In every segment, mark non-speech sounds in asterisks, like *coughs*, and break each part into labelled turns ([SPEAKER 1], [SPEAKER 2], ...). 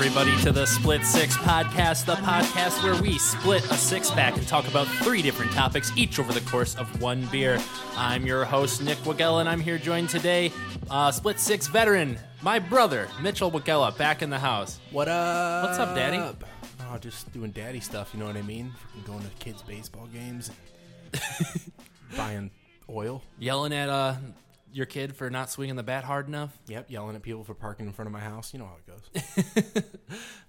[SPEAKER 1] everybody, to the Split Six Podcast, the podcast where we split a six pack and talk about three different topics, each over the course of one beer. I'm your host, Nick Wagella, and I'm here joined today, uh, Split Six veteran, my brother, Mitchell Wagella, back in the house.
[SPEAKER 2] What up?
[SPEAKER 1] What's up, Daddy?
[SPEAKER 2] Oh, just doing daddy stuff. You know what I mean? Freaking going to kids' baseball games, *laughs* buying oil.
[SPEAKER 1] Yelling at uh, your kid for not swinging the bat hard enough.
[SPEAKER 2] Yep, yelling at people for parking in front of my house. You know how it goes. *laughs*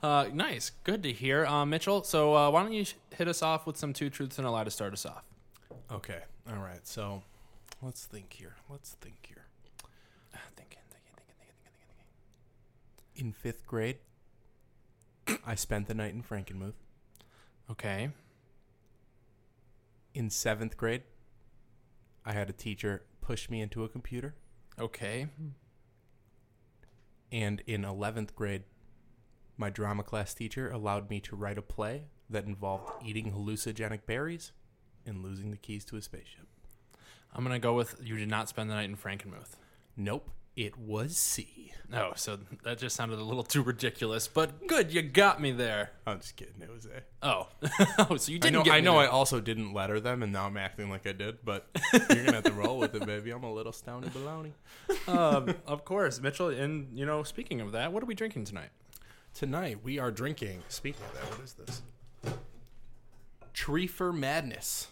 [SPEAKER 1] Uh, nice, good to hear, uh, Mitchell. So uh, why don't you hit us off with some two truths and a lie to start us off?
[SPEAKER 2] okay, all right. So let's think here. Let's think here.
[SPEAKER 1] Thinking, thinking, thinking, thinking, thinking, thinking.
[SPEAKER 2] In fifth grade, I spent the night in Frankenmuth.
[SPEAKER 1] Okay.
[SPEAKER 2] In seventh grade, I had a teacher push me into a computer.
[SPEAKER 1] Okay.
[SPEAKER 2] And in 11th grade, my drama class teacher allowed me to write a play that involved eating hallucinogenic berries and losing the keys to a spaceship.
[SPEAKER 1] I'm gonna go with you did not spend the night in Frankenmuth.
[SPEAKER 2] Nope, it was C.
[SPEAKER 1] No, so that just sounded a little too ridiculous, but good, you got me there.
[SPEAKER 2] I'm just kidding. It was A.
[SPEAKER 1] Oh, *laughs* oh, so you
[SPEAKER 2] I
[SPEAKER 1] didn't
[SPEAKER 2] know.
[SPEAKER 1] get
[SPEAKER 2] I
[SPEAKER 1] me
[SPEAKER 2] know. I
[SPEAKER 1] there.
[SPEAKER 2] also didn't letter them, and now I'm acting like I did. But you're gonna have to roll with it, baby. I'm a little stoned baloney. *laughs*
[SPEAKER 1] um, of course, Mitchell. And you know, speaking of that, what are we drinking tonight?
[SPEAKER 2] Tonight we are drinking. Speaking of that, what is this? Treefer Madness.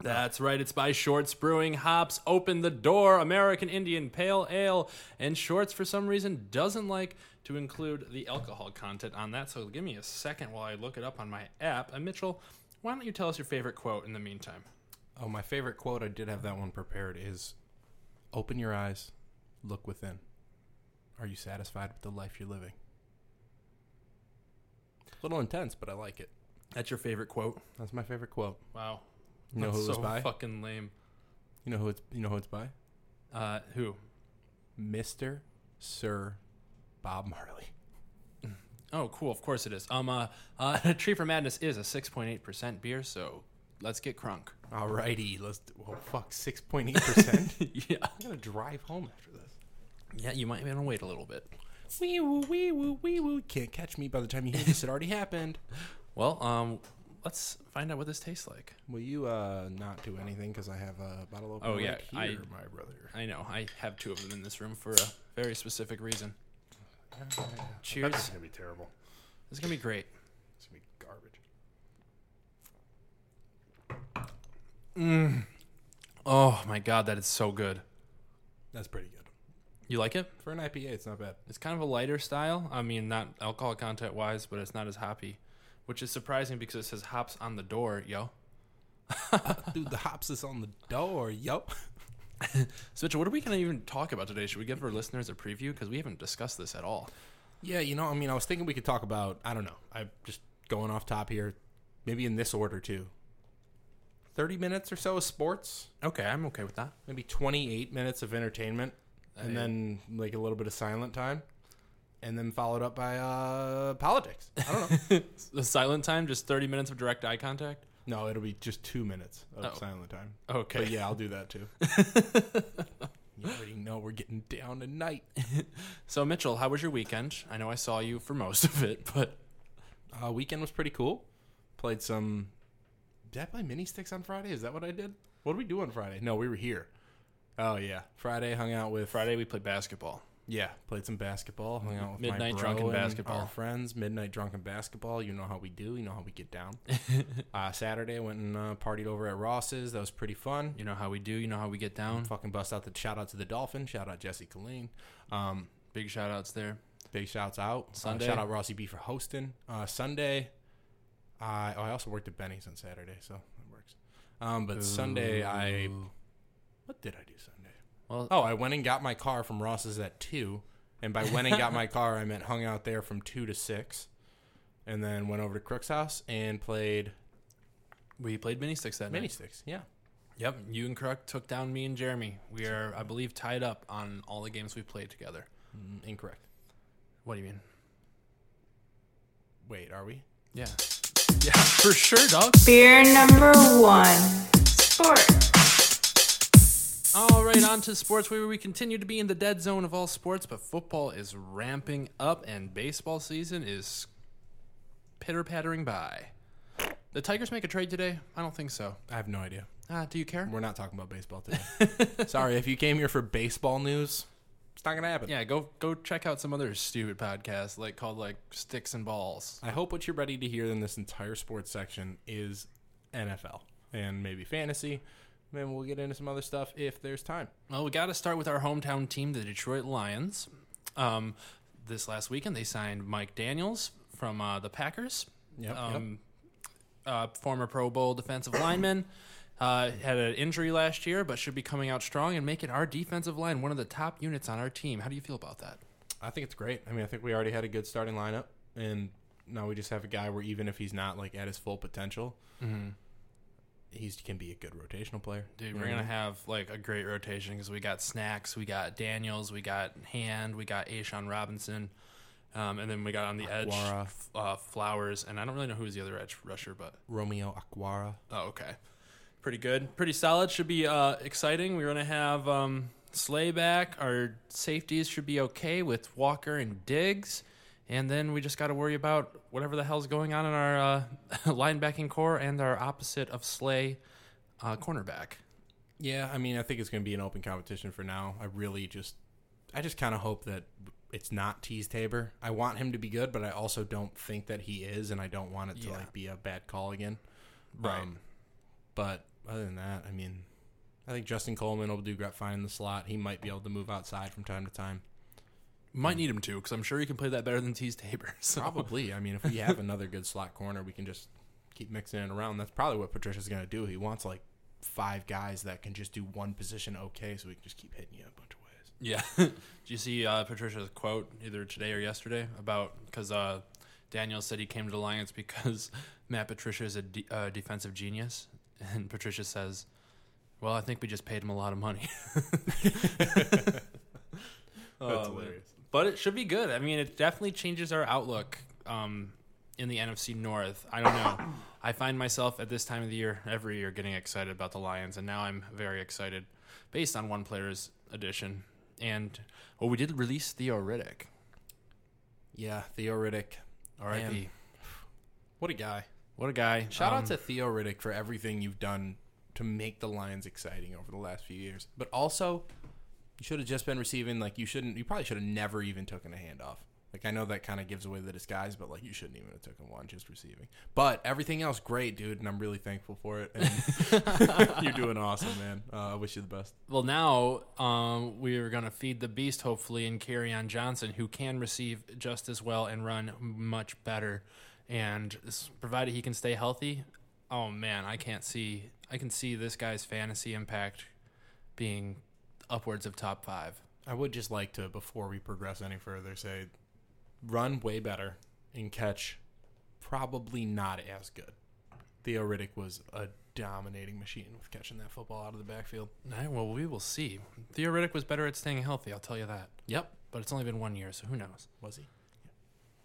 [SPEAKER 1] That's right. It's by Shorts Brewing. Hops open the door. American Indian Pale Ale. And Shorts, for some reason, doesn't like to include the alcohol content on that. So give me a second while I look it up on my app. And Mitchell, why don't you tell us your favorite quote in the meantime?
[SPEAKER 2] Oh, my favorite quote. I did have that one prepared. Is "Open your eyes, look within. Are you satisfied with the life you're living?" A little intense, but I like it.
[SPEAKER 1] That's your favorite quote?
[SPEAKER 2] That's my favorite quote.
[SPEAKER 1] Wow.
[SPEAKER 2] You know
[SPEAKER 1] That's
[SPEAKER 2] who it was
[SPEAKER 1] so
[SPEAKER 2] by?
[SPEAKER 1] fucking lame.
[SPEAKER 2] You know who it's. You know who it's by?
[SPEAKER 1] Uh, who?
[SPEAKER 2] Mister Sir Bob Marley.
[SPEAKER 1] Oh, cool. Of course it is. Um, uh, uh, *laughs* Tree for Madness is a 6.8% beer, so let's get crunk.
[SPEAKER 2] Alrighty, let's. Do, well, fuck, six point eight percent. *laughs*
[SPEAKER 1] yeah.
[SPEAKER 2] I'm gonna drive home after this.
[SPEAKER 1] Yeah, you might want to wait a little bit.
[SPEAKER 2] Wee woo, wee woo, wee woo. Can't catch me by the time you hear this. It already happened. *laughs*
[SPEAKER 1] Well, um, let's find out what this tastes like.
[SPEAKER 2] Will you uh not do anything because I have a bottle opener
[SPEAKER 1] Oh, yeah,
[SPEAKER 2] right
[SPEAKER 1] I-
[SPEAKER 2] here, my brother.
[SPEAKER 1] I know. I have two of them in this room for a very specific reason. Cheers.
[SPEAKER 2] This is gonna be terrible.
[SPEAKER 1] This is going to be great.
[SPEAKER 2] It's gonna be garbage.
[SPEAKER 1] Oh, my God. That is so good.
[SPEAKER 2] That's pretty good
[SPEAKER 1] You like it?
[SPEAKER 2] for an IPA. It's not bad.
[SPEAKER 1] It's kind of a lighter style. I mean, not alcohol content wise, but it's not as hoppy, which is surprising because it says hops on the door, yo. *laughs*
[SPEAKER 2] Dude, the hops is on the door.
[SPEAKER 1] So, Mitchell, *laughs* what are we going to even talk about today? Should we give our listeners a preview? Because we haven't discussed this at all.
[SPEAKER 2] Yeah, you know, I mean, I was thinking we could talk about. I don't know. I'm just going off top here. Maybe in this order too. Thirty minutes or so of sports.
[SPEAKER 1] Okay, I'm okay with that.
[SPEAKER 2] maybe 28 minutes of entertainment and then like a little bit of silent time and then followed up by uh politics. I don't know. *laughs*
[SPEAKER 1] The silent time, just 30 minutes of direct eye contact?
[SPEAKER 2] no it'll be just two minutes of
[SPEAKER 1] Oh.
[SPEAKER 2] silent time.
[SPEAKER 1] Okay.
[SPEAKER 2] but yeah i'll do that too. *laughs* You already know we're getting down tonight. *laughs*
[SPEAKER 1] So, Mitchell, how was your weekend? I know I saw you for most of it, but
[SPEAKER 2] uh weekend was pretty cool. Played some did i play mini sticks on friday? Is that what i did? What did we do on friday? No we were here. Oh yeah. Friday hung out with
[SPEAKER 1] Friday we played basketball.
[SPEAKER 2] Yeah, played some basketball, hung out with
[SPEAKER 1] Midnight
[SPEAKER 2] my
[SPEAKER 1] drunken basketball.
[SPEAKER 2] Our friends, midnight drunken basketball. You know how we do. You know how we get down. *laughs* uh, Saturday, I went and uh, partied over at Ross's. That was pretty fun.
[SPEAKER 1] You know how we do, you know how we get down.
[SPEAKER 2] Fucking bust out the shout out to the Dolphin. Shout out Jesse Colleen. Um,
[SPEAKER 1] Big shout outs there.
[SPEAKER 2] big shouts out.
[SPEAKER 1] Sunday?
[SPEAKER 2] Uh, shout out Rossi B for hosting. Uh, Sunday, I oh, I also worked at Benny's on Saturday, so that works. Um, but Sunday, I what did I do Sunday?
[SPEAKER 1] Well,
[SPEAKER 2] Oh, I went and got my car from Ross's at two, and by went and got my *laughs* car, I meant hung out there from two to six, and then went over to Crook's house and played
[SPEAKER 1] we played mini sticks that
[SPEAKER 2] mini
[SPEAKER 1] night.
[SPEAKER 2] sticks. Yeah,
[SPEAKER 1] Yep, you and Crook took down me and Jeremy. We are, I believe, tied up on all the games we played together.
[SPEAKER 2] Mm, incorrect.
[SPEAKER 1] What do you mean?
[SPEAKER 2] Wait, are we?
[SPEAKER 1] Yeah. Yeah, for sure, dog.
[SPEAKER 3] Beer number one. Sport.
[SPEAKER 1] All right, on to sports where we continue to be in the dead zone of all sports, but football is ramping up and baseball season is pitter pattering by. The Tigers make a trade today? I don't think so.
[SPEAKER 2] I have no idea.
[SPEAKER 1] Uh, do you care?
[SPEAKER 2] We're not talking about baseball today. *laughs* Sorry, if you came here for baseball news, it's not gonna happen.
[SPEAKER 1] Yeah, go go check out some other stupid podcast like called like Sticks and Balls.
[SPEAKER 2] I hope what you're ready to hear in this entire sports section is NFL and maybe fantasy. Then we'll get into some other stuff if there's time.
[SPEAKER 1] Well, we got to start with our hometown team, the Detroit Lions. Um, this last weekend, they signed Mike Daniels from uh, the Packers.
[SPEAKER 2] Yep,
[SPEAKER 1] Um, uh, former Pro Bowl defensive lineman. Uh, had an injury last year, but should be coming out strong and making our defensive line one of the top units on our team. How do you feel about that?
[SPEAKER 2] I think it's great. I mean, I think we already had a good starting lineup, and now we just have a guy where even if he's not like at his full potential,
[SPEAKER 1] Mm-hmm.
[SPEAKER 2] He can be a good rotational player.
[SPEAKER 1] Dude, we're
[SPEAKER 2] I
[SPEAKER 1] gonna have like a great rotation because we got Snacks, we got Daniels, we got Hand, we got A'Shawn Robinson, um, and then we got on the edge uh, Flowers, and I don't really know who's the other edge rusher, but
[SPEAKER 2] Romeo Okwara.
[SPEAKER 1] oh, okay, pretty good, pretty solid. Should be uh, exciting. We're gonna have um, Slay back. Our safeties should be okay with Walker and Diggs. And then we just got to worry about whatever the hell's going on in our uh, *laughs* linebacking core and our opposite of Slay uh, cornerback.
[SPEAKER 2] Yeah, I mean, I think it's going to be an open competition for now. I really just, I just kind of hope that it's not Teez Tabor. I want him to be good, but I also don't think that he is, and I don't want it to
[SPEAKER 1] Yeah.
[SPEAKER 2] like be a bad call again.
[SPEAKER 1] Right.
[SPEAKER 2] Um, but other than that, I mean, I think Justin Coleman will do great fine in the slot. He might be able to move outside from time to time.
[SPEAKER 1] Might need him to because I'm sure he can play that better than Teez Tabor. *laughs* So.
[SPEAKER 2] Probably. I mean, if we have another good slot corner, we can just keep mixing it around. That's probably what Patricia's going to do. He wants like five guys that can just do one position okay, so we can just keep hitting you a bunch of ways.
[SPEAKER 1] Yeah. *laughs* do you see uh, Patricia's quote either today or yesterday about because uh, Daniel said he came to the Lions because *laughs* Matt Patricia is a de- uh, defensive genius, and Patricia says, "Well, I think we just paid him a lot of money."
[SPEAKER 2] That's
[SPEAKER 1] Oh, man. But it should be good. I mean, it definitely changes our outlook um, in the NFC North. I don't know. I find myself at this time of the year, every year, getting excited about the Lions, and now I'm very excited based on one player's addition. And well, we did release Theo Riddick.
[SPEAKER 2] Yeah, Theo Riddick.
[SPEAKER 1] R.I.P.
[SPEAKER 2] What a guy.
[SPEAKER 1] What a guy!
[SPEAKER 2] Shout
[SPEAKER 1] Um,
[SPEAKER 2] out to Theo Riddick for everything you've done to make the Lions exciting over the last few years. But also, you should have just been receiving like you shouldn't. You probably should have never even taken a handoff. Like I know that kind of gives away the disguise, but like you shouldn't even have taken one just receiving. But everything else, great, dude, and I'm really thankful for it. And *laughs* you're doing awesome, man. Uh, I wish you the best.
[SPEAKER 1] Well, now um, we are going to feed the beast, hopefully, and Kerryon Johnson, who can receive just as well and run much better. And provided he can stay healthy, oh man, I can't see. I can see this guy's fantasy impact being upwards of top five.
[SPEAKER 2] I would just like to, before we progress any further, say run way better and catch probably not as good. Theo Riddick was a dominating machine with catching that football out of the backfield.
[SPEAKER 1] All right, well, we will see. Theo Riddick was better at staying healthy, I'll tell you that.
[SPEAKER 2] Yep.
[SPEAKER 1] But it's only been one year, so who knows?
[SPEAKER 2] Was he?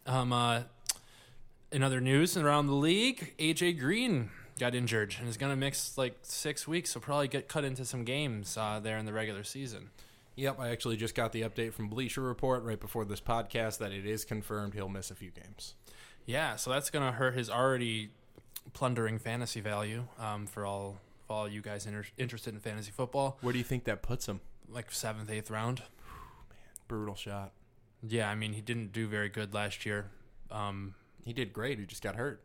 [SPEAKER 1] Um, uh, in other news around the league, AJ Green got injured and is going to miss like six weeks. So probably get cut into some games uh, there in the regular season.
[SPEAKER 2] Yep. I actually just got the update from Bleacher Report right before this podcast that it is confirmed he'll miss a few games.
[SPEAKER 1] Yeah, so that's going to hurt his already plundering fantasy value um, for all for all you guys inter- interested in fantasy football.
[SPEAKER 2] Where do you think that puts him?
[SPEAKER 1] Like seventh, eighth round.
[SPEAKER 2] Brutal shot.
[SPEAKER 1] Yeah, I mean he didn't do very good last year. Um,
[SPEAKER 2] He did great. He just got hurt.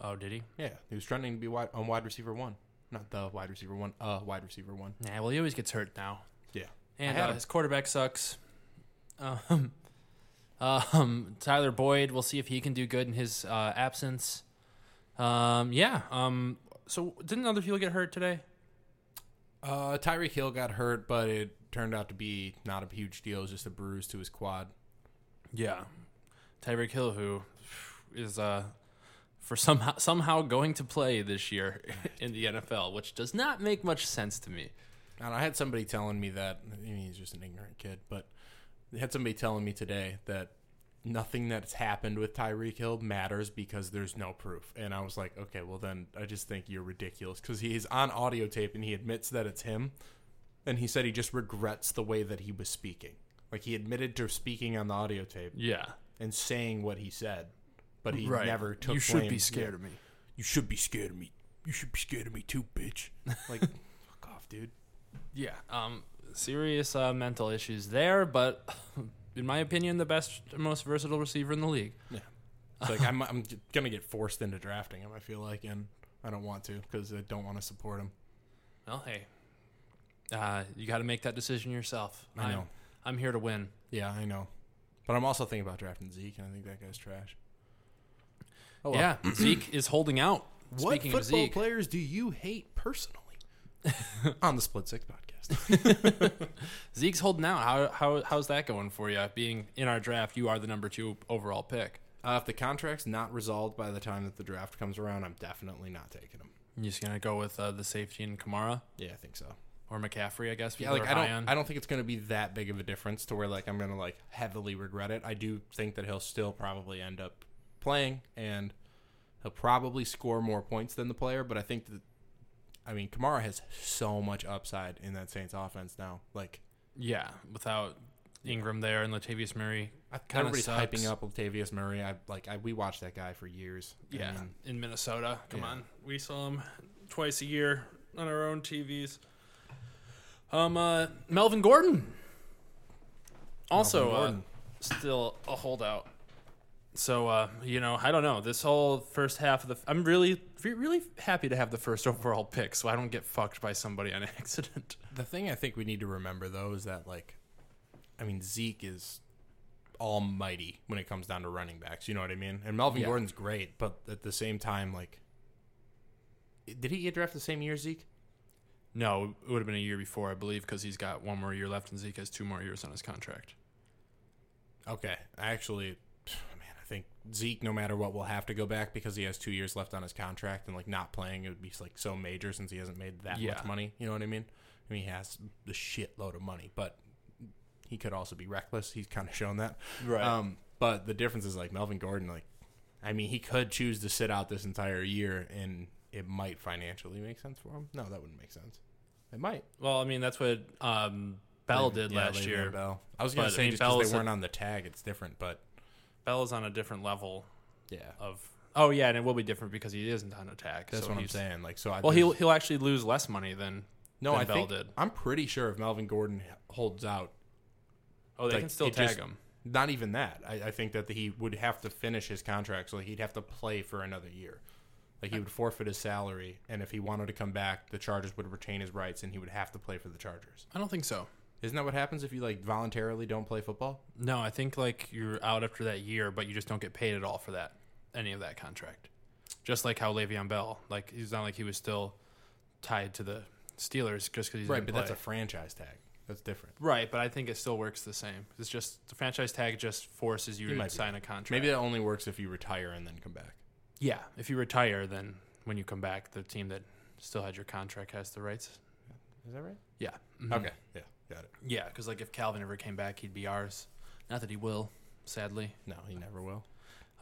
[SPEAKER 1] Oh, did he?
[SPEAKER 2] Yeah. He was trending to be wide, on wide receiver one. Not the wide receiver one, uh, wide receiver one.
[SPEAKER 1] Yeah, well he always gets hurt now.
[SPEAKER 2] Yeah.
[SPEAKER 1] And uh, his quarterback sucks. Um, *laughs* um, Tyler Boyd, we'll see if he can do good in his uh, absence. Um, yeah. Um, so didn't other people get hurt today?
[SPEAKER 2] Uh, Tyreek Hill got hurt, but it turned out to be not a huge deal. It was just a bruise to his quad.
[SPEAKER 1] Yeah. Tyreek Hill, who is uh, for somehow somehow going to play this year in the NFL, which does not make much sense to me.
[SPEAKER 2] And I had somebody telling me that I mean, he's just an ignorant kid, but they had somebody telling me today that nothing that's happened with Tyreek Hill matters because there's no proof. And I was like, okay, well then I just think you're ridiculous because he's on audio tape and he admits that it's him. and he said he just regrets the way that he was speaking. Like he admitted to speaking on the audio tape
[SPEAKER 1] Yeah.
[SPEAKER 2] and saying what he said, but he
[SPEAKER 1] Right.
[SPEAKER 2] never took.
[SPEAKER 1] You should
[SPEAKER 2] blame.
[SPEAKER 1] be scared
[SPEAKER 2] Yeah.
[SPEAKER 1] of me.
[SPEAKER 2] You should be scared of me. You should be scared of me too, bitch. *laughs* Like, fuck off, dude.
[SPEAKER 1] Yeah. Um, serious uh, mental issues there, but *laughs* in my opinion, the best, most versatile receiver in the league.
[SPEAKER 2] Yeah. It's like I'm, I'm gonna get forced into drafting him. I feel like, and I don't want to because I don't want to support him.
[SPEAKER 1] Well, hey, uh, you got to make that decision yourself.
[SPEAKER 2] I
[SPEAKER 1] I'm-
[SPEAKER 2] know.
[SPEAKER 1] I'm here to win.
[SPEAKER 2] Yeah, I know. But I'm also thinking about drafting Zeke, and I think that guy's trash. Oh, well.
[SPEAKER 1] Yeah, *clears throat* Zeke is holding out.
[SPEAKER 2] What
[SPEAKER 1] Speaking
[SPEAKER 2] football
[SPEAKER 1] of Zeke,
[SPEAKER 2] players do you hate personally? *laughs* On the Split Six podcast. *laughs* *laughs*
[SPEAKER 1] Zeke's holding out. How how how's that going for you? Being in our draft, you are the number two overall pick.
[SPEAKER 2] Uh, if the contract's not resolved by the time that the draft comes around, I'm definitely not taking him.
[SPEAKER 1] You just gonna go with uh, the safety in Kamara
[SPEAKER 2] Yeah, I think so.
[SPEAKER 1] or McCaffrey? I guess.
[SPEAKER 2] Yeah, like I don't,
[SPEAKER 1] on.
[SPEAKER 2] I don't think it's going to be that big of a difference to where like I'm going to like heavily regret it. I do think that he'll still probably end up playing, and he'll probably score more points than the player. But I think that, I mean, Kamara has so much upside in that Saints offense now. Like
[SPEAKER 1] Yeah, without Ingram there and Latavius Murray. Kinda
[SPEAKER 2] everybody's hyping up Latavius Murray. I like I, we watched that guy for years. I
[SPEAKER 1] Yeah,
[SPEAKER 2] mean,
[SPEAKER 1] in Minnesota. Come
[SPEAKER 2] Yeah.
[SPEAKER 1] on, we saw him twice a year on our own TVs. Um, uh, Melvin Gordon, also
[SPEAKER 2] Melvin
[SPEAKER 1] uh, still a holdout. So uh, you know, I don't know. This whole first half of the, I'm really, really happy to have the first *laughs* overall pick, so I don't get fucked by somebody on *laughs* accident.
[SPEAKER 2] The thing I think we need to remember though is that like, I mean Zeke is almighty when it comes down to running backs. You know what I mean? And Melvin
[SPEAKER 1] Yeah.
[SPEAKER 2] Gordon's great, but at the same time, like, did he get drafted the same year Zeke?
[SPEAKER 1] No, it would have been a year before, I believe, because he's got one more year left, and Zeke has two more years on his contract.
[SPEAKER 2] Okay, I actually, think Zeke, no matter what, will have to go back because he has two years left on his contract, and like not playing, it would be like so major since he hasn't made that
[SPEAKER 1] Yeah.
[SPEAKER 2] much money. You know what I mean? I mean, he has the shitload of money, but he could also be reckless. He's kind of shown that.
[SPEAKER 1] Right.
[SPEAKER 2] Um, but the difference is like Melvin Gordon, like, I mean, he could choose to sit out this entire year, and it might financially make sense for him. No, that wouldn't make sense. It might.
[SPEAKER 1] Well, I mean, that's what um, Bell did
[SPEAKER 2] Yeah,
[SPEAKER 1] last year.
[SPEAKER 2] Bell. I was gonna
[SPEAKER 1] But, I
[SPEAKER 2] say
[SPEAKER 1] mean,
[SPEAKER 2] just because they weren't on the tag, it's different. But
[SPEAKER 1] Bell is on a different level
[SPEAKER 2] yeah,
[SPEAKER 1] of. Oh yeah, and it will be different because he isn't on attack.
[SPEAKER 2] that's
[SPEAKER 1] so
[SPEAKER 2] what I'm saying. Like, so I
[SPEAKER 1] Well, he'll he'll actually lose less money than
[SPEAKER 2] no,
[SPEAKER 1] than
[SPEAKER 2] I
[SPEAKER 1] Bell
[SPEAKER 2] think
[SPEAKER 1] did.
[SPEAKER 2] I'm pretty sure if Melvin Gordon holds out,
[SPEAKER 1] Oh, they
[SPEAKER 2] Like,
[SPEAKER 1] can still tag
[SPEAKER 2] just-
[SPEAKER 1] him.
[SPEAKER 2] not even that. I, I think that he would have to finish his contract, so he'd have to play for another year. Like he uh, would forfeit his salary, and if he wanted to come back, the Chargers would retain his rights, and he would have to play for the Chargers.
[SPEAKER 1] I don't think so.
[SPEAKER 2] Isn't that what happens if you like voluntarily don't play football?
[SPEAKER 1] No, I think like you're out after that year, but you just don't get paid at all for that any of that contract. Just like how Le'Veon Bell, like he's not like he was still tied to the Steelers just because he's
[SPEAKER 2] right, but that's a franchise tag. That's different.
[SPEAKER 1] right. But I think it still works the same. It's just the franchise tag just forces you
[SPEAKER 2] He
[SPEAKER 1] to
[SPEAKER 2] might be
[SPEAKER 1] sign a contract.
[SPEAKER 2] Maybe that only works if you retire and then come back.
[SPEAKER 1] Yeah, if you retire, then when you come back, the team that still had your contract has the rights.
[SPEAKER 2] Is that right?
[SPEAKER 1] Yeah. Mhm.
[SPEAKER 2] Okay. Yeah. Got it.
[SPEAKER 1] Yeah, because like if Calvin ever came back, he'd be ours. Not that he will, sadly.
[SPEAKER 2] No, he never will.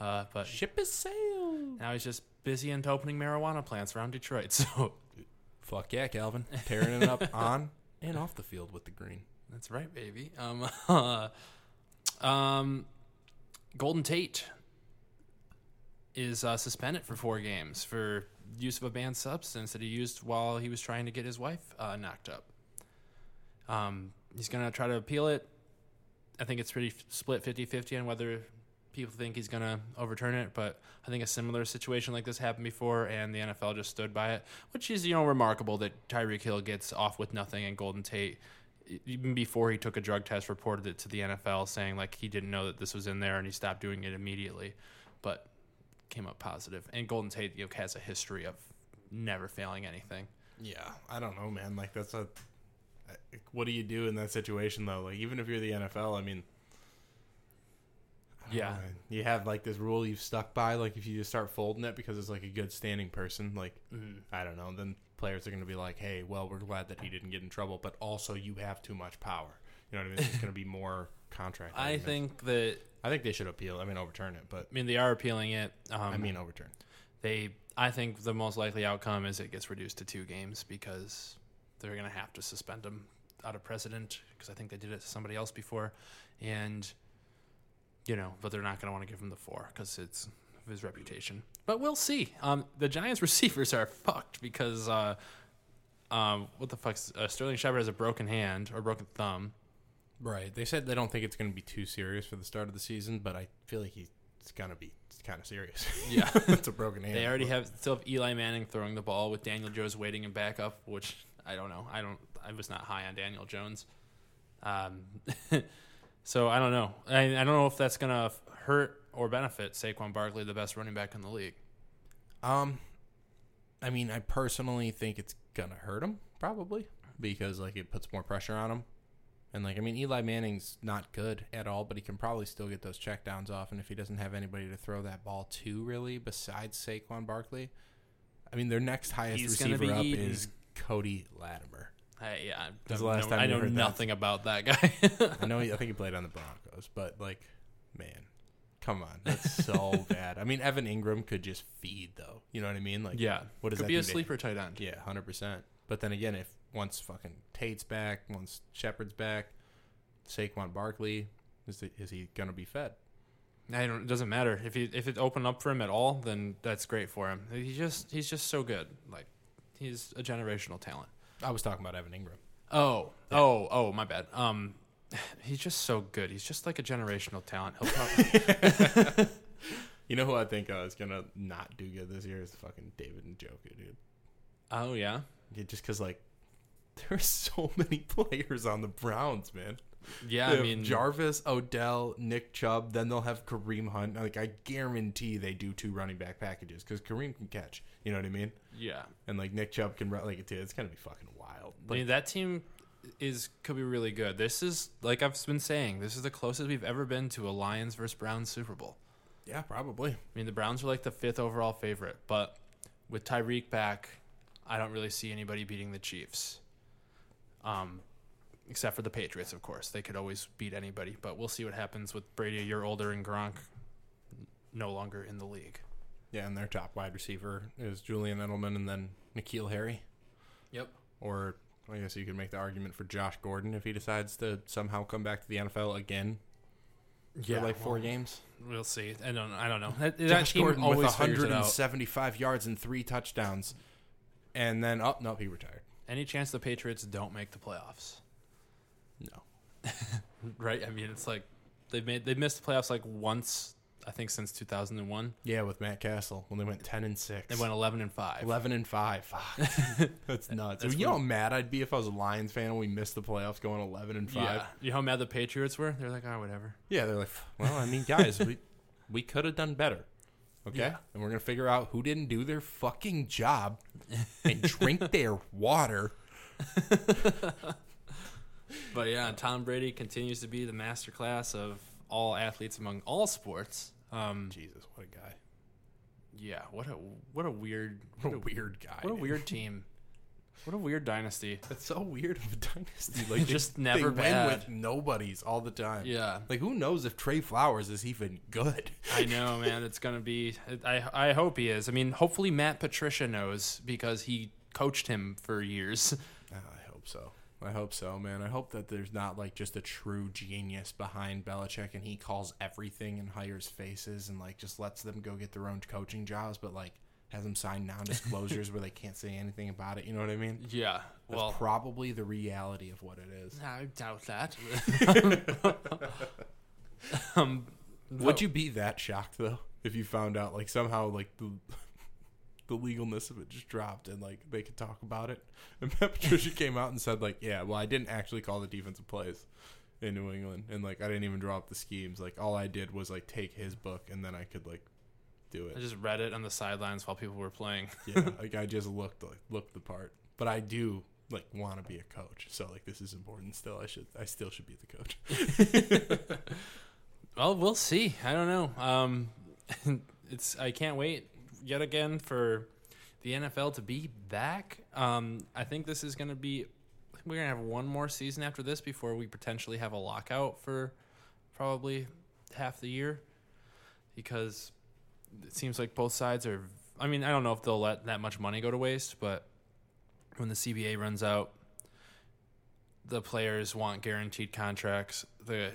[SPEAKER 1] Uh, but
[SPEAKER 2] Ship is sailed.
[SPEAKER 1] now he's just busy into opening marijuana plants around Detroit. *laughs* So
[SPEAKER 2] Fuck yeah, Calvin. Tearing it up *laughs* on and off the field with the green.
[SPEAKER 1] that's right, baby. Um, *laughs* um, Golden Tate is uh, suspended for four games for use of a banned substance that he used while he was trying to get his wife uh, knocked up. Um, he's going to try to appeal it. I think it's pretty f- split 50 50 on whether people think he's going to overturn it, but I think a similar situation like this happened before, and the NFL just stood by it, which is, you know, remarkable that Tyreek Hill gets off with nothing and Golden Tate, even before he took a drug test, reported it to the NFL saying, like, he didn't know that this was in there and he stopped doing it immediately, but came up positive. And Golden Tate you know, has a history of never failing anything.
[SPEAKER 2] Yeah, I don't know, man. Like that's a. What do you do in that situation though? Like even if you're the NFL, I mean. I
[SPEAKER 1] Yeah.
[SPEAKER 2] know, you have like this rule you've stuck by. Like if you just start folding it because it's like a good standing person, like I don't know, then players are going to be like, "Hey, well, we're glad that he didn't get in trouble, but also you have too much power." You know what I mean? It's going to be more *laughs* contract.
[SPEAKER 1] I
[SPEAKER 2] arguments.
[SPEAKER 1] think that,
[SPEAKER 2] I think they should appeal. I mean, overturn it, but
[SPEAKER 1] I mean, they are appealing it. Um,
[SPEAKER 2] I mean, overturn.
[SPEAKER 1] they I think the most likely outcome is it gets reduced to two games because they're going to have to suspend him out of precedent because I think they did it to somebody else before, and you know, but they're not going to want to give him the four because it's of his reputation. But we'll see. Um, the Giants *laughs* receivers are fucked because uh, um, what the fuck? Uh, Sterling Shepard has a broken hand or broken thumb.
[SPEAKER 2] Right. They said they don't think it's going to be too serious for the start of the season, but I feel like he's going to be kind of serious. *laughs*
[SPEAKER 1] Yeah.
[SPEAKER 2] it's a broken hand.
[SPEAKER 1] They already have still have Eli Manning throwing the ball with Daniel Jones waiting in backup, which I don't know. I don't. I was not high on Daniel Jones. Um, *laughs* so I don't know. I, I don't know if that's gonna hurt or benefit Saquon Barkley, the best running back in the league.
[SPEAKER 2] Um, I mean, I personally think it's gonna hurt him probably because like it puts more pressure on him. And like I mean, Eli Manning's not good at all, but he can probably still get those checkdowns off. And if he doesn't have anybody to throw that ball to, really, besides Saquon Barkley, I mean, their next highest
[SPEAKER 1] He's
[SPEAKER 2] receiver up is Cody Latimer.
[SPEAKER 1] I, yeah, I,
[SPEAKER 2] the last
[SPEAKER 1] know-
[SPEAKER 2] time
[SPEAKER 1] I know
[SPEAKER 2] heard that?
[SPEAKER 1] nothing about that guy.
[SPEAKER 2] I know. He, I think he played on the Broncos, but like, man, come on, that's *laughs* so bad. I mean, Evan Engram could just feed though. You know what I mean? Like,
[SPEAKER 1] yeah,
[SPEAKER 2] what does
[SPEAKER 1] could
[SPEAKER 2] that
[SPEAKER 1] be a sleeper tight end.
[SPEAKER 2] Yeah, hundred percent. But then again, if once fucking Tate's back, once Shepard's back, Saquon Barkley is the, is he gonna be fed?
[SPEAKER 1] I don't. It doesn't matter if he if it opened up for him at all, then that's great for him. He just he's just so good. Like he's a generational talent.
[SPEAKER 2] I was talking about Evan Engram.
[SPEAKER 1] Oh, oh, oh, my bad. Um, *sighs* he's just so good. He's just like a generational talent. He'll probably, *laughs*
[SPEAKER 2] You know who I think uh, is gonna not do good this year is fucking David and Njoku, dude.
[SPEAKER 1] oh yeah,
[SPEAKER 2] Yeah, just because like *laughs* there's so many *laughs* players on the Browns, man.
[SPEAKER 1] Yeah. I mean,
[SPEAKER 2] Jarvis, Odell, Nick Chubb. Then they'll have Kareem Hunt. Like I guarantee they do two running back packages because Kareem can catch. You know what I mean?
[SPEAKER 1] yeah.
[SPEAKER 2] And like Nick Chubb can run. Like it's, it's gonna be fucking wild.
[SPEAKER 1] I mean, that team is could be really good. This is like I've been saying. This is the closest we've ever been to a Lions versus Browns Super Bowl.
[SPEAKER 2] yeah, probably.
[SPEAKER 1] I mean, the Browns are like the fifth overall favorite, but with Tyreek back, I don't really see anybody beating the Chiefs. Um, except for the Patriots, of course. They could always beat anybody, but we'll see what happens with Brady a year older and Gronk no longer in the league.
[SPEAKER 2] Yeah, and their top wide receiver is Julian Edelman, and then N'Keal Harry.
[SPEAKER 1] Yep.
[SPEAKER 2] Or I guess you could make the argument for Josh Gordon if he decides to somehow come back to the NFL again for like four
[SPEAKER 1] well,
[SPEAKER 2] games.
[SPEAKER 1] We'll see. I don't. I don't know. That, that
[SPEAKER 2] Josh
[SPEAKER 1] team
[SPEAKER 2] Gordon with
[SPEAKER 1] always figures
[SPEAKER 2] 175 yards and three touchdowns, and then oh no, he retired.
[SPEAKER 1] Any chance the Patriots don't make the playoffs? *laughs* Right. I mean, it's like they've made they've missed the playoffs like once. I think since 2001.
[SPEAKER 2] yeah, with Matt Cassel when they went 10 and six.
[SPEAKER 1] They went 11 and five.
[SPEAKER 2] 11 and 5. Fuck. *laughs* That's nuts.
[SPEAKER 1] That's
[SPEAKER 2] you know how mad I'd be if I was a Lions fan and we missed the playoffs going 11 and 5?
[SPEAKER 1] Yeah. You know how mad the Patriots were? They're like, oh, whatever.
[SPEAKER 2] Yeah, they're like, well, I mean, guys, we *laughs* we could have done better. Okay?
[SPEAKER 1] Yeah.
[SPEAKER 2] And we're going to figure out who didn't do their fucking job and drink their water.
[SPEAKER 1] But yeah, Tom Brady continues to be the masterclass of all athletes among all sports. Um,
[SPEAKER 2] Jesus, what a guy.
[SPEAKER 1] yeah, what a what a weird
[SPEAKER 2] What a weird guy.
[SPEAKER 1] what a weird team. What a weird dynasty. *laughs*
[SPEAKER 2] That's so weird of a dynasty. Like they-
[SPEAKER 1] Just
[SPEAKER 2] they
[SPEAKER 1] never
[SPEAKER 2] win
[SPEAKER 1] bad.
[SPEAKER 2] with nobodies all the time.
[SPEAKER 1] Yeah.
[SPEAKER 2] Like who knows if Trey Flowers is even good?
[SPEAKER 1] I know, man. It's gonna be. I I hope he is. I mean, hopefully Matt Patricia knows because he coached him for years.
[SPEAKER 2] Ah, I hope so. I hope so, man. I hope that there's not like just a true genius behind Belichick and he calls everything and hires faces and like just lets them go get their own coaching jobs, but like has them sign non-disclosures where they can't say anything about it. You know what I mean?
[SPEAKER 1] Yeah.
[SPEAKER 2] That's
[SPEAKER 1] Well,
[SPEAKER 2] probably the reality of what it is.
[SPEAKER 1] I doubt that. *laughs* *laughs* um,
[SPEAKER 2] Would you be that shocked though if you found out like somehow like the the legalness of it just dropped and like they could talk about it? *laughs* And Matt Patricia came out and said like, yeah, well, I didn't actually call the defensive plays in New England, and like I didn't even draw up the schemes. Like all I did was like take his book and then I could like do it.
[SPEAKER 1] I just read it on the sidelines while people were playing. *laughs*
[SPEAKER 2] yeah, *laughs* like I just looked like looked the part, but I do like want to be a coach. So like this is important. Still, I should I still should be the coach.
[SPEAKER 1] Well, we'll see. I don't know. Um, it's I can't wait yet again for the NFL to be back. Um, I think this is going to be. We're gonna have one more season after this before we potentially have a lockout for probably half the year, because it seems like both sides are. I mean, I don't know if they'll let that much money go to waste, but when the CBA runs out, the players want guaranteed contracts. The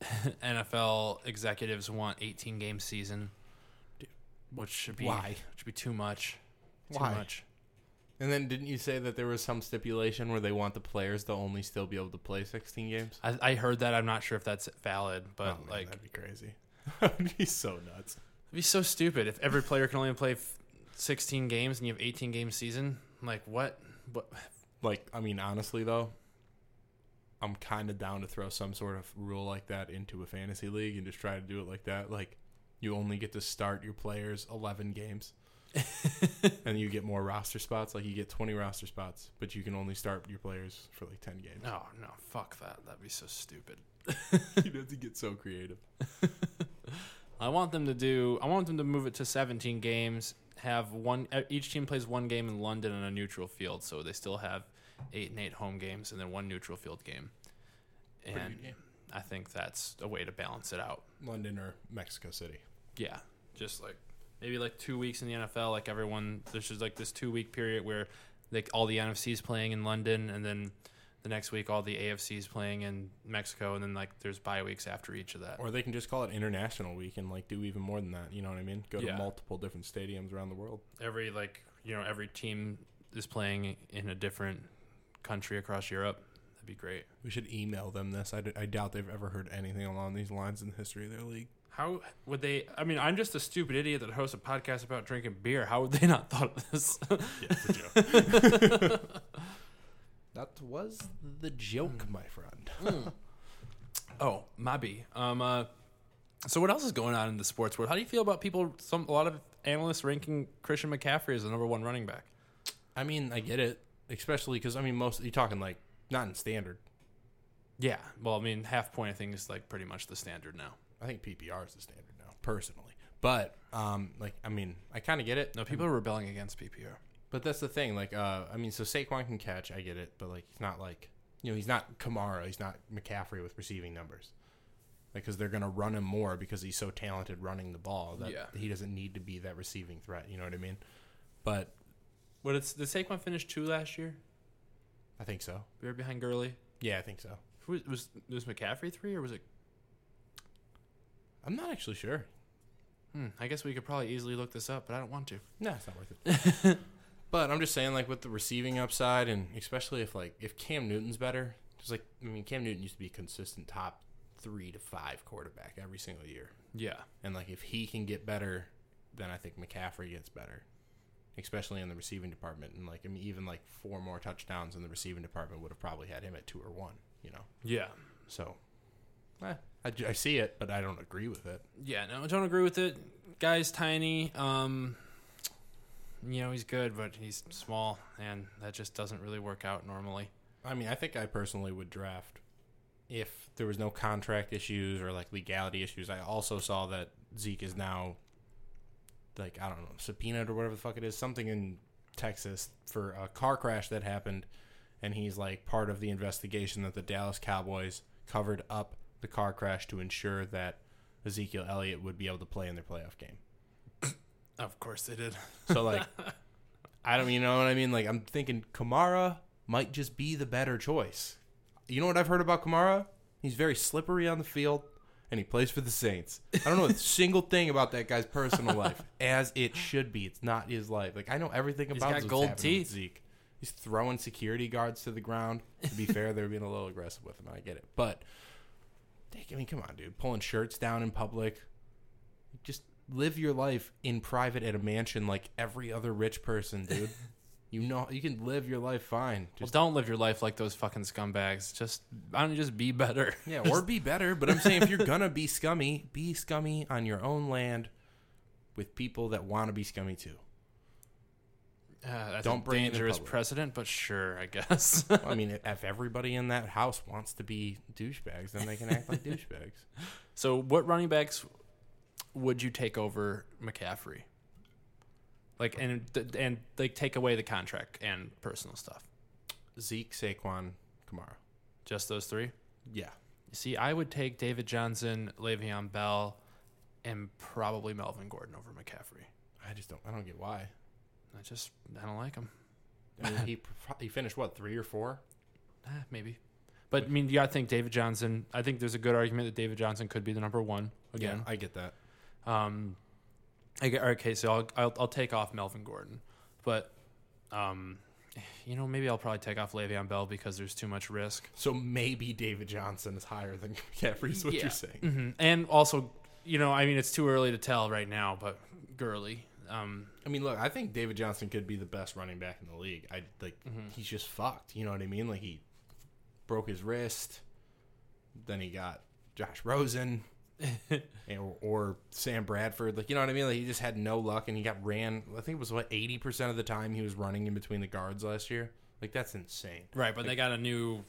[SPEAKER 1] *laughs* NFL executives want 18 game season, which should be
[SPEAKER 2] Why?
[SPEAKER 1] should be too much. Too
[SPEAKER 2] Why?
[SPEAKER 1] much.
[SPEAKER 2] And then didn't you say that there was some stipulation where they want the players to only still be able to play 16 games?
[SPEAKER 1] I, I heard that. I'm not sure if that's valid, but
[SPEAKER 2] Oh, man,
[SPEAKER 1] like
[SPEAKER 2] that'd be crazy. *laughs* that'd be so nuts.
[SPEAKER 1] it'd be so stupid if every player can only play f- 16 games and you have 18 game season. Like what? What?
[SPEAKER 2] Like, I mean, honestly though, I'm kind of down to throw some sort of rule like that into a fantasy league and just try to do it like that. Like, you only get to start your players 11 games. *laughs* and you get more roster spots. Like, you get 20 roster spots, but you can only start your players for like 10 games.
[SPEAKER 1] Oh no! Fuck that. That'd be so stupid. *laughs*
[SPEAKER 2] You'd have to get so creative. *laughs*
[SPEAKER 1] I want them to do. I want them to move it to 17 games. Have one. Each team plays one game in London on a neutral field, so they still have eight and eight home games, and then one neutral field game. And
[SPEAKER 2] game.
[SPEAKER 1] I think that's a way to balance it out.
[SPEAKER 2] London or Mexico City.
[SPEAKER 1] Yeah, just like maybe like two weeks in the NFL. Like everyone, there's just like this two week period where like all the NFC's playing in London, and then the next week all the AFC's playing in Mexico, and then like there's bye weeks after each of that.
[SPEAKER 2] Or they can just call it International Week and like do even more than that. You know what I mean? Go
[SPEAKER 1] Yeah.
[SPEAKER 2] to multiple different stadiums around the world.
[SPEAKER 1] every like you know every team is playing in a different country across Europe. That'd be great.
[SPEAKER 2] We should email them this. I, d- I doubt they've ever heard anything along these lines in the history of their league.
[SPEAKER 1] How would they? I mean, I'm just a stupid idiot that hosts a podcast about drinking beer. How would they not thought of this?
[SPEAKER 2] Yeah, it's a joke. *laughs* that was the joke, my friend.
[SPEAKER 1] oh, Mabi. Um. Uh, so what else is going on in the sports world? How do you feel about people? Some a lot of analysts ranking Christian McCaffrey as the number one running back.
[SPEAKER 2] I mean, I get it, especially because I mean, most you're talking like not in standard.
[SPEAKER 1] Yeah. Well, I mean, half point I think is like pretty much the standard now.
[SPEAKER 2] I think PPR is the standard now, personally. But um, like, I mean, I kind of get it.
[SPEAKER 1] No, people are rebelling against PPR.
[SPEAKER 2] But that's the thing. Like, uh, I mean, so Saquon can catch. I get it, but like, he's not like you know, he's not Kamara. He's not McCaffrey with receiving numbers. Like, because they're gonna run him more because he's so talented running the ball that
[SPEAKER 1] Yeah.
[SPEAKER 2] he doesn't need to be that receiving threat. You know what I mean? But
[SPEAKER 1] What it's did Saquon finish two last year?
[SPEAKER 2] I think so.
[SPEAKER 1] We were behind Gurley.
[SPEAKER 2] Yeah, I think so.
[SPEAKER 1] Was, was was McCaffrey three or was it?
[SPEAKER 2] I'm not actually sure.
[SPEAKER 1] Hmm, I guess we could probably easily look this up, but I don't want to.
[SPEAKER 2] No, it's not worth it. *laughs* but I'm just saying, like with the receiving upside, and especially if like if Cam Newton's better, just like I mean, Cam Newton used to be a consistent top three to five quarterback every single year,
[SPEAKER 1] Yeah,
[SPEAKER 2] and like if he can get better, then I think McCaffrey gets better, especially in the receiving department. And like I mean, even like four more touchdowns in the receiving department would have probably had him at two or one. You know,
[SPEAKER 1] yeah,
[SPEAKER 2] so eh, I, I see it, but I don't agree with it.
[SPEAKER 1] yeah. No, I don't agree with it. Guy's tiny. Um, you know he's good, but he's small, and that just doesn't really work out normally.
[SPEAKER 2] I mean, I think I personally would draft if there was no contract issues or like legality issues. I also saw that Zeke is now like I don't know subpoenaed or whatever the fuck it is, something in Texas for a car crash that happened, and he's like part of the investigation that the Dallas Cowboys covered up the car crash to ensure that Ezekiel Elliott would be able to play in their playoff game. *coughs*
[SPEAKER 1] Of course they did.
[SPEAKER 2] So like, *laughs* I don't, you know what I mean? Like, I'm thinking Kamara might just be the better choice. You know what I've heard about Kamara? He's very slippery on the field, and he plays for the Saints. I don't know a *laughs* single thing about that guy's personal life, as it should be. It's not his life. Like I know everything
[SPEAKER 1] He's
[SPEAKER 2] about
[SPEAKER 1] got gold teeth.
[SPEAKER 2] Zeke. He's throwing security guards to the ground. To be fair, they're being a little aggressive with him. I get it, but I mean, come on, dude, pulling shirts down in public. Just live your life in private at a mansion like every other rich person, dude. *laughs* you know, you can live your life fine.
[SPEAKER 1] Well, don't live your life like those fucking scumbags. Just I don't just be better? *laughs*
[SPEAKER 2] yeah, or be better. But I'm saying if you're gonna be scummy, be scummy on your own land with people that want to be scummy too.
[SPEAKER 1] Uh, that's
[SPEAKER 2] Don't
[SPEAKER 1] a
[SPEAKER 2] bring
[SPEAKER 1] dangerous precedent, but sure, I guess. *laughs*
[SPEAKER 2] I mean, if everybody in that house wants to be douchebags, then they can act like *laughs* douchebags.
[SPEAKER 1] so, what running backs would you take over McCaffrey? Like, and and like take away the contract and personal stuff.
[SPEAKER 2] Zeke, Saquon, Kamara.
[SPEAKER 1] Just those three.
[SPEAKER 2] Yeah,
[SPEAKER 1] You see, I would take David Johnson, Le'Veon Bell, and probably Melvin Gordon over McCaffrey.
[SPEAKER 2] I just don't. I don't get why.
[SPEAKER 1] I just I don't like him.
[SPEAKER 2] I mean, *laughs* he he finished what three or four.
[SPEAKER 1] Eh, maybe. But I mean, you got to think David Johnson. I think there's a good argument that David Johnson could be the number one
[SPEAKER 2] Yeah,
[SPEAKER 1] again.
[SPEAKER 2] I get that.
[SPEAKER 1] Um, I get, okay, so I'll, I'll I'll take off Melvin Gordon, but um, you know maybe I'll probably take off Le'Veon Bell because there's too much risk.
[SPEAKER 2] So maybe David Johnson is higher than *laughs* McCaffrey. Is what
[SPEAKER 1] Yeah.
[SPEAKER 2] you're saying?
[SPEAKER 1] hmm And also, you know, I mean, it's too early to tell right now, but Gurley. Um,
[SPEAKER 2] I mean, look, I think David Johnson could be the best running back in the league. I like
[SPEAKER 1] Mm-hmm.
[SPEAKER 2] he's just fucked. You know what I mean? Like he broke his wrist, then he got Josh Rosen, *laughs* and, or, or Sam Bradford. Like you know what I mean? Like he just had no luck, and he got ran. I think it was what eighty percent of the time he was running in between the guards last year. Like that's insane.
[SPEAKER 1] right, but they got a new.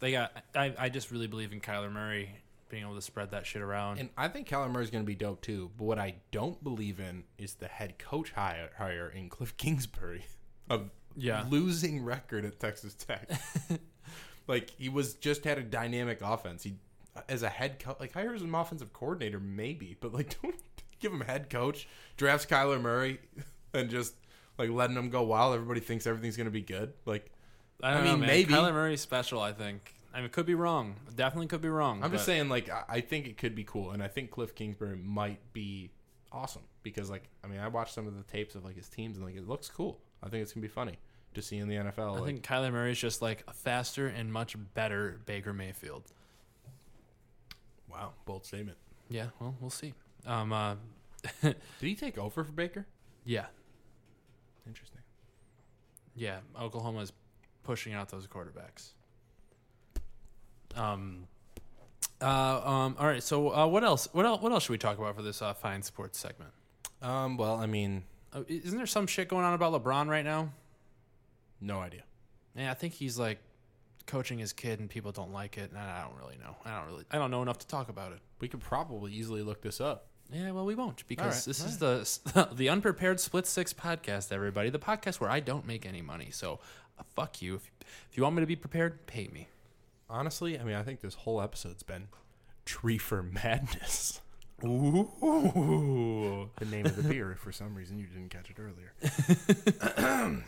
[SPEAKER 1] They got. I, I just really believe in Kyler Murray being able to spread that shit around.
[SPEAKER 2] And I think Kyler Murray's going to be dope too. But what I don't believe in is the head coach hire, hire in Cliff Kingsbury *laughs* of
[SPEAKER 1] Yeah.
[SPEAKER 2] losing record at Texas Tech. *laughs* like he was just had a dynamic offense. He as a head coach, like hires an offensive coordinator maybe, but like *laughs* don't give him head coach. Drafts Kyler Murray and just like letting him go wild. Everybody thinks everything's going to be good. Like
[SPEAKER 1] I, don't
[SPEAKER 2] I
[SPEAKER 1] know,
[SPEAKER 2] mean,
[SPEAKER 1] man.
[SPEAKER 2] maybe.
[SPEAKER 1] Kyler Murray's special. I think. I mean, it could be wrong. Definitely could be wrong.
[SPEAKER 2] I'm just
[SPEAKER 1] but-
[SPEAKER 2] saying, like, I- I think it could be cool, and I think Cliff Kingsbury might be awesome because, like, I mean, I watched some of the tapes of like his teams, and like, it looks cool. I think it's gonna be funny to see in the NFL.
[SPEAKER 1] I
[SPEAKER 2] like,
[SPEAKER 1] think Kyler Murray's just like a faster and much better Baker Mayfield.
[SPEAKER 2] wow, bold statement.
[SPEAKER 1] Yeah, well, we'll see. Um, uh, *laughs*
[SPEAKER 2] Did he take over for Baker?
[SPEAKER 1] yeah,
[SPEAKER 2] Interesting.
[SPEAKER 1] yeah. Oklahoma's pushing out those quarterbacks. Um, uh, um. All right. So, uh, what else? What else? What else should we talk about for this uh, fine sports segment?
[SPEAKER 2] Um, well, I mean,
[SPEAKER 1] Uh, isn't there some shit going on about LeBron right now?
[SPEAKER 2] no idea.
[SPEAKER 1] Yeah, I think he's like coaching his kid, and people don't like it. And I don't really know. I don't really. I don't know enough to talk about it.
[SPEAKER 2] We could probably easily look this up.
[SPEAKER 1] Yeah, well, we won't because
[SPEAKER 2] right,
[SPEAKER 1] this is the *laughs* the unprepared split six podcast. Everybody, the podcast where I don't make any money. So, uh, fuck you. If if you want me to be prepared, pay me.
[SPEAKER 2] Honestly, I mean, I think this whole episode's been Tree for Madness.
[SPEAKER 1] Ooh.
[SPEAKER 2] the name of the beer if for some reason you didn't catch it earlier.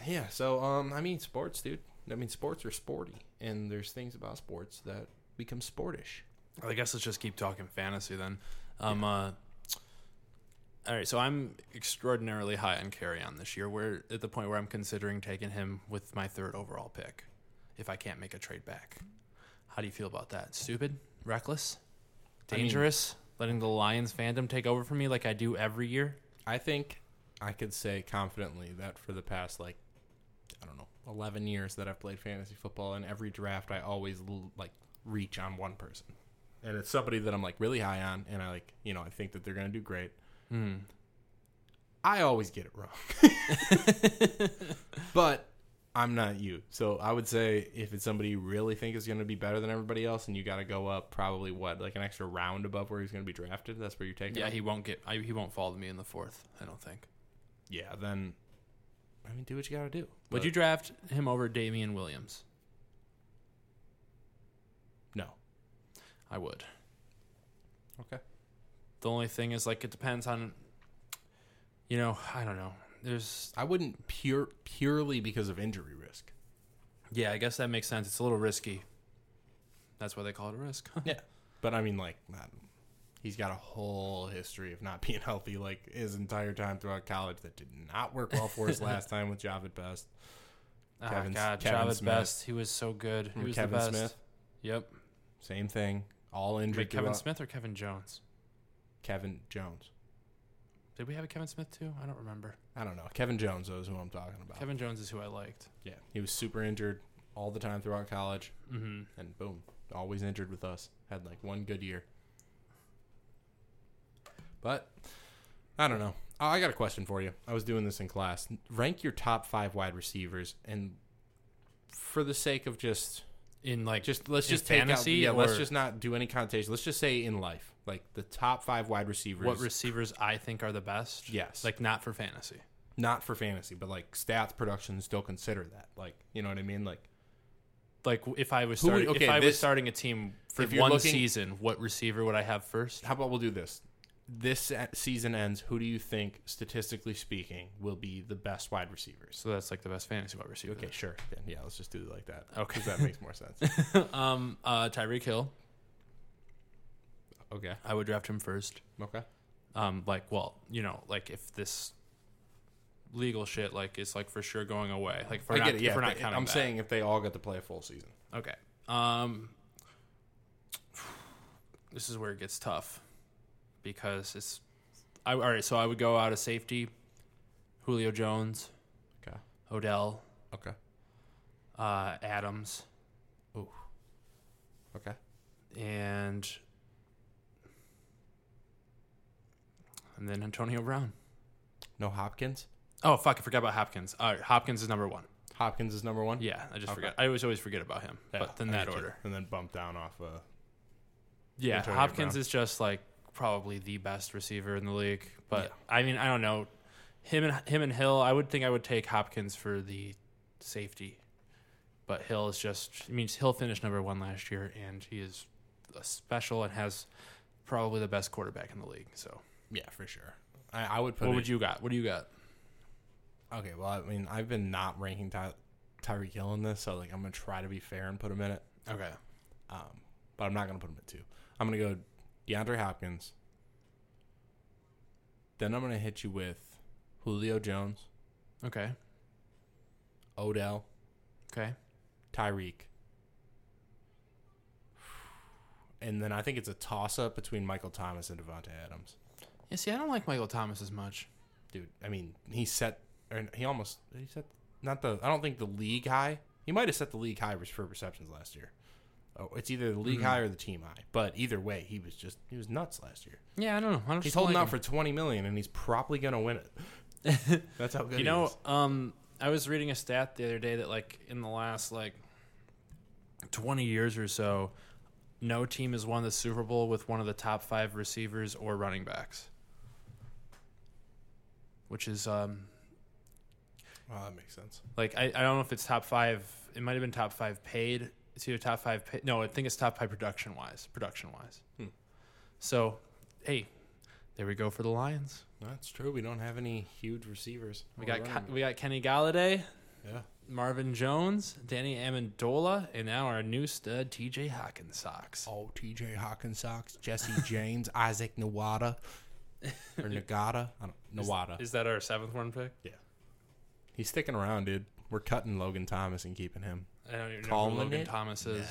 [SPEAKER 2] *coughs* yeah, so um I mean sports, dude. I mean sports are sporty and there's things about sports that become sportish.
[SPEAKER 1] I guess let's just keep talking fantasy then. Um. Uh, all right, so I'm extraordinarily high on Kerryon this year. We're at the point where I'm considering taking him with my third overall pick, if I can't make a trade back. How do you feel about that? Stupid, reckless,
[SPEAKER 2] I mean-
[SPEAKER 1] dangerous, letting the Lions fandom take over for me like I do every year.
[SPEAKER 2] I think I could say confidently that for the past like I don't know, 11 years that I've played fantasy football in every draft I always like reach on one person. And it's somebody that I'm like really high on and I like, you know, I think that they're going to do great.
[SPEAKER 1] Hmm.
[SPEAKER 2] I always get it wrong. *laughs* *laughs* but I'm not you. So I would say if it's somebody you really think is going to be better than everybody else and you got to go up probably what, like an extra round above where he's going to be drafted, that's where you're taking
[SPEAKER 1] Yeah,
[SPEAKER 2] him?
[SPEAKER 1] he won't get. I, he won't fall to me in the fourth. I don't think.
[SPEAKER 2] Yeah, then I mean do what you got to do.
[SPEAKER 1] Would
[SPEAKER 2] But
[SPEAKER 1] you draft him over Damien Williams?
[SPEAKER 2] No.
[SPEAKER 1] I would.
[SPEAKER 2] Okay.
[SPEAKER 1] The only thing is, like, it depends on. You know, I don't know. There's.
[SPEAKER 2] I wouldn't pure purely because of injury risk.
[SPEAKER 1] Yeah, I guess that makes sense. It's a little risky. That's why they call it a risk. *laughs*
[SPEAKER 2] Yeah. But I mean like not, he's got a whole history of not *laughs* being healthy like his entire time throughout college that did not work well for us *laughs* last time with Jahvid Best.
[SPEAKER 1] oh
[SPEAKER 2] Kevin-
[SPEAKER 1] God,
[SPEAKER 2] Kevin
[SPEAKER 1] Jahvid
[SPEAKER 2] Smith.
[SPEAKER 1] Best. He was so good. He was
[SPEAKER 2] Kevin
[SPEAKER 1] the best.
[SPEAKER 2] Smith?
[SPEAKER 1] Yep.
[SPEAKER 2] Same thing. All injured.
[SPEAKER 1] Wait, Kevin
[SPEAKER 2] throughout-
[SPEAKER 1] Smith or Kevin Jones?
[SPEAKER 2] Kevin Jones.
[SPEAKER 1] Did we have a Kevin Smith too? I don't remember.
[SPEAKER 2] I don't know. Kevin Jones though, is who I'm talking about.
[SPEAKER 1] Kevin Jones is who I liked.
[SPEAKER 2] Yeah. He was super injured all the time throughout college
[SPEAKER 1] Mm-hmm.
[SPEAKER 2] and boom, always injured with us. Had like one good year. But I don't know. Oh, I got a question for you. I was doing this in class. Rank your top five wide receivers, and for the sake of just,
[SPEAKER 1] In like
[SPEAKER 2] just let's just take out,
[SPEAKER 1] fantasy,
[SPEAKER 2] yeah, let's just not do any connotation. Let's just say in life, like the top five wide receivers.
[SPEAKER 1] what receivers I think are the best.
[SPEAKER 2] Yes.
[SPEAKER 1] Like not for fantasy.
[SPEAKER 2] not for fantasy, but like stats production still consider that. Like you know what I mean? Like
[SPEAKER 1] Like if I was
[SPEAKER 2] would-
[SPEAKER 1] starting,
[SPEAKER 2] okay,
[SPEAKER 1] if I was starting a team for one
[SPEAKER 2] looking-
[SPEAKER 1] season, what receiver would I have first?
[SPEAKER 2] how about we'll do this? this season ends, who do you think, statistically speaking, will be the best wide receivers?
[SPEAKER 1] So that's like the best fantasy wide receiver.
[SPEAKER 2] Okay, sure. Then yeah, let's just do it like that.
[SPEAKER 1] Okay.
[SPEAKER 2] 'Cause that makes more sense. *laughs*
[SPEAKER 1] um, uh, Tyreek Hill.
[SPEAKER 2] Okay.
[SPEAKER 1] I would draft him first.
[SPEAKER 2] Okay.
[SPEAKER 1] Um, like, well, you know, like if this legal shit like is like for sure going away. Like, if we're
[SPEAKER 2] I
[SPEAKER 1] not,
[SPEAKER 2] get it. Yeah,
[SPEAKER 1] if we're not
[SPEAKER 2] but
[SPEAKER 1] counting
[SPEAKER 2] I'm
[SPEAKER 1] that.
[SPEAKER 2] saying if they all get to play a full season.
[SPEAKER 1] Okay. Um, this is where it gets tough because it's. I, all right, so I would go out of safety. Julio Jones,
[SPEAKER 2] Okay.
[SPEAKER 1] Odell,
[SPEAKER 2] Okay.
[SPEAKER 1] uh, Adams, ooh,
[SPEAKER 2] Okay.
[SPEAKER 1] and and then Antonio Brown.
[SPEAKER 2] No Hopkins.
[SPEAKER 1] Oh fuck! I forgot about Hopkins. All right, Hopkins is number one.
[SPEAKER 2] Hopkins is number one.
[SPEAKER 1] Yeah, I just
[SPEAKER 2] Okay.
[SPEAKER 1] forgot. I always always forget about him.
[SPEAKER 2] Yeah,
[SPEAKER 1] but in that
[SPEAKER 2] you.
[SPEAKER 1] order,
[SPEAKER 2] and then bump down off. Uh,
[SPEAKER 1] yeah,
[SPEAKER 2] Antonio
[SPEAKER 1] Hopkins
[SPEAKER 2] Brown.
[SPEAKER 1] is just like probably the best receiver in the league. But
[SPEAKER 2] Yeah.
[SPEAKER 1] I mean, I don't know him and him and Hill. I would think I would take Hopkins for the safety, but Hill is just. I mean, Hill finished number one last year, and he is a special and has probably the best quarterback in the league. So,
[SPEAKER 2] yeah, for sure. I, I would put.
[SPEAKER 1] what
[SPEAKER 2] it-
[SPEAKER 1] would you got? What do you got?
[SPEAKER 2] Okay, well, I mean, I've been not ranking Ty- Tyreek Hill in this, so like I'm gonna try to be fair and put him in it.
[SPEAKER 1] Okay,
[SPEAKER 2] Um, but I'm not gonna put him at two. I'm gonna go DeAndre Hopkins. Then I'm gonna hit you with Julio Jones,
[SPEAKER 1] okay,
[SPEAKER 2] Odell,
[SPEAKER 1] okay.
[SPEAKER 2] Tyreek, and then I think it's a toss up between Michael Thomas and Davante Adams.
[SPEAKER 1] Yeah, see, I don't like Michael Thomas as much.
[SPEAKER 2] Dude, I mean, he set, or he almost he set not the. I don't think the league high. He might have set the league high for receptions last year. Oh, it's either the league
[SPEAKER 1] Mhm.
[SPEAKER 2] high or the team high. But either way, he was just he was nuts last year.
[SPEAKER 1] Yeah, I don't know. I don't
[SPEAKER 2] He's holding
[SPEAKER 1] like
[SPEAKER 2] out
[SPEAKER 1] him.
[SPEAKER 2] for twenty million, and he's probably gonna win it. *laughs* That's how good
[SPEAKER 1] You
[SPEAKER 2] he
[SPEAKER 1] know, um, I was reading a stat the other day that like in the last like twenty years or so, no team has won the Super Bowl with one of the top five receivers or running backs. Which is um
[SPEAKER 2] Oh, that makes sense.
[SPEAKER 1] like I, I don't know if it's top five. It might have been top five paid. It's either top five. Paid, no, I think it's top five production wise. Production wise.
[SPEAKER 2] Hmm.
[SPEAKER 1] So, hey, there we go for the Lions.
[SPEAKER 2] That's true. We don't have any huge receivers.
[SPEAKER 1] We got Ke- we got Kenny Golladay.
[SPEAKER 2] Yeah.
[SPEAKER 1] Marvin Jones, Danny Amendola, and now our new stud TJ Hockenson.
[SPEAKER 2] Oh, T.J. Hockenson, Jesse *laughs* James, Isaac Nawada, or *laughs* Nagata. I don't Nawada.
[SPEAKER 1] Is that our seventh one pick? Yeah.
[SPEAKER 2] He's sticking around, dude. We're cutting Logan Thomas and keeping him.
[SPEAKER 1] I don't even know who Logan
[SPEAKER 2] it
[SPEAKER 1] Thomas is.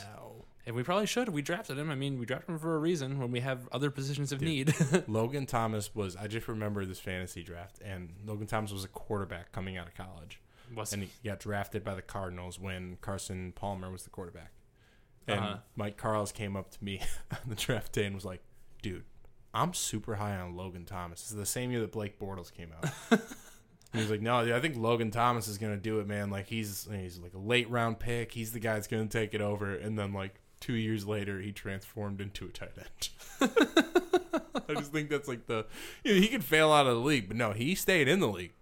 [SPEAKER 1] And we probably should. We drafted him. I mean, we drafted him for a reason when we have other positions of need. *laughs*
[SPEAKER 2] Logan Thomas was. I just remember this fantasy draft, and Logan Thomas was a quarterback coming out of college,
[SPEAKER 1] What's
[SPEAKER 2] and he got drafted by the Cardinals when Carson Palmer was the quarterback. And
[SPEAKER 1] Uh-huh.
[SPEAKER 2] Mike Carls came up to me *laughs* on the draft day and was like, "Dude, I'm super high on Logan Thomas. This is the same year that Blake Bortles came out." *laughs* And he's like, no, dude, I think Logan Thomas is gonna do it, man. Like he's he's like a late round pick. He's the guy that's gonna take it over. And then like two years later, he transformed into a tight end. *laughs* I just think that's like the you know, he could fail out of the league, but no, he stayed in the league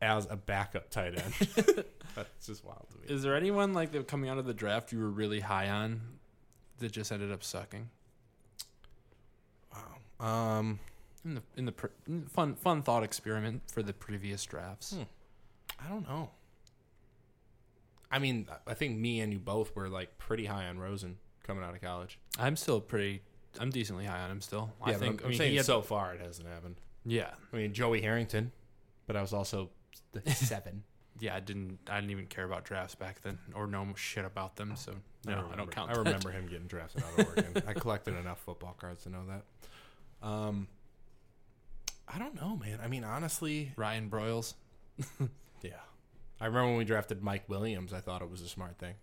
[SPEAKER 2] as a backup tight end. *laughs* that's just wild to me.
[SPEAKER 1] is there anyone like that coming out of the draft you were really high on that just ended up sucking?
[SPEAKER 2] Um,
[SPEAKER 1] In the in the pr- fun fun thought experiment for the previous drafts.
[SPEAKER 2] Hmm. I don't know. I mean, I think me and you both were like pretty high on Rosen coming out of college.
[SPEAKER 1] I'm still pretty. I'm decently high on him still. I
[SPEAKER 2] Yeah, but
[SPEAKER 1] think.
[SPEAKER 2] I'm,
[SPEAKER 1] I mean,
[SPEAKER 2] saying
[SPEAKER 1] had,
[SPEAKER 2] so far it hasn't happened.
[SPEAKER 1] yeah,
[SPEAKER 2] I mean, Joey Harrington, but I was also the *laughs* seven.
[SPEAKER 1] yeah. I didn't. I didn't even care about drafts back then, or know shit about them. So no, I,
[SPEAKER 2] remember-
[SPEAKER 1] don't count.
[SPEAKER 2] I
[SPEAKER 1] that.
[SPEAKER 2] remember him getting drafted out of Oregon. *laughs* I collected enough football cards to know that. Um, I don't know, man. I mean, honestly,
[SPEAKER 1] Ryan Broyles. *laughs*
[SPEAKER 2] yeah. I remember when we drafted Mike Williams. I thought it was a smart thing.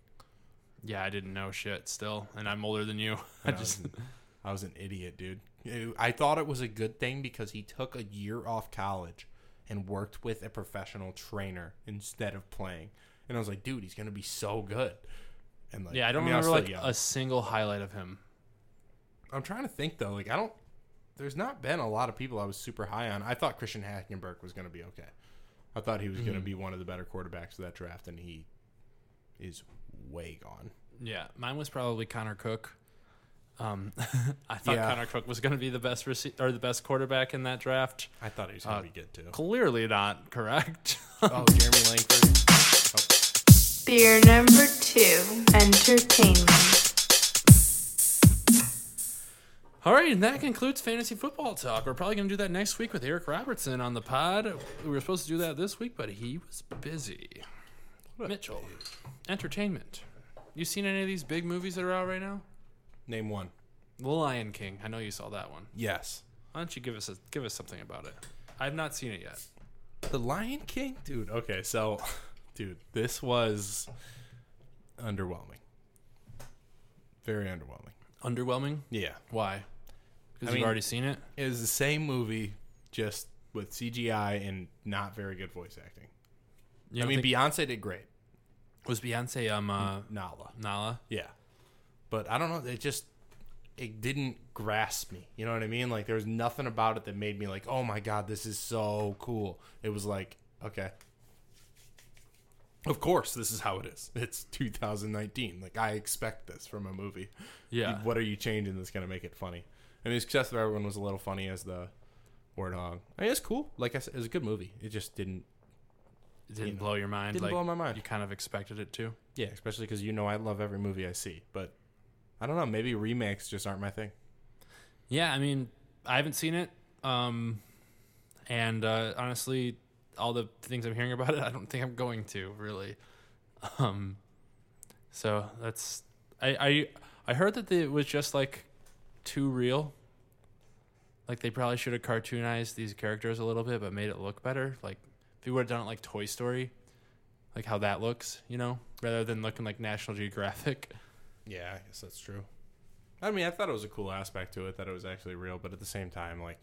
[SPEAKER 1] Yeah, I didn't know shit still, and I'm older than you. *laughs* I
[SPEAKER 2] I
[SPEAKER 1] just
[SPEAKER 2] was, I was an idiot, dude. I thought it was a good thing because he took a year off college and worked with a professional trainer instead of playing. And I was like, dude, he's gonna be so good. And like,
[SPEAKER 1] yeah, I don't
[SPEAKER 2] mean,
[SPEAKER 1] remember
[SPEAKER 2] still
[SPEAKER 1] like
[SPEAKER 2] young.
[SPEAKER 1] a single highlight of him.
[SPEAKER 2] I'm trying to think though. Like, I don't. There's not been a lot of people I was super high on. I thought Christian Hackenberg was gonna be okay. I thought he was gonna
[SPEAKER 1] Mhm.
[SPEAKER 2] be one of the better quarterbacks of that draft, and he is way gone.
[SPEAKER 1] Yeah, mine was probably Connor Cook. Um, *laughs* I thought
[SPEAKER 2] Yeah.
[SPEAKER 1] Connor Cook was going to be the best rece- or the best quarterback in that draft.
[SPEAKER 2] I thought he was
[SPEAKER 1] Uh,
[SPEAKER 2] gonna be good too.
[SPEAKER 1] Clearly not correct. *laughs*
[SPEAKER 2] oh, Jeremy Langford.
[SPEAKER 3] Beer number two, entertainment.
[SPEAKER 1] All right, and that concludes fantasy football talk. We're probably going to do that next week with Eric Robertson on the pod. We were supposed to do that this week, but he was busy. Mitchell, entertainment. You seen any of these big movies that are out right now?
[SPEAKER 2] Name one.
[SPEAKER 1] The Lion King. I know you saw that one.
[SPEAKER 2] Yes.
[SPEAKER 1] Why don't you give us a, give us something about it? I've not seen it yet.
[SPEAKER 2] The Lion King, dude. Okay, so, dude, this was underwhelming. Very underwhelming.
[SPEAKER 1] Underwhelming.
[SPEAKER 2] Yeah,
[SPEAKER 1] Why? Because
[SPEAKER 2] I
[SPEAKER 1] you've already seen it.
[SPEAKER 2] it was the same movie, just with CGI and not very good voice acting.
[SPEAKER 1] You
[SPEAKER 2] I mean,
[SPEAKER 1] think-
[SPEAKER 2] Beyonce did great.
[SPEAKER 1] was Beyonce um uh,
[SPEAKER 2] Nala,
[SPEAKER 1] Nala?
[SPEAKER 2] yeah, but I don't know. It just it didn't grasp me. You know what I mean? Like there was nothing about it that made me like, oh my god, this is so cool. It was like, okay. Of course, this is how it is. It's 2019. Like I expect this from a movie.
[SPEAKER 1] Yeah.
[SPEAKER 2] What are you changing that's gonna make it funny? I mean, Success of Everyone was a little funny as the Warthog. I mean, it's cool. Like I said, it was a good movie. It just didn't.
[SPEAKER 1] It didn't
[SPEAKER 2] You know,
[SPEAKER 1] blow your mind.
[SPEAKER 2] didn't
[SPEAKER 1] like
[SPEAKER 2] blow my mind.
[SPEAKER 1] You kind of expected it to.
[SPEAKER 2] Yeah, especially because you know I love every movie I see. But I don't know. Maybe remakes just aren't my thing.
[SPEAKER 1] Yeah, I mean, I haven't seen it. Um, and uh, honestly, all the things I'm hearing about it, I don't think I'm going to really. Um, so that's I I I heard that it was just like too real. Like they probably should have cartoonized these characters a little bit, but made it look better. Like if you would have done it like Toy Story, like how that looks, you know, rather than looking like National Geographic.
[SPEAKER 2] Yeah, I guess that's true. I mean, I thought it was a cool aspect to it that it was actually real, but at the same time, like,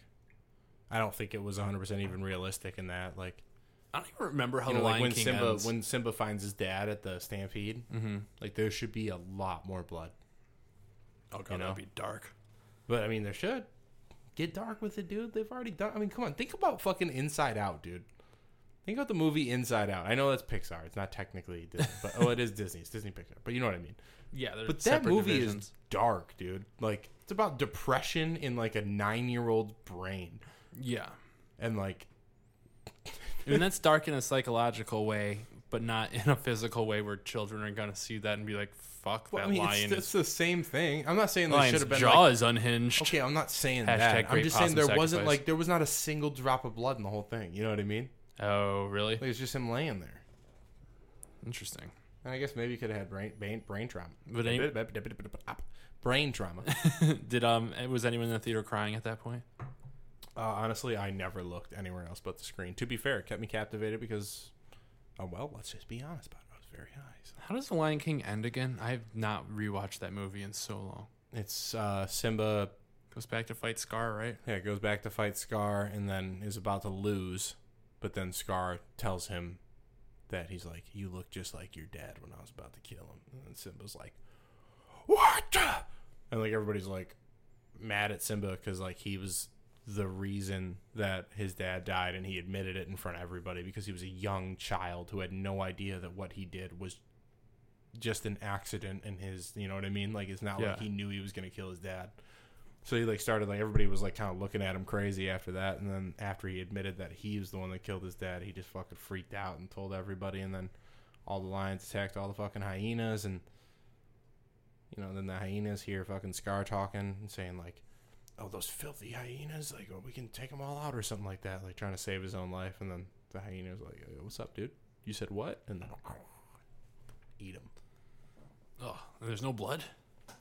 [SPEAKER 2] I don't think it was 100 percent even realistic in that. Like,
[SPEAKER 1] I don't even remember how
[SPEAKER 2] you know,
[SPEAKER 1] the
[SPEAKER 2] like when
[SPEAKER 1] King
[SPEAKER 2] Simba
[SPEAKER 1] ends.
[SPEAKER 2] when Simba finds his dad at the stampede,
[SPEAKER 1] mm-hmm.
[SPEAKER 2] like there should be a lot more blood.
[SPEAKER 1] Oh god,
[SPEAKER 2] You know?
[SPEAKER 1] that'd be dark.
[SPEAKER 2] But I mean, there should get dark with it, dude. They've already done. I mean, come on, think about fucking Inside Out, dude. Think about the movie Inside Out. I know that's Pixar. It's not technically Disney, *laughs* but oh, it is Disney. It's Disney Pixar. But you know what I mean.
[SPEAKER 1] Yeah,
[SPEAKER 2] But that movie
[SPEAKER 1] divisions.
[SPEAKER 2] is dark, dude. Like it's about depression in like a nine-year-old's brain,
[SPEAKER 1] yeah.
[SPEAKER 2] and like
[SPEAKER 1] I mean that's dark in a psychological way, but not in a physical way where children are gonna see that and be like, "Fuck
[SPEAKER 2] well,
[SPEAKER 1] that
[SPEAKER 2] I mean,
[SPEAKER 1] lion!"
[SPEAKER 2] it's, it's the same thing. I'm not saying
[SPEAKER 1] is,
[SPEAKER 2] they should have been
[SPEAKER 1] jaw
[SPEAKER 2] like.
[SPEAKER 1] is unhinged.
[SPEAKER 2] Okay, I'm not saying
[SPEAKER 1] Hashtag
[SPEAKER 2] that. I'm just saying there wasn't like there was not a single drop of blood in the whole thing. You know what I mean?
[SPEAKER 1] Oh, really?
[SPEAKER 2] Like it's just him laying there.
[SPEAKER 1] Interesting.
[SPEAKER 2] And I guess maybe he could have had brain brain, brain trauma.
[SPEAKER 1] But any-
[SPEAKER 2] brain trauma. *laughs*
[SPEAKER 1] Did um was anyone in the theater crying at that point?
[SPEAKER 2] Uh, honestly, I never looked anywhere else but the screen. To be fair, it kept me captivated because, oh well, let's just be honest about it. I was very high.
[SPEAKER 1] How does The Lion King end again? I've not rewatched that movie in so long.
[SPEAKER 2] It's uh, Simba.
[SPEAKER 1] Goes back to fight Scar, right?
[SPEAKER 2] Yeah, goes back to fight Scar, and then is about to lose, but then Scar tells him that he's like, "You look just like your dad when I was about to kill him." And then Simba's like, "What?" And like everybody's like mad at Simba because like he was the reason that his dad died, and he admitted it in front of everybody because he was a young child who had no idea that what he did was just an accident in his. You know what I mean? Like it's not
[SPEAKER 1] Yeah.
[SPEAKER 2] like he knew he was gonna kill his dad. So he like started like everybody was like kind of looking at him crazy after that, and then after he admitted that he was the one that killed his dad, he just fucking freaked out and told everybody, and then all the lions attacked all the fucking hyenas, and you know then the hyenas hear fucking Scar talking and saying like, "Oh, those filthy hyenas! Like, oh, we can take them all out or something like that," like trying to save his own life, and then the hyenas like, "Hey, "What's up, dude? You said what?" And then *laughs* eat him,
[SPEAKER 1] Oh, there's no blood.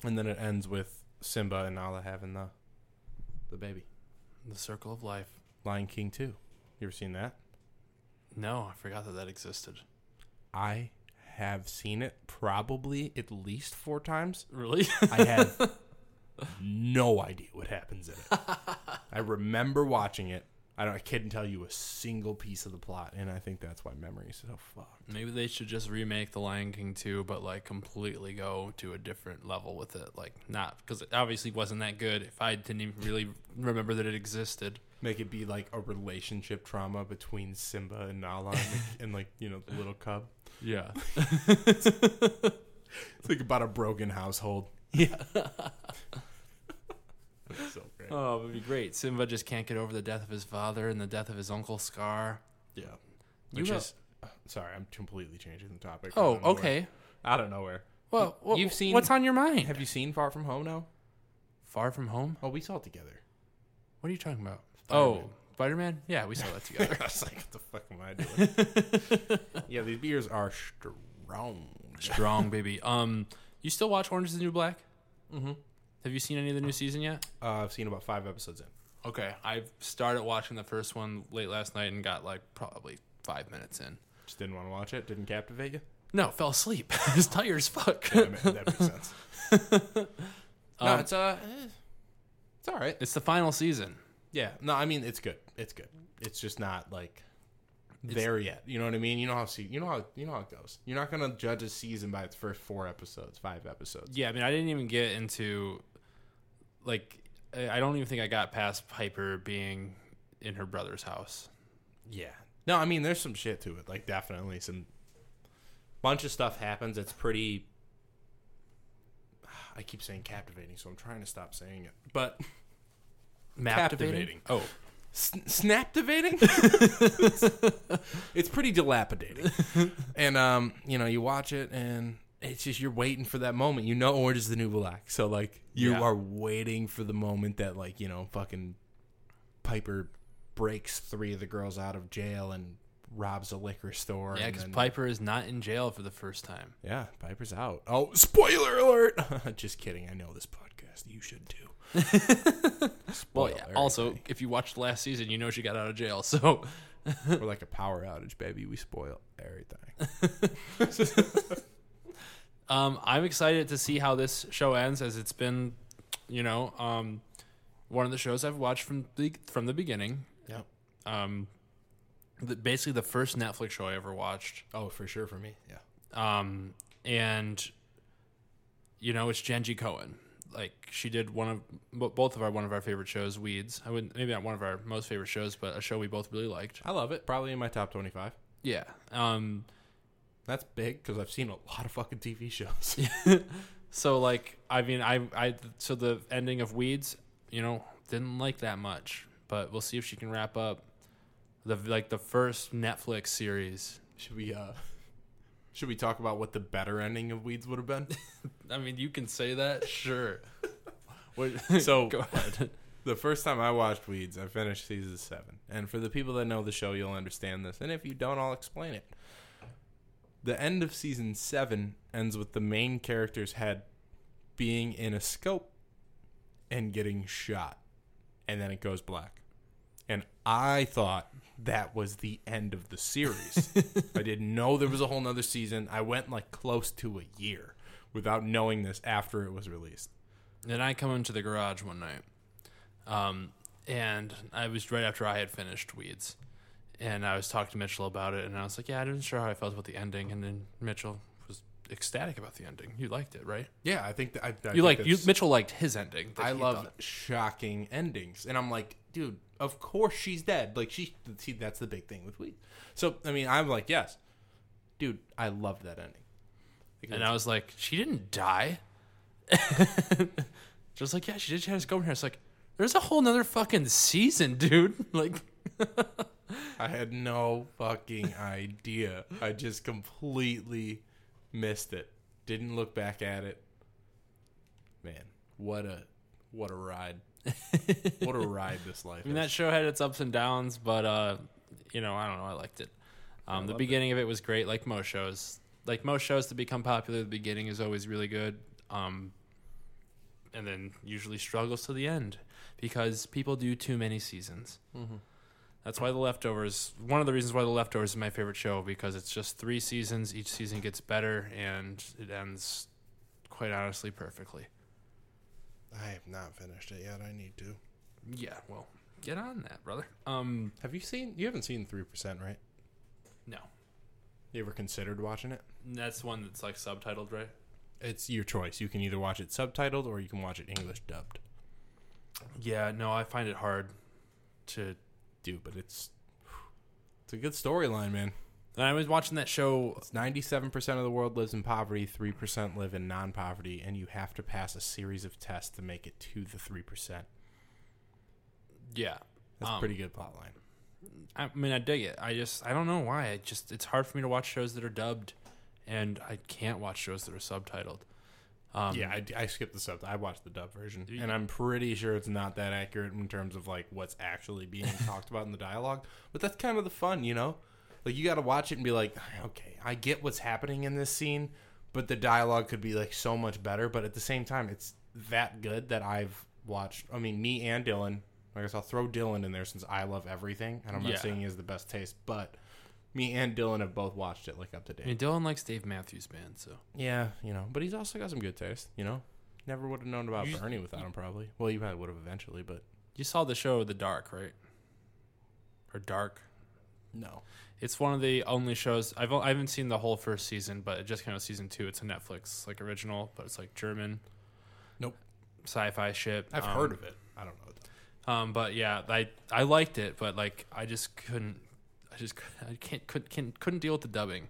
[SPEAKER 2] and then it ends with Simba and Nala having the the baby.
[SPEAKER 1] The Circle of Life.
[SPEAKER 2] Lion King 2. You ever seen that?
[SPEAKER 1] No, I forgot that that existed.
[SPEAKER 2] I have seen it probably at least four times.
[SPEAKER 1] Really?
[SPEAKER 2] I have *laughs* no idea what happens in it. *laughs* I remember watching it. I don't. I couldn't tell you a single piece of the plot, and I think that's why memory is so fucked.
[SPEAKER 1] Maybe they should just remake The Lion King 2, but like completely go to a different level with it. Like, not because it obviously wasn't that good if I didn't even really remember that it existed.
[SPEAKER 2] Make it be like a relationship trauma between Simba and Nala, and, the, *laughs* and like you know the little cub.
[SPEAKER 1] Yeah. *laughs* *laughs*
[SPEAKER 2] It's like about a broken household.
[SPEAKER 1] yeah.
[SPEAKER 2] so great.
[SPEAKER 1] Oh, it would be great. Simba just can't get over the death of his father and the death of his uncle Scar.
[SPEAKER 2] yeah.
[SPEAKER 1] You
[SPEAKER 2] Which
[SPEAKER 1] know-
[SPEAKER 2] is sorry, I'm completely changing the topic.
[SPEAKER 1] Oh,
[SPEAKER 2] out
[SPEAKER 1] okay.
[SPEAKER 2] Out of nowhere.
[SPEAKER 1] Well, wh-
[SPEAKER 2] you've seen-
[SPEAKER 1] what's on your mind?
[SPEAKER 2] Have you seen Far From Home now?
[SPEAKER 1] Far from home?
[SPEAKER 2] Oh, we saw it together.
[SPEAKER 1] What are you talking about?
[SPEAKER 2] Spider-Man.
[SPEAKER 1] Oh, Spider Man. Yeah, we saw that *laughs* together.
[SPEAKER 2] I was like, what the fuck am I doing? *laughs* yeah, these beers are strong.
[SPEAKER 1] Strong baby. Um, you still watch Orange Is the New Black?
[SPEAKER 2] Mm-hmm.
[SPEAKER 1] Have you seen any of the new season yet?
[SPEAKER 2] Uh, I've seen about five episodes in.
[SPEAKER 1] Okay, I've started watching the first one late last night and got like probably five minutes in.
[SPEAKER 2] Just didn't want to watch it. Didn't captivate you.
[SPEAKER 1] No, fell asleep. *laughs* I was tired as fuck.
[SPEAKER 2] Yeah, that makes sense. *laughs* no,
[SPEAKER 1] Um,
[SPEAKER 2] it's uh, eh, it's all right.
[SPEAKER 1] It's the final season.
[SPEAKER 2] Yeah, no, I mean it's good. It's good. It's just not like there yet. You know what I mean? You know how see you know how you know how it goes. You're not gonna judge a season by its first four episodes, five episodes.
[SPEAKER 1] Yeah, I mean, I didn't even get into like I don't even think I got past Piper being in her brother's house.
[SPEAKER 2] Yeah. No, I mean there's some shit to it. Like definitely some bunch of stuff happens. It's pretty. *sighs* I keep saying captivating, so I'm trying to stop saying it. But *laughs*
[SPEAKER 1] Captivating. Oh,
[SPEAKER 2] S- snaptivating *laughs* it's pretty dilapidating and um you know you watch it and it's just you're waiting for that moment. You know orange is the new black. So like you
[SPEAKER 1] Yeah.
[SPEAKER 2] are waiting for the moment that like you know fucking piper breaks three of the girls out of jail and robs a liquor store
[SPEAKER 1] yeah, because Piper is not in jail for the first time.
[SPEAKER 2] yeah piper's out. Oh spoiler alert! *laughs* Just kidding. I know this podcast. You should too. *laughs*
[SPEAKER 1] Well, yeah. Also, if you watched last season, you know she got out of jail. So.
[SPEAKER 2] We're like a power outage baby. We spoil everything *laughs*
[SPEAKER 1] Um, I'm excited to see how this show ends, as it's been, you know, um, one of the shows I've watched from the from the beginning.
[SPEAKER 2] yep
[SPEAKER 1] Um, the, basically the first Netflix show I ever watched.
[SPEAKER 2] oh for sure for me yeah
[SPEAKER 1] Um, and you know, it's Jenji Kohan. Like she did one of both of our one of our favorite shows, Weeds. I would maybe not one of our most favorite shows, but a show we both really liked.
[SPEAKER 2] I love it. Probably in my top 25.
[SPEAKER 1] Yeah. Um,
[SPEAKER 2] That's big because I've seen a lot of fucking TV shows. *laughs*
[SPEAKER 1] So like, I mean, I I so the ending of Weeds, you know, didn't like that much, but we'll see if she can wrap up the like the first Netflix series.
[SPEAKER 2] should we uh should we talk about what the better ending of Weeds would have been? *laughs*
[SPEAKER 1] I mean, you can say that, sure. *laughs*
[SPEAKER 2] So-
[SPEAKER 1] go ahead.
[SPEAKER 2] the first time I watched Weeds, I finished season 7. And for the people that know the show, you'll understand this. And if you don't, I'll explain it. The end of season 7 ends with the main character's head being in a scope and getting shot. And then it goes black. And I thought that was the end of the series. *laughs* I didn't know there was a whole nother season. I went like close to a year without knowing this after it was released.
[SPEAKER 1] And I come into the garage one night, um, and I was right after I had finished Weeds, and I was talking to Mitchell about it, and I was like, "Yeah, I wasn't sure how I felt about the ending," and then Mitchell was ecstatic about the ending. You liked it, right?
[SPEAKER 2] Yeah, I think that I, I
[SPEAKER 1] you like you Mitchell liked his ending.
[SPEAKER 2] I love
[SPEAKER 1] thought-
[SPEAKER 2] shocking endings, and I'm like, dude, of course she's dead. Like she, see, that's the big thing with Weed. So I mean, I'm like, yes, dude, I love that ending. Because-
[SPEAKER 1] and I was like, "She didn't die." *laughs* Just like, yeah, she did. She had to go in here. It's like, there's a whole nother fucking season, dude. *laughs* Like, *laughs*
[SPEAKER 2] I had no fucking idea. I just completely missed it. Didn't look back at it. Man, what a what a ride. *laughs* what a ride this life
[SPEAKER 1] I mean,
[SPEAKER 2] is.
[SPEAKER 1] that show had its ups and downs, but uh, you know, I don't know. I liked it. Um, the
[SPEAKER 2] loved
[SPEAKER 1] beginning of it was great, like most shows. Like most shows to become popular, the beginning is always really good, um, and then usually struggles to the end because people do too many seasons. That's why the leftovers. One of the reasons why the leftovers is my favorite show because it's just three seasons. Each season gets better, and it ends, quite honestly, perfectly.
[SPEAKER 2] I have not finished it yet. I need to.
[SPEAKER 1] Yeah, well, get on that, brother. Um,
[SPEAKER 2] Have you seen? You haven't seen Three Percent, right?
[SPEAKER 1] no,
[SPEAKER 2] You ever considered watching it?
[SPEAKER 1] that's one that's like subtitled, right?
[SPEAKER 2] It's your choice. You can either watch it subtitled or you can watch it English dubbed.
[SPEAKER 1] Yeah, no, I find it hard to.
[SPEAKER 2] Dude, but it's it's a good storyline, man.
[SPEAKER 1] And I was watching that show.
[SPEAKER 2] It's ninety-seven percent of the world lives in poverty, three percent live in non-poverty, and you have to pass a series of tests to make it to the three percent.
[SPEAKER 1] Yeah.
[SPEAKER 2] That's
[SPEAKER 1] Um,
[SPEAKER 2] a pretty good plot line.
[SPEAKER 1] I mean, I dig it. I just, I don't know why. I just, it's hard for me to watch shows that are dubbed, and I can't watch shows that are subtitled. Um,
[SPEAKER 2] yeah, I, I skipped the sub. I watched the dub version, and I'm pretty sure it's not that accurate in terms of like what's actually being *laughs* talked about in the dialogue. But that's kind of the fun, you know. Like you got to watch it and be like, okay, I get what's happening in this scene, but the dialogue could be like so much better. But at the same time, it's that good that I've watched. I mean, me and Dylan. I guess I'll throw Dylan in there since I love everything, and I'm not
[SPEAKER 1] Yeah.
[SPEAKER 2] saying he has the best taste, but me and Dylan have both watched it like up to date.
[SPEAKER 1] I mean, Dylan likes Dave Matthews Band, so
[SPEAKER 2] Yeah, you know, but he's also got some good taste. You know, never would have known about
[SPEAKER 1] You-
[SPEAKER 2] Bernie without him. Probably. Well, you probably would have eventually, but
[SPEAKER 1] you saw the show The Dark, right? Or Dark.
[SPEAKER 2] no.
[SPEAKER 1] It's one of the only shows I've o- I haven't seen the whole first season, but it just came out of season two. It's a Netflix like original, but it's like German.
[SPEAKER 2] Nope.
[SPEAKER 1] Sci-fi shit.
[SPEAKER 2] I've
[SPEAKER 1] Um,
[SPEAKER 2] heard of it. I don't know.
[SPEAKER 1] Um, but yeah, I I liked it, but like I just couldn't. I just I can't could, can, couldn't deal with the dubbing,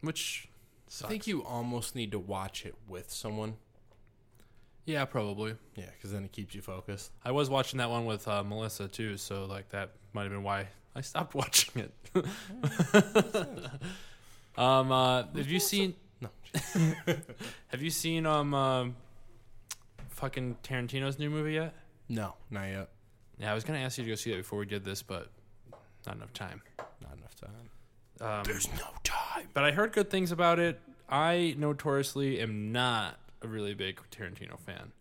[SPEAKER 1] which
[SPEAKER 2] I think you almost need to watch it with someone.
[SPEAKER 1] yeah, probably.
[SPEAKER 2] Yeah, because then it keeps you focused.
[SPEAKER 1] I was watching that one with uh, Melissa too, so like that might have been why I stopped *laughs* watching it. *laughs* um, uh, have you seen?
[SPEAKER 2] No. *laughs*
[SPEAKER 1] Have you seen um, um, fucking Tarantino's new movie yet?
[SPEAKER 2] No, not yet.
[SPEAKER 1] Yeah, I was gonna ask you to go see that before we did this, but not enough time.
[SPEAKER 2] Not enough time.
[SPEAKER 1] Um, There's
[SPEAKER 2] no time.
[SPEAKER 1] but I heard good things about it. I notoriously am not a really big Tarantino fan.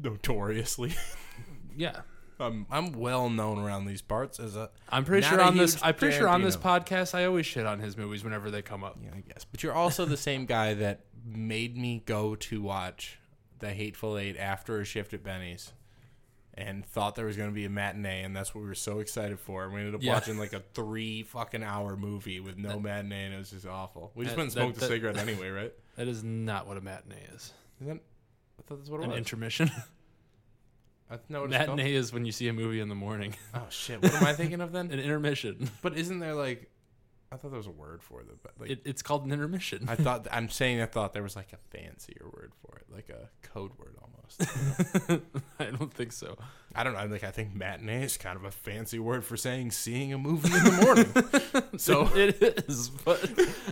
[SPEAKER 2] Notoriously, *laughs*
[SPEAKER 1] Yeah,
[SPEAKER 2] I'm I'm well known around these parts as a.
[SPEAKER 1] I'm pretty sure on this. I'm pretty sure on this podcast I always shit on his movies whenever they come up.
[SPEAKER 2] Yeah, I guess. But you're also the same guy that made me go to watch The Hateful Eight after a shift at Benny's and thought there was going to be a matinee, and that's what we were so excited for. And we ended up
[SPEAKER 1] Yeah.
[SPEAKER 2] watching like a three fucking hour movie with no matinee, and it was just awful. We just
[SPEAKER 1] That-
[SPEAKER 2] went and smoked
[SPEAKER 1] that-
[SPEAKER 2] a cigarette anyway, right? *laughs*
[SPEAKER 1] That is not what a matinee is.
[SPEAKER 2] Is that, I thought that's what it
[SPEAKER 1] An
[SPEAKER 2] was.
[SPEAKER 1] intermission. *laughs*
[SPEAKER 2] I know what it's called.
[SPEAKER 1] matinee is when you see a movie in the morning. *laughs*
[SPEAKER 2] Oh, shit. What am I thinking of then?
[SPEAKER 1] An intermission.
[SPEAKER 2] But isn't there like. I thought there was a word for it. But like,
[SPEAKER 1] It, it's called an intermission.
[SPEAKER 2] I thought I'm saying I thought there was like a fancier word for it, like a code word almost. *laughs*
[SPEAKER 1] I don't think so.
[SPEAKER 2] I don't know. Like I think matinee is kind of a fancy word for saying seeing a movie in the morning. *laughs* so *laughs*
[SPEAKER 1] it is, but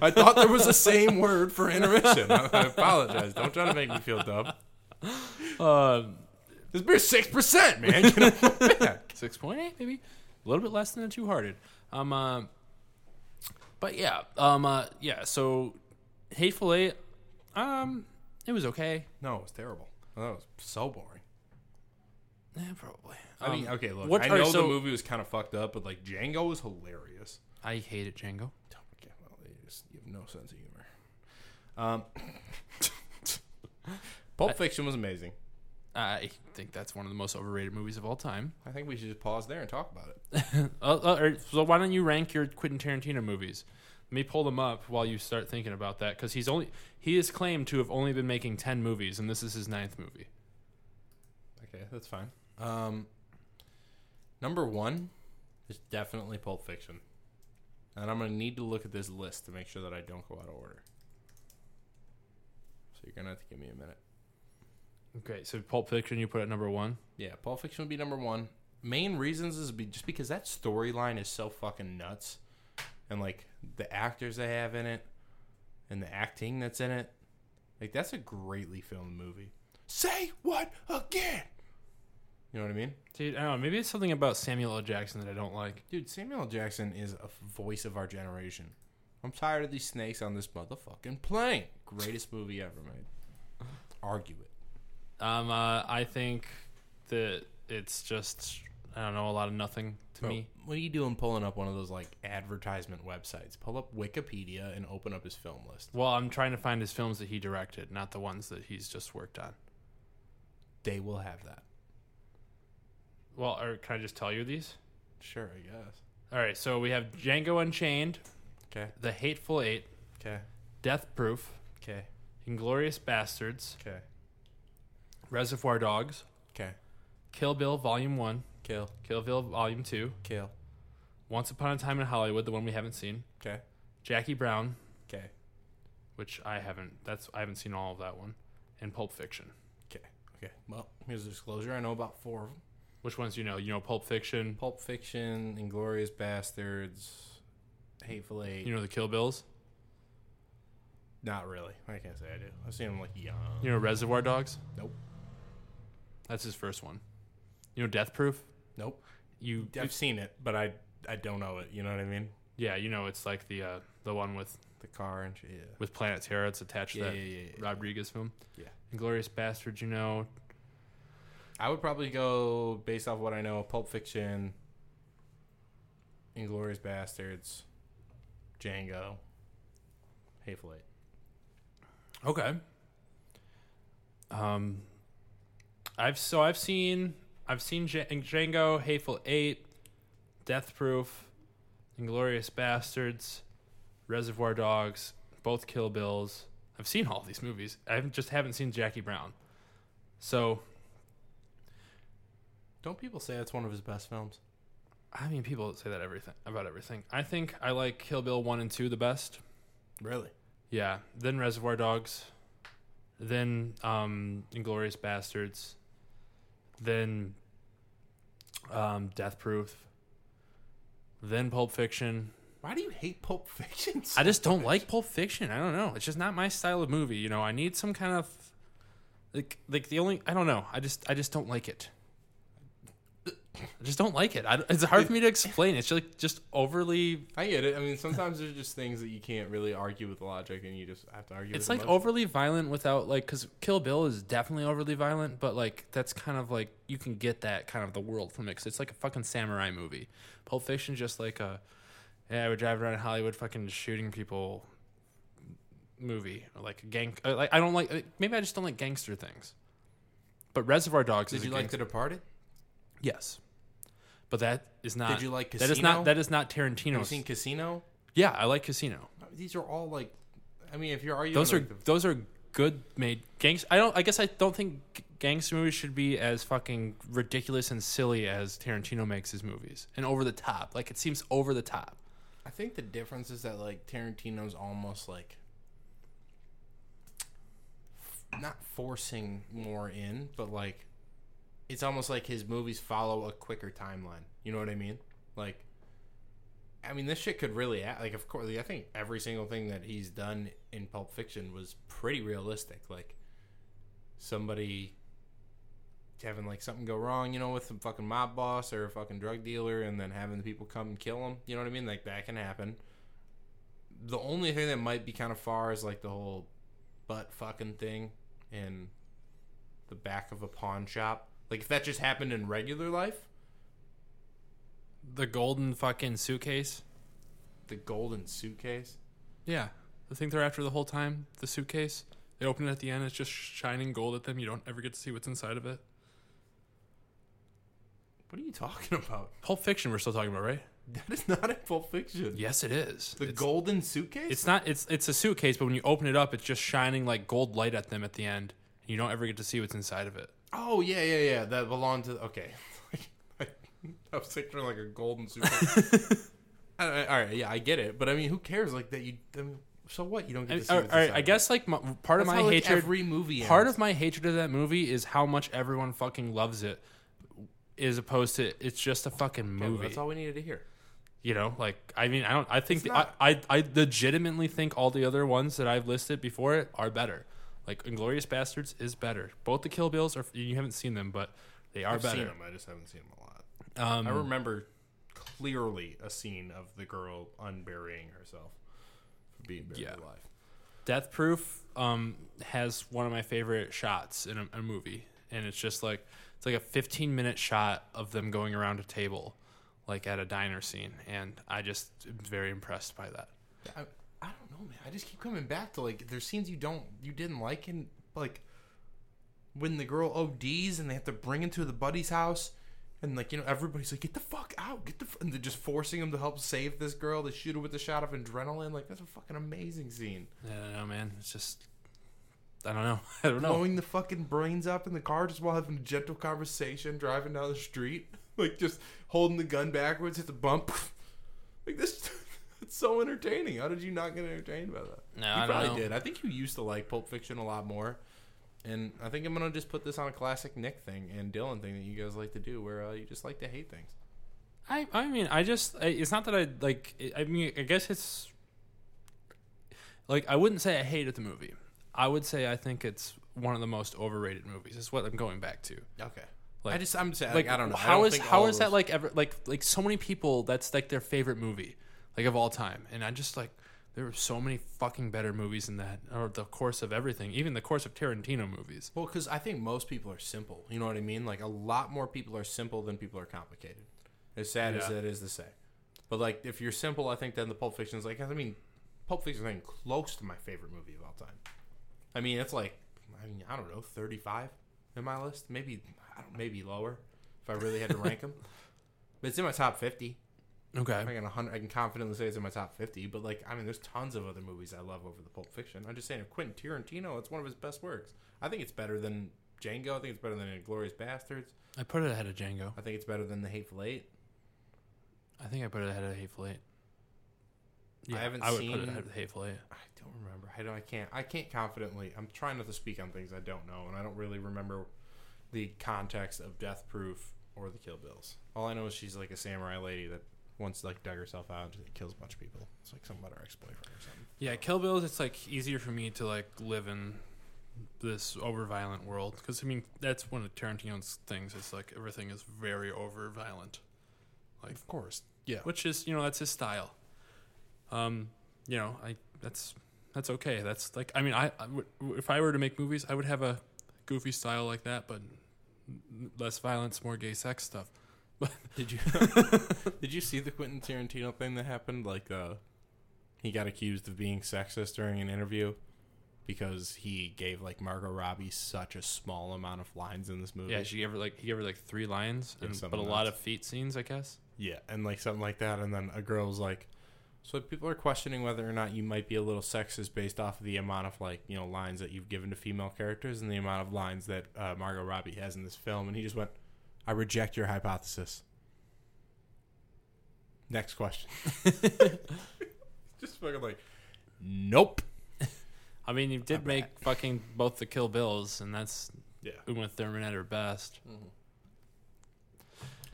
[SPEAKER 2] I thought there was the same word for intermission. I, I apologize. Don't try to make me feel dumb.
[SPEAKER 1] um,
[SPEAKER 2] This beer's six percent, man. Get off my back.
[SPEAKER 1] six point eight, maybe a little bit less than a two hearted. Um, uh, but yeah, um, uh, yeah. So, hateful eight, um, it was okay.
[SPEAKER 2] No, it was terrible. Oh, that was so boring.
[SPEAKER 1] Yeah, probably.
[SPEAKER 2] I mean,
[SPEAKER 1] Um,
[SPEAKER 2] okay, look.
[SPEAKER 1] what-
[SPEAKER 2] I know
[SPEAKER 1] so-
[SPEAKER 2] the movie was kind of fucked up, but like Django was hilarious.
[SPEAKER 1] I hated Django.
[SPEAKER 2] Okay, well, you, just, you have no sense of humor. Um, *laughs* Pulp Fiction was amazing.
[SPEAKER 1] I think that's one of the most overrated movies of all time.
[SPEAKER 2] I think we should just pause there and talk about it. *laughs*
[SPEAKER 1] Uh, uh, or- so why don't you rank your Quentin Tarantino movies? Let me pull them up while you start thinking about that because he's only he is claimed to have only been making ten movies and this is his ninth movie.
[SPEAKER 2] Okay, that's fine. Um, number one is definitely Pulp Fiction, and I'm gonna need to look at this list to make sure that I don't go out of order. So you're gonna have to give me a minute.
[SPEAKER 1] Okay, so Pulp Fiction you put at number one.
[SPEAKER 2] Yeah, Pulp Fiction would be number one. Main reasons is be just because that storyline is so fucking nuts, and like the actors they have in it, and the acting that's in it, like that's a greatly filmed movie. Say what again? You know what I mean?
[SPEAKER 1] Dude, I don't know. Maybe it's something about Samuel L. Jackson that I don't like.
[SPEAKER 2] Dude, Samuel L. Jackson is a voice of our generation. I'm tired of these snakes on this motherfucking plane. Greatest movie ever made. Argue it.
[SPEAKER 1] Um, uh, I think that it's just I don't know a lot of nothing to
[SPEAKER 2] Bro,
[SPEAKER 1] me.
[SPEAKER 2] What are you doing pulling up one of those like advertisement websites? Pull up Wikipedia and open up his film list.
[SPEAKER 1] Well, I'm trying to find his films that he directed, not the ones that he's just worked on.
[SPEAKER 2] They will have that.
[SPEAKER 1] Well, or can I just tell you these?
[SPEAKER 2] Sure, I guess.
[SPEAKER 1] All right, so we have Django Unchained,
[SPEAKER 2] Okay.
[SPEAKER 1] The Hateful Eight,
[SPEAKER 2] Okay.
[SPEAKER 1] Death Proof,
[SPEAKER 2] Okay.
[SPEAKER 1] Inglourious Basterds,
[SPEAKER 2] Okay.
[SPEAKER 1] Reservoir Dogs,
[SPEAKER 2] Okay.
[SPEAKER 1] Kill Bill Volume 1,
[SPEAKER 2] Kill.
[SPEAKER 1] Kill Bill Volume 2,
[SPEAKER 2] Kill.
[SPEAKER 1] Once Upon a Time in Hollywood, the one we haven't seen,
[SPEAKER 2] Okay.
[SPEAKER 1] Jackie Brown,
[SPEAKER 2] Okay.
[SPEAKER 1] which I haven't that's I haven't seen all of that one, and Pulp Fiction.
[SPEAKER 2] Okay. Okay. Well, here's a disclosure. I know about four of them.
[SPEAKER 1] Which ones do you know? You know Pulp Fiction.
[SPEAKER 2] Pulp Fiction, Inglourious Basterds, Hateful Eight.
[SPEAKER 1] You know the Kill Bills.
[SPEAKER 2] Not really. I can't say I do. I've seen them like young.
[SPEAKER 1] You know Reservoir Dogs.
[SPEAKER 2] Nope.
[SPEAKER 1] That's his first one. You know Death Proof.
[SPEAKER 2] Nope.
[SPEAKER 1] You
[SPEAKER 2] I've seen it, but I I don't know it. You know what I mean?
[SPEAKER 1] yeah, you know it's like the uh, the one with
[SPEAKER 2] The car and. Yeah.
[SPEAKER 1] with Planet Terror. It's attached to that
[SPEAKER 2] yeah, yeah, yeah.
[SPEAKER 1] Rodriguez film.
[SPEAKER 2] Yeah.
[SPEAKER 1] Inglourious Basterds. You know
[SPEAKER 2] I would probably go based off what I know: Pulp Fiction, Inglourious Basterds, Django, Hateful Eight.
[SPEAKER 1] Okay. Um, I've so I've seen I've seen J- Django, Hateful Eight, Death Proof, Inglourious Basterds, Reservoir Dogs, both Kill Bills. I've seen all these movies. I just haven't seen Jackie Brown. So
[SPEAKER 2] Don't people say that's one of his best films?
[SPEAKER 1] I mean, people say that everything about everything. I think I like Kill Bill one and two the best.
[SPEAKER 2] Really?
[SPEAKER 1] Yeah, then Reservoir Dogs, then um, Inglourious Basterds, then um, Death Proof, then Pulp Fiction.
[SPEAKER 2] Why do you hate Pulp Fiction? so
[SPEAKER 1] I just don't
[SPEAKER 2] much?
[SPEAKER 1] like Pulp Fiction. I don't know. It's just not my style of movie. You know, I need some kind of like like the only I don't know. I just I just don't like it. I just don't like it. I, it's hard for me to explain. It's just like just overly.
[SPEAKER 2] I get it. I mean, sometimes there's just things that you can't really argue with logic, and you just have to argue.
[SPEAKER 1] It's like
[SPEAKER 2] emotion.
[SPEAKER 1] overly violent without like because Kill Bill is definitely overly violent, but like that's kind of like you can get that kind of the world from it 'cause it's like a fucking samurai movie. Pulp Fiction just like a yeah, we drive around Hollywood fucking shooting people movie or like a gang. uh, Like I don't like maybe I just don't like gangster things. But Reservoir Dogs
[SPEAKER 2] Did
[SPEAKER 1] is
[SPEAKER 2] you like The Departed?
[SPEAKER 1] yes, but that is not.
[SPEAKER 2] Did you like Casino?
[SPEAKER 1] that is not that is not
[SPEAKER 2] Have you
[SPEAKER 1] Tarantino's.
[SPEAKER 2] seen Casino?
[SPEAKER 1] yeah, I like Casino.
[SPEAKER 2] These are all like, I mean, if you're arguing,
[SPEAKER 1] those are
[SPEAKER 2] like the-
[SPEAKER 1] those are good made gangs. I don't. I guess I don't think gangster movies should be as fucking ridiculous and silly as Tarantino makes his movies and over the top. Like it seems over the top.
[SPEAKER 2] I think the difference is that like Tarantino's almost like not forcing more in, but like it's almost like his movies follow a quicker timeline. You know what I mean? Like I mean this shit could really act, like of course I think every single thing that he's done in Pulp Fiction was pretty realistic. Like somebody having like something go wrong, you know, with some fucking mob boss or a fucking drug dealer, and then having the people come and kill him. You know what I mean? Like that can happen. The only thing that might be kind of far is like the whole butt fucking thing in the back of a pawn shop. Like if that just happened in regular life,
[SPEAKER 1] The golden fucking suitcase.
[SPEAKER 2] the golden suitcase.
[SPEAKER 1] Yeah, the thing they're after the whole time. The suitcase. They open it at the end. It's just shining gold at them. You don't ever get to see what's inside of it.
[SPEAKER 2] What are you talking about?
[SPEAKER 1] Pulp Fiction. We're still talking about, right?
[SPEAKER 2] That is not in Pulp Fiction.
[SPEAKER 1] Yes, it is.
[SPEAKER 2] The
[SPEAKER 1] It's-
[SPEAKER 2] golden suitcase.
[SPEAKER 1] It's not. It's it's a suitcase, but when you open it up, it's just shining like gold light at them at the end. And You don't ever get to see what's inside of it.
[SPEAKER 2] Oh yeah, yeah, yeah. That belonged to. Okay, *laughs* I was picturing like a golden super. *laughs* all right, yeah, I get it, but I mean, who cares? Like that, you. I mean, so what? You don't get to see.
[SPEAKER 1] all right, I guess like my, part
[SPEAKER 2] it.
[SPEAKER 1] of my
[SPEAKER 2] how, like,
[SPEAKER 1] hatred,
[SPEAKER 2] Every movie.
[SPEAKER 1] part
[SPEAKER 2] ends.
[SPEAKER 1] of my hatred of that movie is how much everyone fucking loves it, as opposed to it's just a fucking movie.
[SPEAKER 2] that's all we needed to hear.
[SPEAKER 1] You know, like I mean, I don't. I think the,
[SPEAKER 2] not-
[SPEAKER 1] I, I I legitimately think all the other ones that I've listed before it are better. Like Inglourious Basterds is better. Both the Kill Bills are. You haven't seen them, but they are
[SPEAKER 2] I've
[SPEAKER 1] better.
[SPEAKER 2] seen them. I just haven't seen them a lot.
[SPEAKER 1] Um,
[SPEAKER 2] I remember clearly a scene of the girl unburying herself for being buried
[SPEAKER 1] Yeah.
[SPEAKER 2] alive.
[SPEAKER 1] Death Proof um, has one of my favorite shots in a, a movie, and it's just like it's like a 15 minute shot of them going around a table, like at a diner scene, and I just am very impressed by that.
[SPEAKER 2] I, know, man. I just keep coming back to like there's scenes you don't you didn't like in like when the girl ODs and they have to bring him to the buddy's house and like you know everybody's like get the fuck out get the f-, and they're just forcing him to help save this girl they shoot her with a shot of adrenaline like that's a fucking amazing scene yeah,
[SPEAKER 1] I don't know, man. It's just I don't know. *laughs* I don't know.
[SPEAKER 2] blowing the fucking brains up in the car just while having a gentle conversation driving down the street *laughs* like just holding the gun backwards hit the bump *laughs* like this it's *laughs* so entertaining how did you not get entertained by that
[SPEAKER 1] No,
[SPEAKER 2] you
[SPEAKER 1] I
[SPEAKER 2] probably did. I think you used to like Pulp Fiction a lot more, And I think I'm gonna just put this on a classic Nick thing and Dylan thing that you guys like to do, where uh, you just like to hate things.
[SPEAKER 1] I I mean I just I, it's not that I like I mean I guess it's like I wouldn't say I hated the movie. I would say I think it's one of the most overrated movies. Is what I'm going back to.
[SPEAKER 2] Okay.
[SPEAKER 1] Like-
[SPEAKER 2] I just I'm saying
[SPEAKER 1] Like
[SPEAKER 2] like I don't know.
[SPEAKER 1] How
[SPEAKER 2] don't
[SPEAKER 1] is how is that like ever like like so many people that's like their favorite movie like of all time and I just like there were so many fucking better movies than that or the course of everything even the course of Tarantino movies.
[SPEAKER 2] Well, because I think most people are simple. You know what I mean? Like a lot more people are simple than people are complicated. As sad as
[SPEAKER 1] Yeah.
[SPEAKER 2] that is to say, but like if you're simple, I think then the Pulp Fiction is like. I mean, Pulp Fiction is close to my favorite movie of all time. I mean, it's like I mean I don't know, 35 in my list, maybe I don't, maybe lower if I really had to rank them. *laughs* But it's in my top 50.
[SPEAKER 1] Okay.
[SPEAKER 2] I can 100, I can confidently say it's in my top 50. But like I mean, there's tons of other movies I love over the Pulp Fiction. I'm just saying, if Quentin Tarantino, it's one of his best works. I think it's better than Django. I think it's better than Glorious Bastards.
[SPEAKER 1] I put it ahead of Django.
[SPEAKER 2] I think it's better than The Hateful Eight.
[SPEAKER 1] I think I put it ahead of Hateful Eight.
[SPEAKER 2] Yeah, I haven't
[SPEAKER 1] I would put
[SPEAKER 2] seen-
[SPEAKER 1] it ahead of Hateful Eight.
[SPEAKER 2] I don't remember. I don't. I can't. I can't confidently. I'm trying not to speak on things I don't know, and I don't really remember the context of Death Proof or the Kill Bills. All I know is she's like a samurai lady that once like dug herself out and kills a bunch of people. It's like some about her ex boyfriend or something.
[SPEAKER 1] Yeah, Kill Bills. It's like easier for me to like live in this over violent world because I mean that's one of Tarantino's things. It's like everything is very over violent, Like
[SPEAKER 2] Of course. Yeah.
[SPEAKER 1] which is you know that's his style. Um, you know, I that's that's okay. That's like I mean I, I would, if I were to make movies, I would have a goofy style like that, but less violence, more gay sex stuff. *laughs*
[SPEAKER 2] Did you *laughs* did you see the Quentin Tarantino thing that happened? Like, uh, he got accused of being sexist during an interview because he gave like Margot Robbie such a small amount of lines in this movie.
[SPEAKER 1] Yeah, she gave her like he gave her like three lines, and, but a
[SPEAKER 2] something
[SPEAKER 1] lot of feet scenes, I guess.
[SPEAKER 2] Yeah, and like something like that, and then a girl was like, "So people are questioning whether or not you might be a little sexist based off of the amount of like you know lines that you've given to female characters and the amount of lines that uh, Margot Robbie has in this film." And he just went, "I reject your hypothesis." Next question. *laughs* *laughs* just fucking like, nope.
[SPEAKER 1] I mean, you did make
[SPEAKER 2] bad.
[SPEAKER 1] fucking both the Kill Bills, and that's
[SPEAKER 2] Yeah,
[SPEAKER 1] Uma Thurman at her best.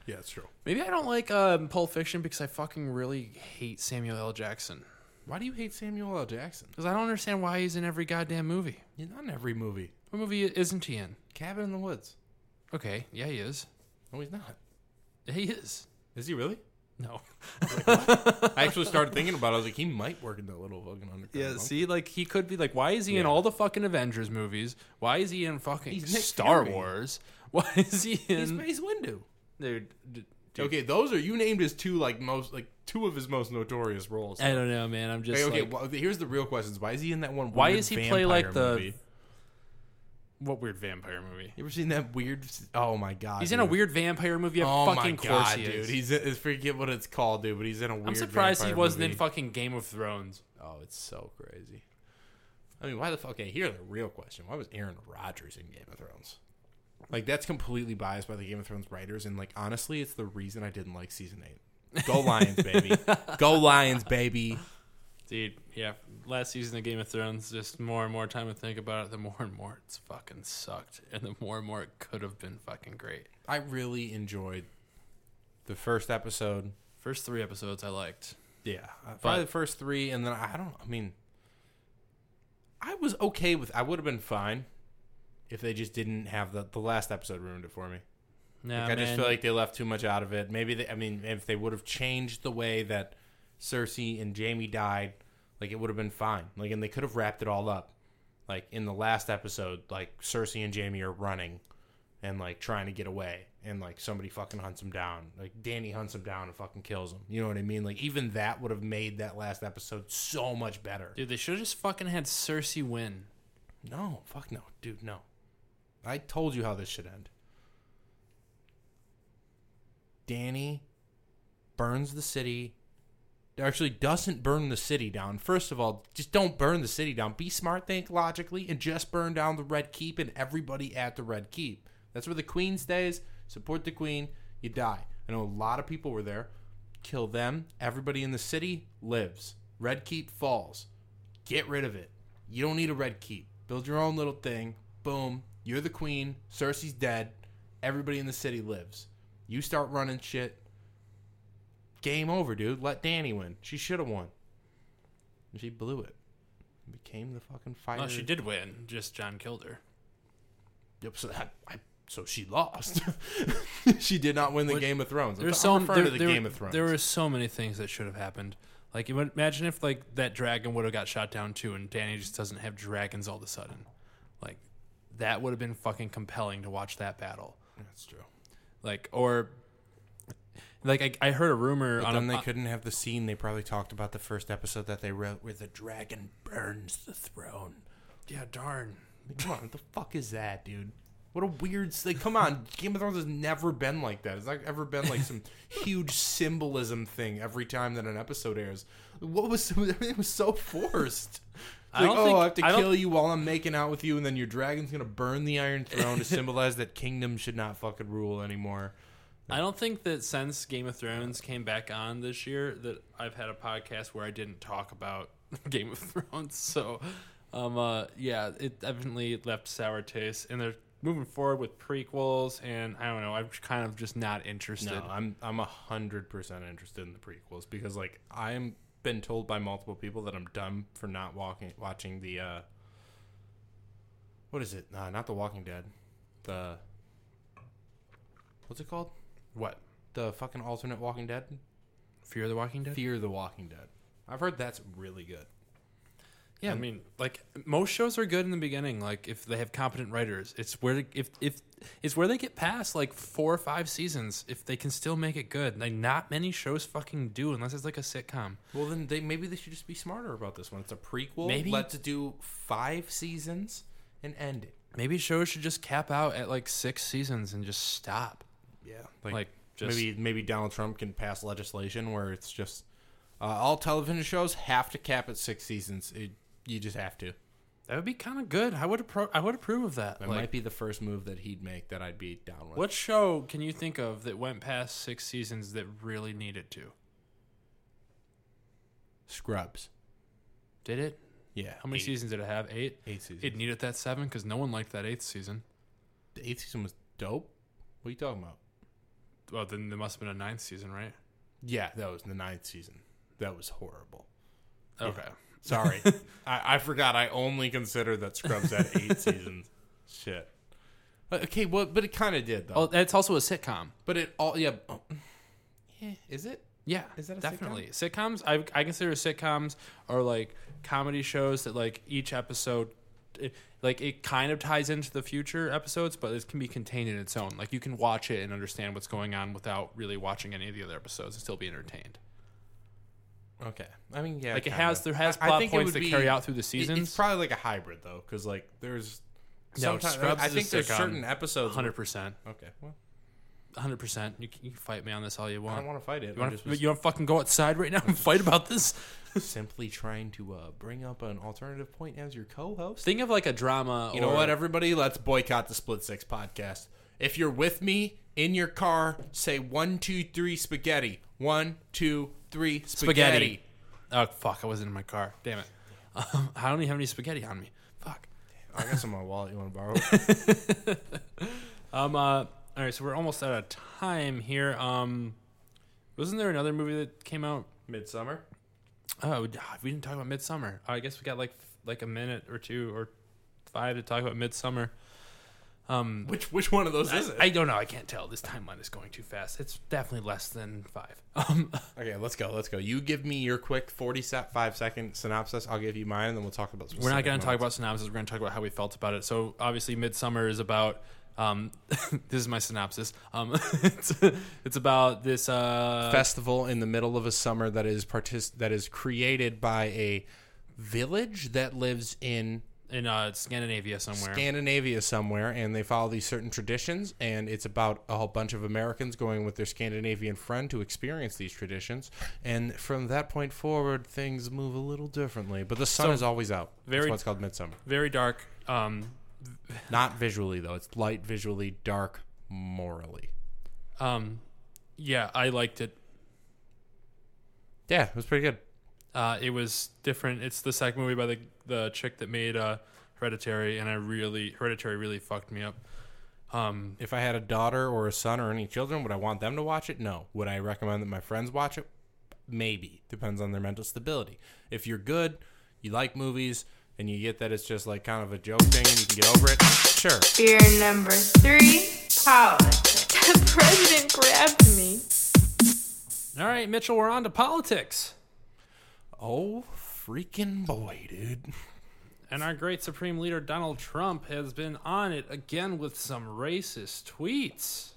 [SPEAKER 2] yeah, it's true.
[SPEAKER 1] Maybe I don't like um, Pulp Fiction because I fucking really hate Samuel L. Jackson.
[SPEAKER 2] Why do you hate Samuel L. Jackson?
[SPEAKER 1] Because I don't understand why he's in every goddamn movie.
[SPEAKER 2] He's not in every movie.
[SPEAKER 1] What movie isn't he in?
[SPEAKER 2] Cabin in the Woods.
[SPEAKER 1] Okay, yeah, he is.
[SPEAKER 2] No, he's not.
[SPEAKER 1] He is.
[SPEAKER 2] Is he really?
[SPEAKER 1] No. *laughs*
[SPEAKER 2] I actually started thinking about. it. I was like, he might work in that little fucking underground.
[SPEAKER 1] Yeah,
[SPEAKER 2] bunker.
[SPEAKER 1] see, like he could be like, why is he in
[SPEAKER 2] Yeah.
[SPEAKER 1] all the fucking Avengers movies? Why is he in fucking
[SPEAKER 2] He's Nick
[SPEAKER 1] Star
[SPEAKER 2] Fury.
[SPEAKER 1] Wars? *laughs* Why is he in?
[SPEAKER 2] He's Mace Windu.
[SPEAKER 1] dude, d- dude,
[SPEAKER 2] Okay, those are you named his two like most like two of his most notorious roles.
[SPEAKER 1] I don't know, man. I'm just
[SPEAKER 2] okay, okay
[SPEAKER 1] like,
[SPEAKER 2] well, here's the real questions. Why is he in that one?
[SPEAKER 1] Why
[SPEAKER 2] weird
[SPEAKER 1] is he play like the-
[SPEAKER 2] movie?
[SPEAKER 1] What weird vampire movie?
[SPEAKER 2] You ever seen that weird? Oh my god,
[SPEAKER 1] He's in a weird vampire movie. Of
[SPEAKER 2] Oh
[SPEAKER 1] fucking
[SPEAKER 2] my
[SPEAKER 1] course
[SPEAKER 2] god,
[SPEAKER 1] he
[SPEAKER 2] dude! He's I forget what it's called, dude. But he's in a weird.
[SPEAKER 1] I'm surprised he wasn't in fucking Game of Thrones.
[SPEAKER 2] Oh, it's so crazy. I mean, why the fuck? Okay, here's the real question: Why was Aaron Rodgers in Game of Thrones? Like, that's completely biased by the Game of Thrones writers, and like, honestly, it's the reason I didn't like season eight. Go Lions, baby! *laughs* Go Lions, baby!
[SPEAKER 1] Dude, yeah. Last season of Game of Thrones, just more and more time to think about it, the more and more it's fucking sucked, and the more and more it could have been fucking great.
[SPEAKER 2] I really enjoyed the first episode.
[SPEAKER 1] First three episodes I liked.
[SPEAKER 2] Yeah, uh, probably the first three, and then I don't. I mean, I was okay with. I would have been fine if they just didn't have the the last episode ruined it for me.
[SPEAKER 1] Nah,
[SPEAKER 2] Like, I just feel like they left too much out of it. Maybe they, I mean, if they would have changed the way that Cersei and Jaime died, like it would have been fine. Like, and they could have wrapped it all up. Like in the last episode, like Cersei and Jaime are running and like trying to get away, and like somebody fucking hunts them down. Like Dany hunts them down and fucking kills them. You know what I mean? Like even that would have made that last episode so much better.
[SPEAKER 1] Dude, they should have just fucking had Cersei win.
[SPEAKER 2] No, fuck no, dude, no. I told you how this should end. Dany burns the city. Actually, doesn't burn the city down. First of all, just don't burn the city down. Be smart, think logically, and just burn down the Red Keep and everybody at the Red Keep. That's where the Queen stays. Support the Queen. You die. I know a lot of people were there. Kill them. Everybody in the city lives. Red Keep falls. Get rid of it. You don't need a Red Keep. Build your own little thing. boom, you're the queen. Cersei's dead. Everybody in the city lives. You start running shit. Game over, dude. Let Dany win. She should have won. And she blew it. Became the fucking fighter.
[SPEAKER 1] Well, she did win. Just Jon killed her.
[SPEAKER 2] Yep. So that, I, so she lost. *laughs* she did not win the
[SPEAKER 1] What-
[SPEAKER 2] Game of Thrones.
[SPEAKER 1] There's so there,
[SPEAKER 2] to the
[SPEAKER 1] there-
[SPEAKER 2] Game of Thrones.
[SPEAKER 1] There were so many things that should have happened. Like imagine if like that dragon would have got shot down too, and Dany just doesn't have dragons all of a sudden. Like that would have been fucking compelling to watch that battle.
[SPEAKER 2] That's true.
[SPEAKER 1] Like or like I, I heard a rumor
[SPEAKER 2] But
[SPEAKER 1] on
[SPEAKER 2] then
[SPEAKER 1] a,
[SPEAKER 2] they couldn't have the scene they probably talked about the first episode that they wrote where the dragon burns the throne.
[SPEAKER 1] yeah darn.
[SPEAKER 2] Come on, what the fuck is that, dude? What a weird s- like. Come on, Game of Thrones has never been like that. It's not ever been like some *laughs* huge symbolism thing every time that an episode airs. What was *laughs* everything was so forced. It's
[SPEAKER 1] I
[SPEAKER 2] like,
[SPEAKER 1] don't
[SPEAKER 2] oh,
[SPEAKER 1] think-
[SPEAKER 2] I have to
[SPEAKER 1] I
[SPEAKER 2] kill you while I'm making out with you, and then your dragon's gonna burn the Iron Throne to symbolize that kingdom should not fucking rule anymore.
[SPEAKER 1] I don't think that since Game of Thrones came back on this year that I've had a podcast where I didn't talk about *laughs* Game of Thrones. So, um, uh, yeah, it definitely left sour taste, and they're moving forward with prequels, and I don't know, I'm kind of just not interested.
[SPEAKER 2] No, I'm I'm hundred percent interested in the prequels because like I'm been told by multiple people that I'm dumb for not walking watching the uh what is it? Uh, not the Walking Dead. The what's it called?
[SPEAKER 1] What?
[SPEAKER 2] The fucking alternate Walking Dead?
[SPEAKER 1] Fear the Walking Dead?
[SPEAKER 2] Fear the Walking Dead. I've heard that's really good.
[SPEAKER 1] Yeah, I mean, like most shows are good in the beginning. Like if they have competent writers, it's where if if it's where they get past like four or five seasons if they can still make it good. Like not many shows fucking do unless it's like a sitcom.
[SPEAKER 2] Well, then they maybe they should just be smarter about this one. It's a prequel.
[SPEAKER 1] Maybe-
[SPEAKER 2] let's do five seasons and end it.
[SPEAKER 1] Maybe shows should just cap out at like six seasons and just stop.
[SPEAKER 2] Yeah,
[SPEAKER 1] Like, just
[SPEAKER 2] maybe maybe Donald Trump can pass legislation where it's just uh, all television shows have to cap at six seasons. It, you just have to.
[SPEAKER 1] that would be kind of good. I would appro- I would approve of that.
[SPEAKER 2] That
[SPEAKER 1] Like,
[SPEAKER 2] might be the first move that he'd make that I'd be down with.
[SPEAKER 1] what show can you think of that went past six seasons that really needed to?
[SPEAKER 2] Scrubs?
[SPEAKER 1] Did it?
[SPEAKER 2] Yeah.
[SPEAKER 1] How many
[SPEAKER 2] eight,
[SPEAKER 1] seasons did it have? Eight.
[SPEAKER 2] Eight seasons.
[SPEAKER 1] It needed that seven because no one liked that eighth season.
[SPEAKER 2] the eighth season was dope. What are you talking about?
[SPEAKER 1] Well, then there must have been a ninth season, right?
[SPEAKER 2] Yeah, that was the ninth season. That was horrible.
[SPEAKER 1] Okay.
[SPEAKER 2] Sorry, *laughs* I, I forgot. I only considered that Scrubs had eight *laughs* seasons. Shit. Okay, well, but it kind of did though.
[SPEAKER 1] Oh, it's also a sitcom.
[SPEAKER 2] But it all yeah. oh, yeah, is it?
[SPEAKER 1] Yeah,
[SPEAKER 2] Is that a
[SPEAKER 1] definitely sitcoms? I I consider sitcoms are like comedy shows that like each episode, it, like it kind of ties into the future episodes, but it can be contained in its own. Like you can watch it and understand what's going on without really watching any of the other episodes and still be entertained.
[SPEAKER 2] Okay. I mean, yeah.
[SPEAKER 1] Like it has there has
[SPEAKER 2] I- I
[SPEAKER 1] plot
[SPEAKER 2] think
[SPEAKER 1] points that
[SPEAKER 2] be-
[SPEAKER 1] carry out through the seasons.
[SPEAKER 2] It's probably like a hybrid though, because like there's
[SPEAKER 1] No,
[SPEAKER 2] sometimes
[SPEAKER 1] Scrubs
[SPEAKER 2] I
[SPEAKER 1] a
[SPEAKER 2] think there's certain episodes.
[SPEAKER 1] Hundred percent,
[SPEAKER 2] Okay. Well,
[SPEAKER 1] hundred percent. You can, you can fight me on this all you want.
[SPEAKER 2] I don't want to fight it.
[SPEAKER 1] you
[SPEAKER 2] I
[SPEAKER 1] want
[SPEAKER 2] just
[SPEAKER 1] to you want to fucking go outside right now and *laughs* fight about this?
[SPEAKER 2] Simply trying to uh, bring up an alternative point as your co-host.
[SPEAKER 1] Think of like a drama.
[SPEAKER 2] You know what, everybody? Let's boycott the Split Six podcast. If you're with me in your car, say one, two, three, spaghetti. One, two, three, spaghetti.
[SPEAKER 1] Spaghetti. Oh fuck! I wasn't in my car. Damn it. Um, I don't even have any spaghetti on me. Fuck.
[SPEAKER 2] I got some in my wallet. You want to borrow? *laughs*
[SPEAKER 1] Um. Uh. All right. So we're almost out of time here. Um. Wasn't there another movie that came out?
[SPEAKER 2] Midsommar.
[SPEAKER 1] Oh, we didn't talk about Midsommar. I guess we got like like a minute or two or five to talk about Midsommar. Um.
[SPEAKER 2] Which which one of those
[SPEAKER 1] I,
[SPEAKER 2] is it?
[SPEAKER 1] I don't know. I can't tell. This timeline is going too fast. It's definitely less than five. *laughs* Um.
[SPEAKER 2] okay, let's go. Let's go. You give me your quick forty-five second synopsis. I'll give you mine, and then we'll talk about.
[SPEAKER 1] We're not going to talk about synopsis. We're going to talk about how we felt about it. So obviously, Midsommar is about. Um, *laughs* this is my synopsis. Um, *laughs* it's, it's about this. Uh,
[SPEAKER 2] festival in the middle of a summer that is partic- that is created by a village that lives in
[SPEAKER 1] in uh, Scandinavia somewhere.
[SPEAKER 2] Scandinavia somewhere, and they follow these certain traditions. And it's about a whole bunch of Americans going with their Scandinavian friend to experience these traditions. And from that point forward, things move a little differently. But the sun
[SPEAKER 1] So,
[SPEAKER 2] is always out.
[SPEAKER 1] very-
[SPEAKER 2] That's why it's called midsummer.
[SPEAKER 1] Very dark. Um,
[SPEAKER 2] Not visually though; it's light visually, dark morally.
[SPEAKER 1] um, yeah, I liked it.
[SPEAKER 2] Yeah, it was pretty good.
[SPEAKER 1] Uh, it was different. It's the second movie by the the chick that made uh, Hereditary, and I really Hereditary really fucked me up. Um,
[SPEAKER 2] If I had a daughter or a son or any children, would I want them to watch it? No. Would I recommend that my friends watch it? Maybe. Depends on their mental stability. If you're good, you like movies, and you get that it's just like kind of a joke thing and you can get over it, sure.
[SPEAKER 3] Fear number three, politics. *laughs* The president grabbed me.
[SPEAKER 1] all right, Mitchell, we're on to politics.
[SPEAKER 2] Oh, freaking boy, dude.
[SPEAKER 1] And our great Supreme Leader Donald Trump has been on it again with some racist tweets,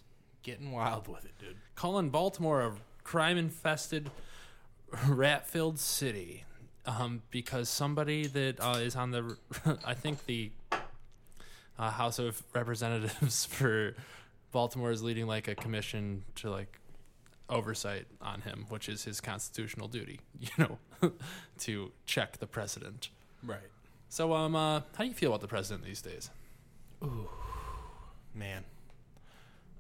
[SPEAKER 2] Getting wild with it, dude.
[SPEAKER 1] calling Baltimore a crime infested, *laughs* rat filled city. Um, because somebody that uh, is on the, *laughs* I think the uh, House of Representatives *laughs* for Baltimore is leading like a commission to like oversight on him, which is his constitutional duty, *laughs* you know, to check the president.
[SPEAKER 2] Right.
[SPEAKER 1] So, um, uh, how do you feel about the president these days?
[SPEAKER 2] Ooh, man.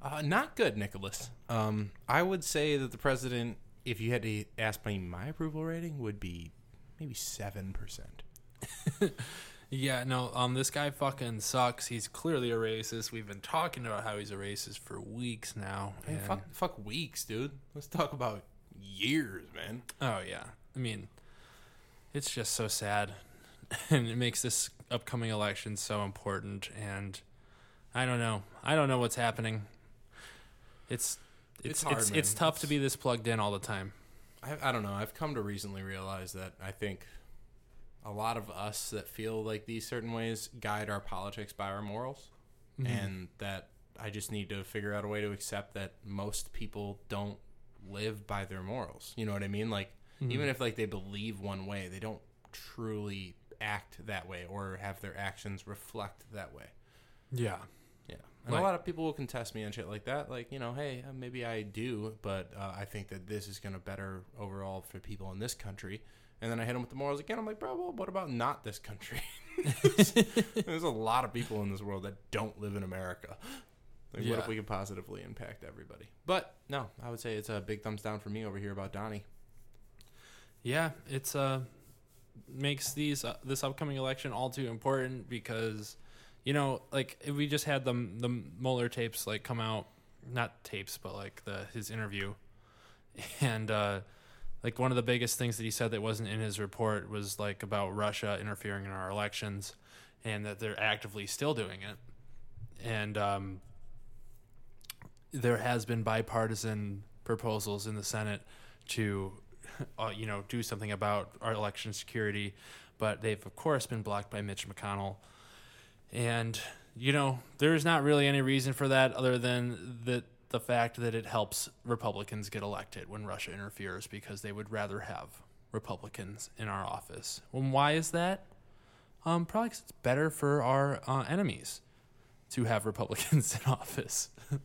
[SPEAKER 2] Uh, not good, Nicholas. Um, I would say that the president, if you had to ask me my approval rating, would be maybe 7%.
[SPEAKER 1] Yeah, no, um, this guy fucking sucks. He's clearly a racist. We've been talking about how he's a racist for weeks now.
[SPEAKER 2] Man,
[SPEAKER 1] and-
[SPEAKER 2] fuck, fuck weeks, dude. Let's talk about years, man.
[SPEAKER 1] Oh yeah, I mean, it's just so sad, *laughs* and it makes this upcoming election so important. And I don't know, I don't know what's happening. It's it's
[SPEAKER 2] It's hard,
[SPEAKER 1] it's, it's tough to be this plugged in all the time.
[SPEAKER 2] I, I don't know. I've come to recently realize that I think a lot of us that feel like these certain ways guide our politics by our morals, mm-hmm. and that I just need to figure out a way to accept that most people don't live by their morals. You know what I mean? Like mm-hmm. even if like they believe one way, they don't truly act that way or have their actions reflect that way.
[SPEAKER 1] Yeah,
[SPEAKER 2] Yeah. And
[SPEAKER 1] Like-
[SPEAKER 2] a lot of people will contest me on shit like that. Like, you know, hey, uh, maybe I do, but uh, I think that this is going to better overall for people in this country. And then I hit them with the morals again. I'm like, bro, well, what about not this country? *laughs* There's a lot of people in this world that don't live in America. Like, what
[SPEAKER 1] Yeah.
[SPEAKER 2] if we could positively impact everybody? But no, I would say it's a big thumbs down for me over here about Donnie.
[SPEAKER 1] yeah, it's uh makes these uh, this upcoming election all too important because you know like we just had the the Mueller tapes like come out not tapes but like the his interview. *laughs* And uh like one of the biggest things that he said that wasn't in his report was like about Russia interfering in our elections and that they're actively still doing it. And um there has been bipartisan proposals in the Senate to, *laughs* uh, you know, do something about our election security, but they've of course been blocked by Mitch McConnell, and you know, there's not really any reason for that other than the the fact that it helps Republicans get elected when Russia interferes because they would rather have Republicans in our office. And why is that? Um, probably 'cause it's better for our uh, enemies to have *laughs* Republicans in office. *laughs*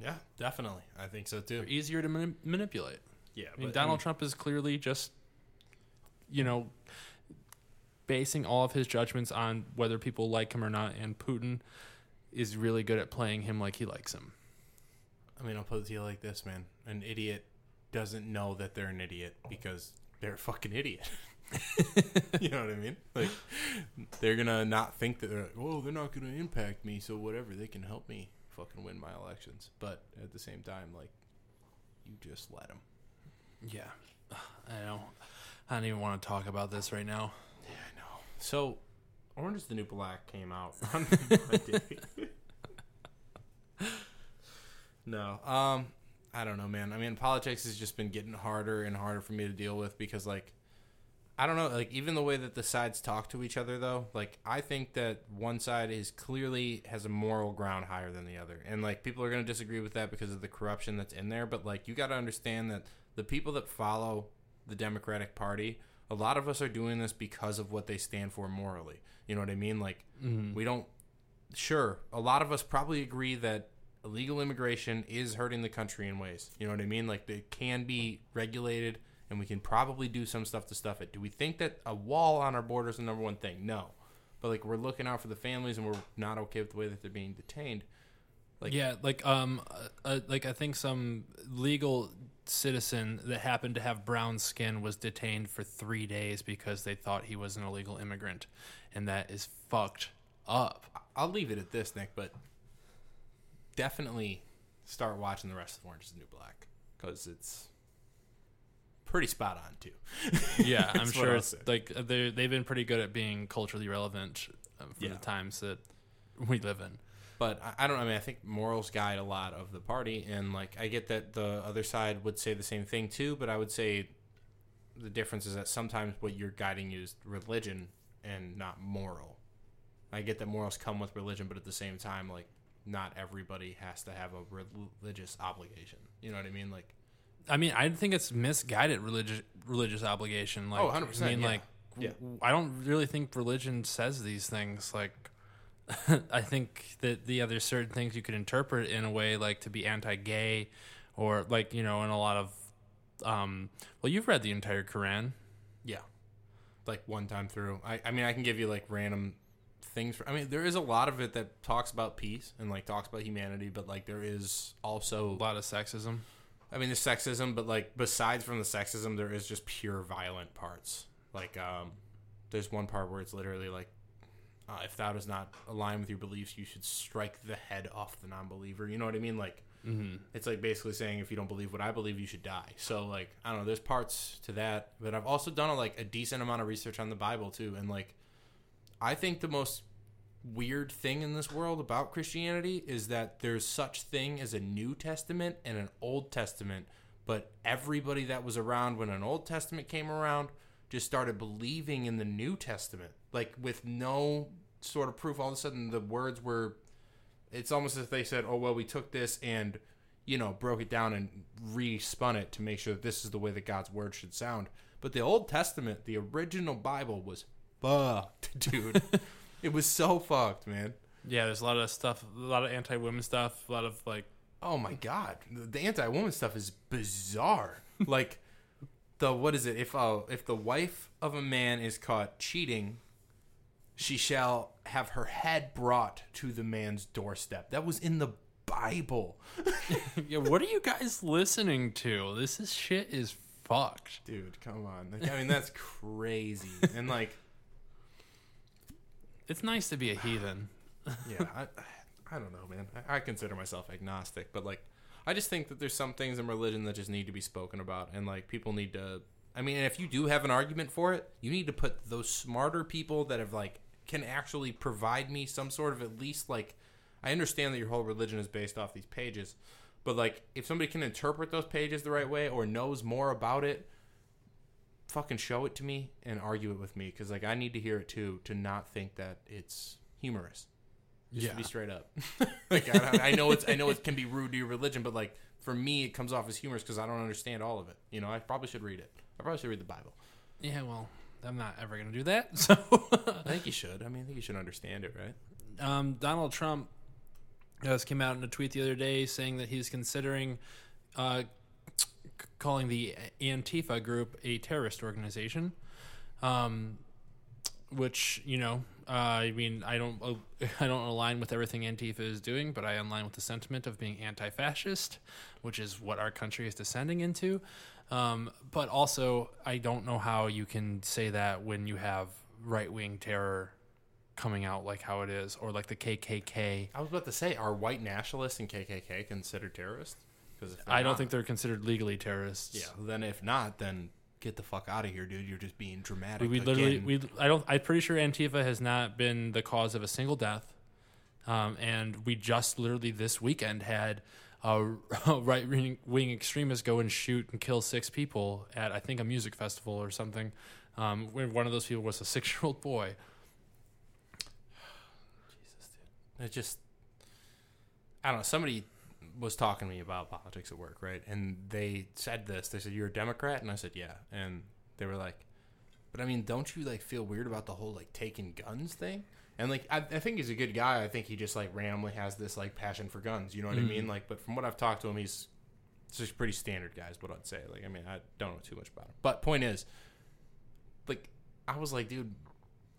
[SPEAKER 2] Yeah, definitely. I think so too.
[SPEAKER 1] They're easier to mani- manipulate.
[SPEAKER 2] Yeah,
[SPEAKER 1] I mean, Donald Trump is clearly just, you know, basing all of his judgments on whether people like him or not, and Putin is really good at playing him like he likes him.
[SPEAKER 2] I mean, I'll put it to you like this, man. An idiot doesn't know that they're an idiot because they're a fucking idiot. *laughs* you know what I mean? Like, they're gonna not think that they're like, oh, they're not gonna impact me, so whatever, they can help me fucking win my elections. But at the same time, like, you just let them.
[SPEAKER 1] Yeah, I don't. I don't even want to talk about this right now.
[SPEAKER 2] Yeah, I know. So, Orange is the New Black came out *laughs* on *laughs* Monday. no, um, I don't know, man. I mean, politics has just been getting harder and harder for me to deal with because, like, I don't know, like even the way that the sides talk to each other, though. Like, I think that one side is clearly has a moral ground higher than the other, and like people are going to disagree with that because of the corruption that's in there. But like, you got to understand that the people that follow the Democratic Party, a lot of us are doing this because of what they stand for morally. You know what I mean? Like, we don't. Sure, a lot of us probably agree that illegal immigration is hurting the country in ways. You know what I mean? Like, it can be regulated, and we can probably do some stuff to stuff it. Do we think that a wall on our border is the number one thing? No. But like, we're looking out for the families, and we're not okay with the way that they're being detained. Like-
[SPEAKER 1] yeah, like um, uh, uh, like I think some legal citizen that happened to have brown skin was detained for three days because they thought he was an illegal immigrant, and that is fucked up.
[SPEAKER 2] I'll leave it at this, Nick, but definitely start watching the rest of Orange is the New Black because it's pretty spot on too. *laughs*
[SPEAKER 1] Yeah, *laughs* I'm sure it's like they they've been pretty good at being culturally relevant uh, for
[SPEAKER 2] Yeah.
[SPEAKER 1] the times that we live in.
[SPEAKER 2] But I, I don't. I mean, I think morals guide a lot of the party, and like I get that the other side would say the same thing too. But I would say the difference is that sometimes what you're guiding you is religion and not moral. I get that morals come with religion, but at the same time, like not everybody has to have a religious obligation. You know what I mean? Like
[SPEAKER 1] I mean, I think it's misguided religious religious obligation. Like,
[SPEAKER 2] Oh, 100%,
[SPEAKER 1] I mean,
[SPEAKER 2] yeah.
[SPEAKER 1] like,
[SPEAKER 2] Yeah.
[SPEAKER 1] I don't really think religion says these things. Like, *laughs* I think that the other certain things you could interpret in a way like to be anti-gay, or like you know, in a lot of, um, well, you've read the entire Quran.
[SPEAKER 2] Yeah. Like one time through. I, I mean, I can give you like random things. For, I mean, there is a lot of it that talks about peace and like talks about humanity, but like there is also,
[SPEAKER 1] A lot of sexism.
[SPEAKER 2] I mean, there's sexism, but like besides from the sexism, there is just pure violent parts. Like, um, there's one part where it's literally like, uh, if thou does not align with your beliefs, you should strike the head off the non-believer. You know what I mean? Like,
[SPEAKER 1] Mm-hmm.
[SPEAKER 2] it's like basically saying if you don't believe what I believe, you should die. So like I don't know, there's parts to that, but I've also done a, like a decent amount of research on the Bible too, and like I think the most weird thing in this world about Christianity is that there's such thing as a New Testament and an Old Testament, but everybody that was around when an Old Testament came around just started believing in the New Testament, like with no sort of proof. All of a sudden, the words were it's almost as if they said, "Oh well, we took this and you know broke it down and respun it to make sure that this is the way that God's word should sound." But the Old Testament, the original Bible, was fucked, *laughs* dude. *laughs* it was so fucked, man.
[SPEAKER 1] Yeah, there's a lot of stuff, a lot of anti-women stuff, a lot of like
[SPEAKER 2] Oh my god, the, anti-woman stuff is bizarre. like the what is it? If uh, if the wife of a man is caught cheating, she shall have her head brought to the man's doorstep. That was in the Bible. *laughs*
[SPEAKER 1] yeah, what are you guys listening to? This is shit is fucked.
[SPEAKER 2] Dude, come on. Like, I mean, that's crazy. And like,
[SPEAKER 1] It's nice to be a heathen. *sighs*
[SPEAKER 2] yeah, I, I don't know, man. I, I consider myself agnostic, but like, I just think that there's some things in religion that just need to be spoken about, and like, people need to. I mean, if you do have an argument for it, you need to put those smarter people that have like can actually provide me some sort of at least like. I understand that your whole religion is based off these pages, but like, if somebody can interpret those pages the right way or knows more about it, fucking show it to me and argue it with me because like I need to hear it too to not think that it's humorous. Just to be straight up. *laughs* like I, I know it's I know it can be rude to your religion, but like for me, it comes off as humorous because I don't understand all of it. You know, I probably should read it. I probably should read the Bible.
[SPEAKER 1] Yeah, well, I'm not ever gonna do that. *laughs* So,
[SPEAKER 2] I think you should. I mean, I think you should understand it, right?
[SPEAKER 1] um, Donald Trump just came out in a tweet the other day saying that he's considering uh, c- calling the Antifa group a terrorist organization. Um, which you know, uh, I mean, I don't, uh, *laughs* I don't align with everything Antifa is doing, but I align with the sentiment of being anti-fascist, which is what our country is descending into. Um, but also, I don't know how you can say that when you have right-wing terror coming out like how it is, or like the KKK.
[SPEAKER 2] I was about to say, are white nationalists and KKK considered terrorists? Because
[SPEAKER 1] I don't think they're considered legally terrorists.
[SPEAKER 2] Yeah. Then if not, then get the fuck out of here, dude. You're just being dramatic.
[SPEAKER 1] We, we literally, we I don't. I'm pretty sure Antifa has not been the cause of a single death, um, and we just literally this weekend had a, *laughs* right wing extremist go and shoot and kill six people at I think a music festival or something. Um, one of those people was a *laughs* six year old boy.
[SPEAKER 2] Jesus, dude. It just, I don't know. Somebody was talking to me about politics at work, right? And they said this. They said, "You're a Democrat," and I said, "Yeah." And they were like, "But I mean, don't you like feel weird about the whole like taking guns thing?" And like, I, I think he's a good guy. I think he just like randomly has this like passion for guns. You know what I mean? Mm-hmm. Like, but from what I've talked to him, he's just pretty standard guy. Is what I'd say. Like, I mean, I don't know too much about him. But point is, like, I was like, dude,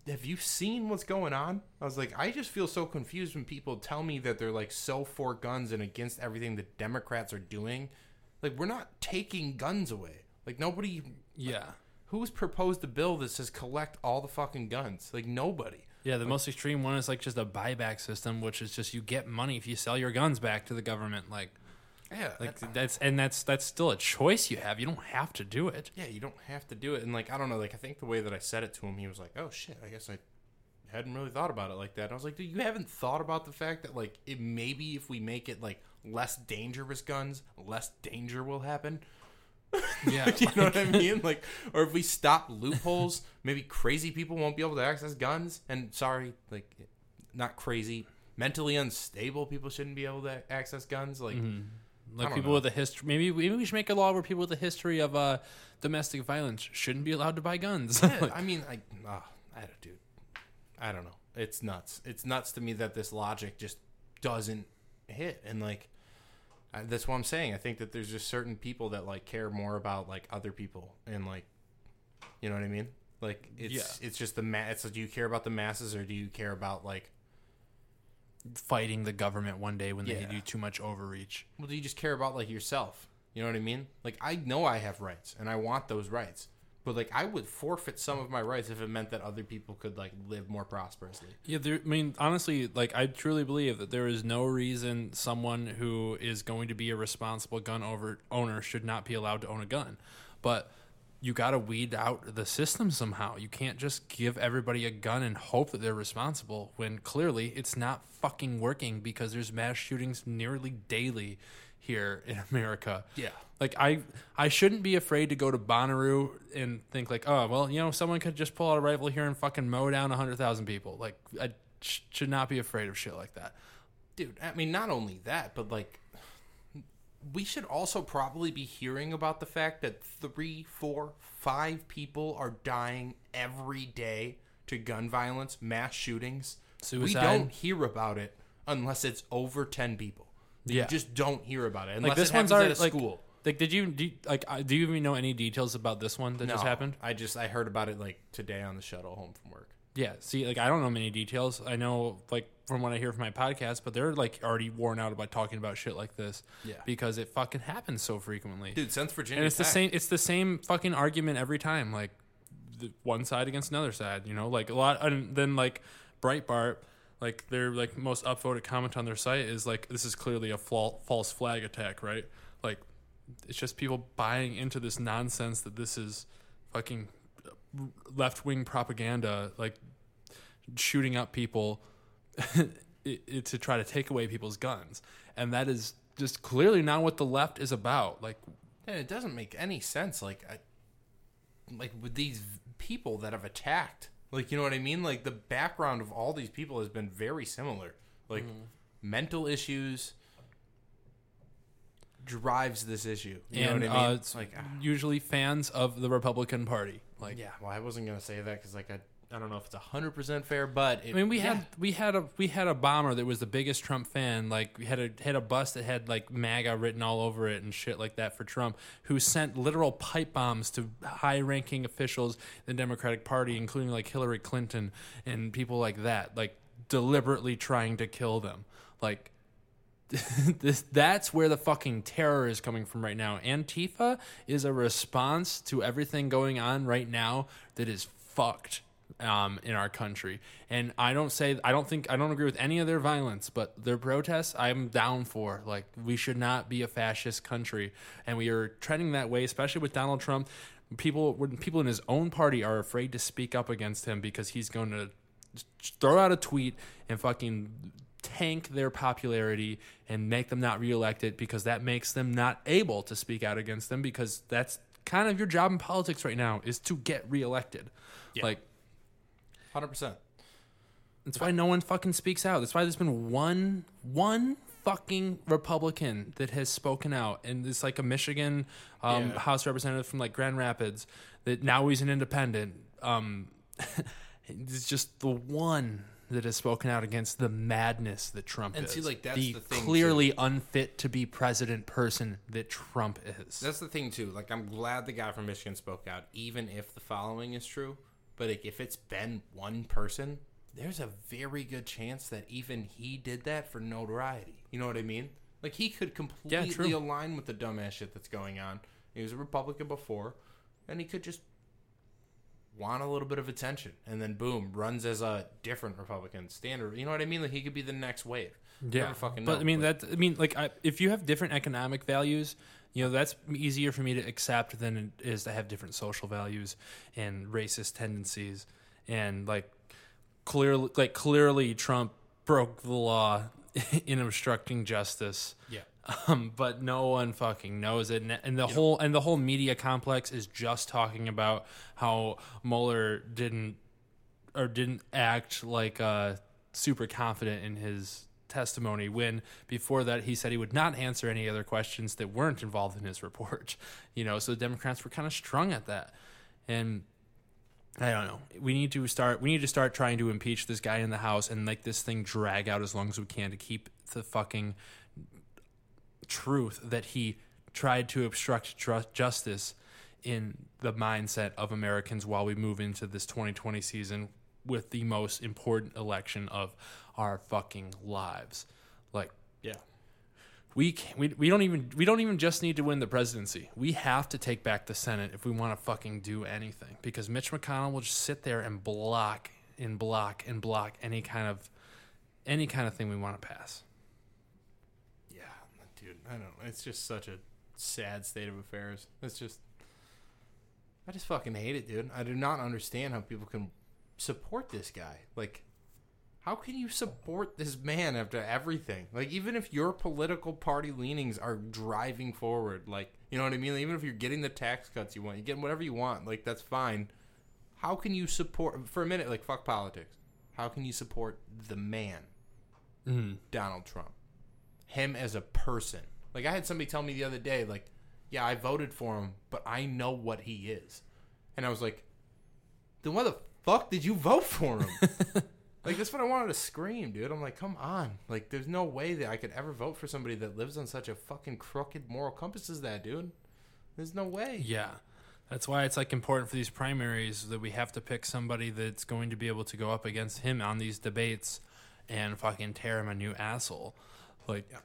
[SPEAKER 2] have you seen what's going on? I was like, I just feel so confused when people tell me that they're like so for guns and against everything the Democrats are doing Like we're not taking guns away. Like nobody
[SPEAKER 1] Yeah.
[SPEAKER 2] who's proposed a bill that says collect all the fucking guns? Like nobody.
[SPEAKER 1] Yeah, the most extreme one is like just a buyback system, which is just you get money if you sell your guns back to the government. Like,
[SPEAKER 2] Yeah,
[SPEAKER 1] like that's and that's that's still a choice you have. You don't have to do it.
[SPEAKER 2] yeah, you don't have to do it. And like I don't know, like I think the way that I said it to him, he was like, "Oh shit, I guess I hadn't really thought about it like that." And I was like, "Dude, you haven't thought about the fact that like it maybe if we make it like less dangerous guns, less danger will happen." *laughs*
[SPEAKER 1] Yeah,
[SPEAKER 2] you know what I mean? Like, or if we stop loopholes, maybe crazy people won't be able to access guns. And sorry, like, not crazy, mentally unstable people shouldn't be able to access guns. Like,
[SPEAKER 1] like
[SPEAKER 2] don't
[SPEAKER 1] people
[SPEAKER 2] know.
[SPEAKER 1] with a history. Maybe maybe we should make a law where people with a history of uh, domestic violence shouldn't be allowed to buy guns.
[SPEAKER 2] yeah, *laughs*
[SPEAKER 1] Like,
[SPEAKER 2] I mean, I, ah, I don't, dude, I don't know. It's nuts. It's nuts to me that this logic just doesn't hit. And like, I, that's what I'm saying. I think that there's just certain people that like care more about like other people and like, you know what I mean? Like, it's
[SPEAKER 1] Yeah.
[SPEAKER 2] it's just the ma- It's do you care about the masses or do you care about like
[SPEAKER 1] fighting the government one day when they
[SPEAKER 2] Yeah.
[SPEAKER 1] do too much overreach.
[SPEAKER 2] Well, do you just care about like yourself? You know what I mean? Like I know I have rights and I want those rights. But like I would forfeit some of my rights if it meant that other people could like live more prosperously.
[SPEAKER 1] Yeah, there, I mean, honestly, like I truly believe that there is no reason someone who is going to be a responsible gun over owner should not be allowed to own a gun. But you got to weed out the system somehow. You can't just give everybody a gun and hope that they're responsible when clearly it's not fucking working because there's mass shootings nearly daily here in America.
[SPEAKER 2] Yeah.
[SPEAKER 1] Like I I shouldn't be afraid to go to Bonnaroo and think like, oh well, you know, someone could just pull out a rifle here and fucking mow down hundred thousand people. Like I sh- should not be afraid of shit like that.
[SPEAKER 2] Dude, I mean not only that, but like we should also probably be hearing about the fact that three, four, five people are dying every day to gun violence, mass shootings. We don't hear about it unless it's over ten people. You
[SPEAKER 1] Yeah.
[SPEAKER 2] just don't hear about it unless
[SPEAKER 1] Like this
[SPEAKER 2] it
[SPEAKER 1] one's already
[SPEAKER 2] at a
[SPEAKER 1] like
[SPEAKER 2] school.
[SPEAKER 1] Like did you do you, like uh, do you even know any details about this one that just
[SPEAKER 2] No,
[SPEAKER 1] happened?
[SPEAKER 2] I just I heard about it like today on the shuttle home from work.
[SPEAKER 1] Yeah. See, like I don't know many details. I know like from what I hear from my podcast, but they're like already worn out about talking about shit like this.
[SPEAKER 2] Yeah.
[SPEAKER 1] Because it fucking happens so frequently.
[SPEAKER 2] Dude, since Virginia
[SPEAKER 1] and it's the
[SPEAKER 2] Tech-
[SPEAKER 1] same it's the same fucking argument every time like the one side against another side you know like a lot and then like breitbart like their like most upvoted comment on their site is like this is clearly a fal- false flag attack right? Like it's just people buying into this nonsense that this is fucking left-wing propaganda like shooting up people *laughs* to try to take away people's guns. And that is just clearly not what the left is about. Like
[SPEAKER 2] And it doesn't make any sense. Like, I, like with these people that have attacked, like you know what I mean. Like the background of all these people has been very similar. Like mental issues drives this issue. You
[SPEAKER 1] and
[SPEAKER 2] know what I
[SPEAKER 1] uh,
[SPEAKER 2] mean?
[SPEAKER 1] it's
[SPEAKER 2] like, ah,
[SPEAKER 1] usually fans of the Republican Party. Like,
[SPEAKER 2] yeah. Well, I wasn't gonna say that because like I, I don't know if it's hundred percent fair, but it,
[SPEAKER 1] I mean, we
[SPEAKER 2] yeah.
[SPEAKER 1] had we had a we had a bomber that was the biggest Trump fan. Like, we had a had a bus that had like MAGA written all over it and shit like that for Trump, who sent literal pipe bombs to high ranking officials in the Democratic Party, including like Hillary Clinton and people like that, like deliberately trying to kill them. Like, *laughs* this that's where the fucking terror is coming from right now. Antifa is a response to everything going on right now that is fucked um, in our country. And I don't say I don't think I don't agree with any of their violence, but their protests I'm down for. Like we should not be a fascist country, and we are trending that way, especially with Donald Trump. People when people in his own party are afraid to speak up against him because he's going to throw out a tweet and fucking tank their popularity and make them not reelected because that makes them not able to speak out against them because that's kind of your job in politics right now is to get reelected. Like
[SPEAKER 2] hundred percent.
[SPEAKER 1] that's why no one fucking speaks out. That's why there's been one one fucking Republican that has spoken out, and it's like a Michigan um,
[SPEAKER 2] Yeah.
[SPEAKER 1] House representative from like Grand Rapids that now he's an independent. Um, *laughs* it's just the one that has spoken out against the madness that Trump
[SPEAKER 2] And
[SPEAKER 1] is.
[SPEAKER 2] see, like, that's the thing,
[SPEAKER 1] clearly unfit to be president person that Trump is.
[SPEAKER 2] That's the thing too. Like I'm glad the guy from Michigan spoke out, even if the following is true. But like, if it's been one person, there's a very good chance that even he did that for notoriety. You know what I mean? Like he could completely
[SPEAKER 1] true.
[SPEAKER 2] align with the dumbass shit that's going on. He was a Republican before, and he could just want a little bit of attention, and then boom, runs as a different Republican standard. You know what I mean? Like he could be the next wave. Never fucking
[SPEAKER 1] but
[SPEAKER 2] know,
[SPEAKER 1] I mean that. I mean, like, I, if you have different economic values, you know, that's easier for me to accept than it is to have different social values and racist tendencies. And like, clearly, like clearly, Trump broke the law *laughs* in obstructing justice.
[SPEAKER 2] Yeah.
[SPEAKER 1] Um, but no one fucking knows it, and, the whole and the whole media complex is just talking about how Mueller didn't or didn't act like uh, super confident in his testimony when before that he said he would not answer any other questions that weren't involved in his report. *laughs* You know, so the Democrats were kind of strung at that, and I don't know. We need to start. We need to start trying to impeach this guy in the House and make this thing drag out as long as we can to keep the fucking truth that he tried to obstruct tru- justice in the mindset of Americans while we move into this 2020 season with the most important election of our fucking lives. Like
[SPEAKER 2] Yeah.
[SPEAKER 1] we can, we we don't even we don't even just need to win the presidency. We have to take back the Senate if we want to fucking do anything because Mitch McConnell will just sit there and block and block and block any kind of any kind of thing we want to pass.
[SPEAKER 2] I don't. know. It's just such a sad state of affairs. It's just, I just fucking hate it, dude. I do not understand how people can support this guy. Like, how can you support this man after everything? Like, even if your political party leanings are driving forward, like, you know what I mean? even if you're getting the tax cuts you want, you're getting whatever you want, like, that's fine. How can you support, for a minute, like, fuck politics? How can you support the man, mm-hmm. Donald Trump? him as a person. Like I had somebody tell me the other day, like, yeah, I voted for him, but I know what he is. And I was like, then why the fuck did you vote for him? *laughs* like that's what I wanted to scream, dude. I'm like, come on. Like there's no way that I could ever vote for somebody that lives on such a fucking crooked moral compass as that, dude. There's no way.
[SPEAKER 1] Yeah. That's why it's like important for these primaries that we have to pick somebody that's going to be able to go up against him on these debates and fucking tear him a new asshole. Like,
[SPEAKER 2] Yeah.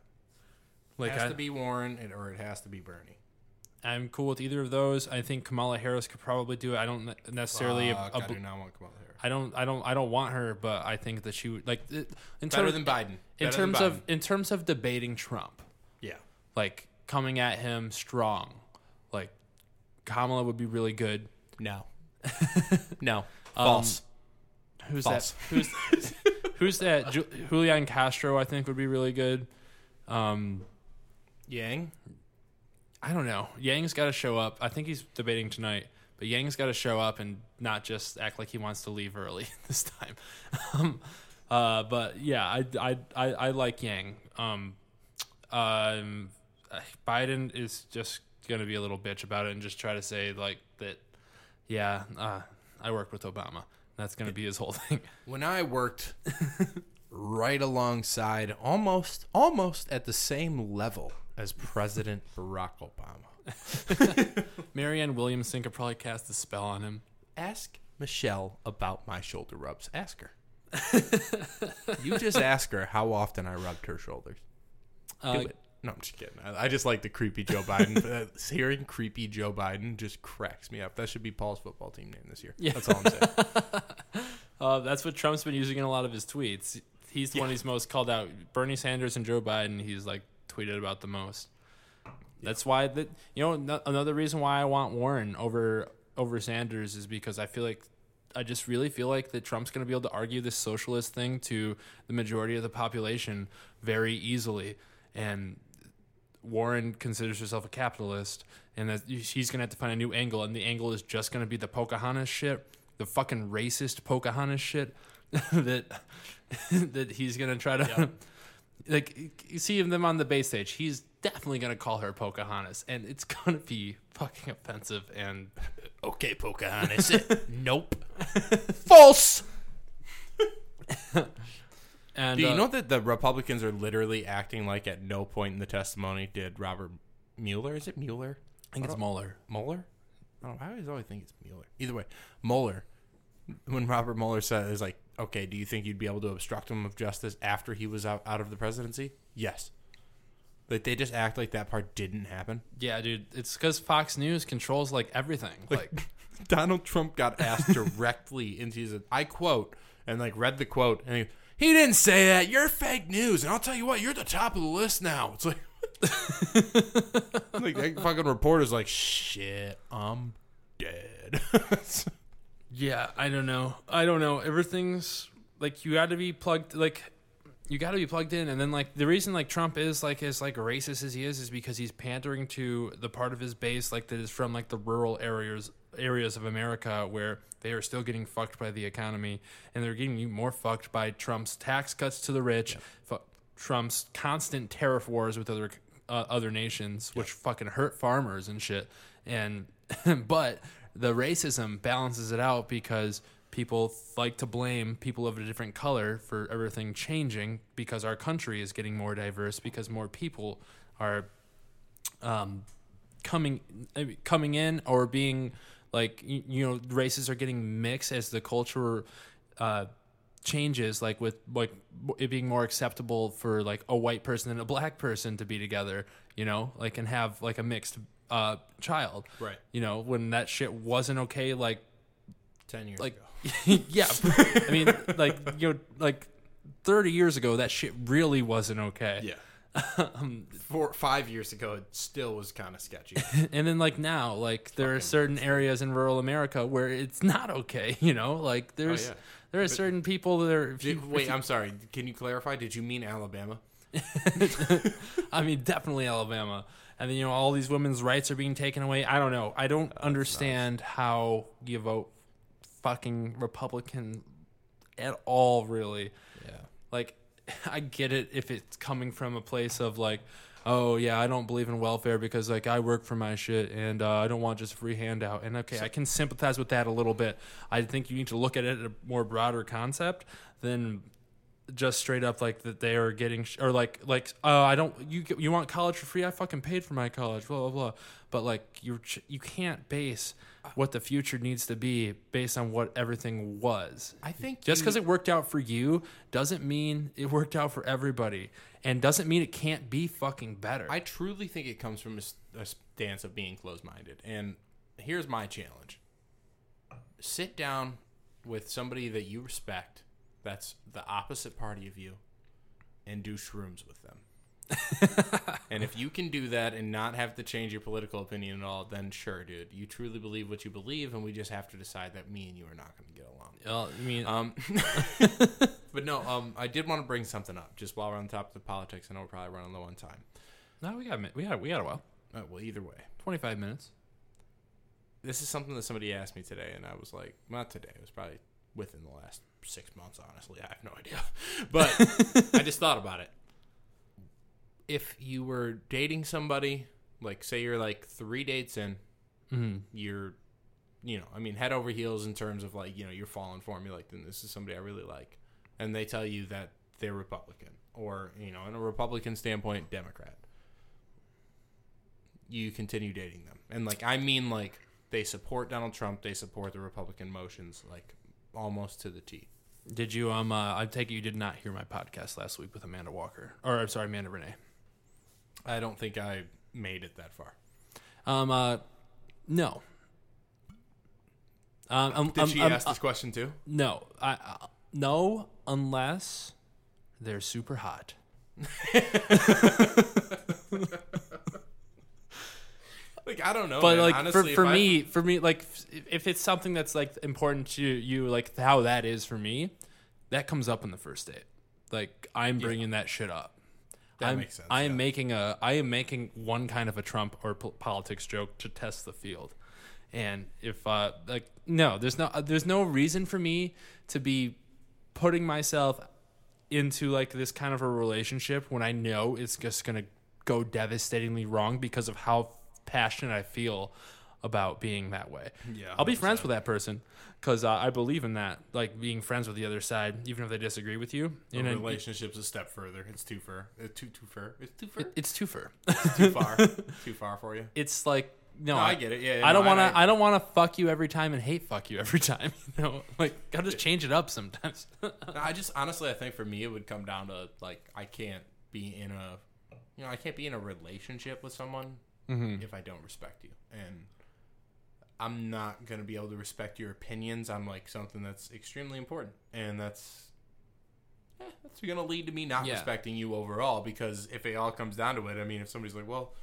[SPEAKER 1] Like
[SPEAKER 2] it has
[SPEAKER 1] I,
[SPEAKER 2] to be Warren or it has to be Bernie.
[SPEAKER 1] I'm cool with either of those. I think Kamala Harris could probably do it. I don't necessarily.
[SPEAKER 2] Fuck,
[SPEAKER 1] a-
[SPEAKER 2] I do not want Kamala Harris.
[SPEAKER 1] I don't. I don't. I don't want her, but I think that she would like it- in
[SPEAKER 2] Better
[SPEAKER 1] terms
[SPEAKER 2] than Biden.
[SPEAKER 1] in
[SPEAKER 2] Better
[SPEAKER 1] terms of
[SPEAKER 2] Biden.
[SPEAKER 1] in terms of debating Trump.
[SPEAKER 2] yeah.
[SPEAKER 1] like coming at him strong. Like Kamala would be really good.
[SPEAKER 2] No. *laughs* no.
[SPEAKER 1] Um,
[SPEAKER 2] False.
[SPEAKER 1] Who's
[SPEAKER 2] False.
[SPEAKER 1] that? Who's who's that? Ju- Julian Castro, I think, would be really good. Um,
[SPEAKER 2] Yang.
[SPEAKER 1] I don't know. Yang's got to show up. I think he's debating tonight, but Yang's got to show up and not just act like he wants to leave early *laughs* this time. um, uh, but yeah, I, I, I, I like Yang. Um, um, Biden is just going to be a little bitch about it and just try to say like that. Yeah, uh, I worked with Obama. That's going to be his whole thing. *laughs*
[SPEAKER 2] when I worked *laughs* right alongside, almost, almost at the same level as President Barack Obama. *laughs*
[SPEAKER 1] Marianne Williamson could probably cast a spell on him.
[SPEAKER 2] Ask Michelle about my shoulder rubs. Ask her. you just ask her how often I rubbed her shoulders. Do
[SPEAKER 1] Uh,
[SPEAKER 2] it. No, I'm just kidding. I, I just like the creepy Joe Biden. *laughs* Uh, Hearing creepy Joe Biden just cracks me up. That should be Paul's football team name this year.
[SPEAKER 1] Yeah.
[SPEAKER 2] That's all I'm saying. *laughs*
[SPEAKER 1] Uh, that's what Trump's been using in a lot of his tweets. He's the one
[SPEAKER 2] Yeah.
[SPEAKER 1] he's most called out. Bernie Sanders and Joe Biden, he's like tweeted about the most. That's why that you know no- another reason why I want Warren over over Sanders is because I feel like I just really feel like that Trump's going to be able to argue this socialist thing to the majority of the population very easily, and Warren considers herself a capitalist, and that she's going to have to find a new angle, and the angle is just going to be the Pocahontas shit, the fucking racist Pocahontas shit *laughs* that *laughs* that he's going to try to like you see them on the base stage. He's definitely going to call her Pocahontas, and it's *laughs* going to be fucking offensive and *laughs*
[SPEAKER 2] okay, Pocahontas. *laughs* nope. False.
[SPEAKER 1] and
[SPEAKER 2] Do you
[SPEAKER 1] uh,
[SPEAKER 2] know that the Republicans are literally acting like at no point in the testimony did Robert Mueller? Is it Mueller?
[SPEAKER 1] I think it's Mueller.
[SPEAKER 2] Mueller? I don't know. I always always think it's Mueller. Either way, Mueller. When Robert Mueller said, "Is like, okay, do you think you'd be able to obstruct him of justice after he was out, out of the presidency?" Yes. Like they just act like that part didn't happen.
[SPEAKER 1] Yeah, dude. It's because Fox News controls like everything. Like, *laughs*
[SPEAKER 2] Donald Trump got asked *laughs* directly into his I quote and like read the quote and he he didn't say that. You're fake news, and I'll tell you what, you're the top of the list now. It's like *laughs* like that fucking reporter's like, shit, I'm dead.
[SPEAKER 1] Yeah, I don't know. I don't know. Everything's like you got to be plugged. Like you got to be plugged in, and then like the reason like Trump is like as like racist as he is is because he's pandering to the part of his base like that is from like the rural areas areas of America where they are still getting fucked by the economy, and they're getting more fucked by Trump's tax cuts to the rich, fu- Trump's constant tariff wars with other uh, other nations, which fucking hurt farmers and shit. And *laughs* but the racism balances it out because people like to blame people of a different color for everything changing because our country is getting more diverse because more people are um, coming coming in or being like you know races are getting mixed as the culture uh, changes like with like it being more acceptable for like a white person and a black person to be together you know like and have like a mixed uh child
[SPEAKER 2] Right.
[SPEAKER 1] you know when that shit wasn't okay like
[SPEAKER 2] Ten years
[SPEAKER 1] like
[SPEAKER 2] ago. *laughs*
[SPEAKER 1] yeah i mean like you know like 30 years ago that shit really wasn't okay
[SPEAKER 2] Yeah. *laughs* Four five years ago, it still was kind of sketchy. *laughs*
[SPEAKER 1] and then like now like there are
[SPEAKER 2] Fucking
[SPEAKER 1] certain areas in rural america where it's not okay you know like there's
[SPEAKER 2] yeah.
[SPEAKER 1] there are certain people that are if you,
[SPEAKER 2] wait,
[SPEAKER 1] you-
[SPEAKER 2] I'm sorry. Can you clarify? Did you mean Alabama?
[SPEAKER 1] i mean definitely alabama and then you know all these women's rights are being taken away. I don't know. I don't understand how you vote fucking republican at all really.
[SPEAKER 2] Yeah.
[SPEAKER 1] like *laughs* i get it if it's coming from a place of like oh yeah i don't believe in welfare because like i work for my shit and uh, i don't want just free handout. And okay i can sympathize with that a little bit. I think you need to look at it at a more broader concept than just straight up like that they are getting sh- or like like uh, I don't you you want college for free? I fucking paid for my college blah blah blah. But like you you can't base what the future needs to be based on what everything was.
[SPEAKER 2] I think
[SPEAKER 1] just because it worked out for you doesn't mean it worked out for everybody and doesn't mean it can't be fucking better.
[SPEAKER 2] I truly think it comes from a stance of being closed minded. And here's my challenge. Sit down with somebody that you respect that's the opposite party of you and do shrooms with them. *laughs* and if you can do that and not have to change your political opinion at all, then sure, dude. You truly believe what you believe, and we just have to decide that me and you are not going to get along.
[SPEAKER 1] well, I mean
[SPEAKER 2] Um, *laughs* but no, um, I did want to bring something up just while we're on top of the politics. I know we're probably running low on time.
[SPEAKER 1] no we got we got we got a while
[SPEAKER 2] Uh, well, either way,
[SPEAKER 1] 25 minutes
[SPEAKER 2] this is something that somebody asked me today, and I was like, not today. It was probably within the last six months. Honestly, I have no idea, *laughs* but I just thought about it. If you were dating somebody, like say you're like three dates in,
[SPEAKER 1] mm-hmm.
[SPEAKER 2] you're, you know, I mean, head over heels in terms of like, you know, you're falling for me. Like, then this is somebody I really like, and they tell you that they're Republican, or you know, in a Republican standpoint, Democrat. You continue dating them, and like, I mean, like they support Donald Trump, they support the Republican motions, like almost to the T.
[SPEAKER 1] Did you um? Uh, I take it you did not hear my podcast last week with Amanda Walker, or I'm sorry, Amanda Renee.
[SPEAKER 2] I don't think I made it that far.
[SPEAKER 1] Um. Uh. No. Um. um,
[SPEAKER 2] Did
[SPEAKER 1] um,
[SPEAKER 2] she
[SPEAKER 1] um,
[SPEAKER 2] ask
[SPEAKER 1] uh,
[SPEAKER 2] this question too?
[SPEAKER 1] no. I. Uh, no, unless they're super hot. *laughs*
[SPEAKER 2] Like, I don't know.
[SPEAKER 1] But
[SPEAKER 2] man.
[SPEAKER 1] like
[SPEAKER 2] Honestly,
[SPEAKER 1] for, for
[SPEAKER 2] I-
[SPEAKER 1] me, for me, like if- it's something that's like important to you, like how that is for me, that comes up in the first date. Like I'm bringing that shit up.
[SPEAKER 2] That
[SPEAKER 1] I'm,
[SPEAKER 2] makes sense,
[SPEAKER 1] I am
[SPEAKER 2] yeah.
[SPEAKER 1] making a I am making one kind of a Trump or po- politics joke to test the field. And if uh like no, there's no there's no reason for me to be putting myself into like this kind of a relationship when I know it's just going to go devastatingly wrong because of how passionate I feel about being that way.
[SPEAKER 2] Yeah,
[SPEAKER 1] I'll be friends with that person because uh, I believe in that, like being friends with the other side, even if they disagree with you. Know,
[SPEAKER 2] relationship's a step further. It's too far. It's too too far. It's too far.
[SPEAKER 1] it- it's too far.
[SPEAKER 2] too far. too far for you.
[SPEAKER 1] it's like no,
[SPEAKER 2] No, I get it. Yeah,
[SPEAKER 1] I don't
[SPEAKER 2] no,
[SPEAKER 1] want to.
[SPEAKER 2] I-
[SPEAKER 1] I, don't want to fuck you every time and hate fuck you every *laughs* time. You know, like gotta just change it up sometimes. *laughs*
[SPEAKER 2] I just honestly, I think for me, it would come down to like I can't be in a you know, I can't be in a relationship with someone
[SPEAKER 1] Mm-hmm.
[SPEAKER 2] if I don't respect you. And I'm not going to be able to respect your opinions on like something that's extremely important. And that's eh, that's going to lead to me not
[SPEAKER 1] Yeah.
[SPEAKER 2] respecting you overall because if it all comes down to it, I mean, if somebody's like, "Well,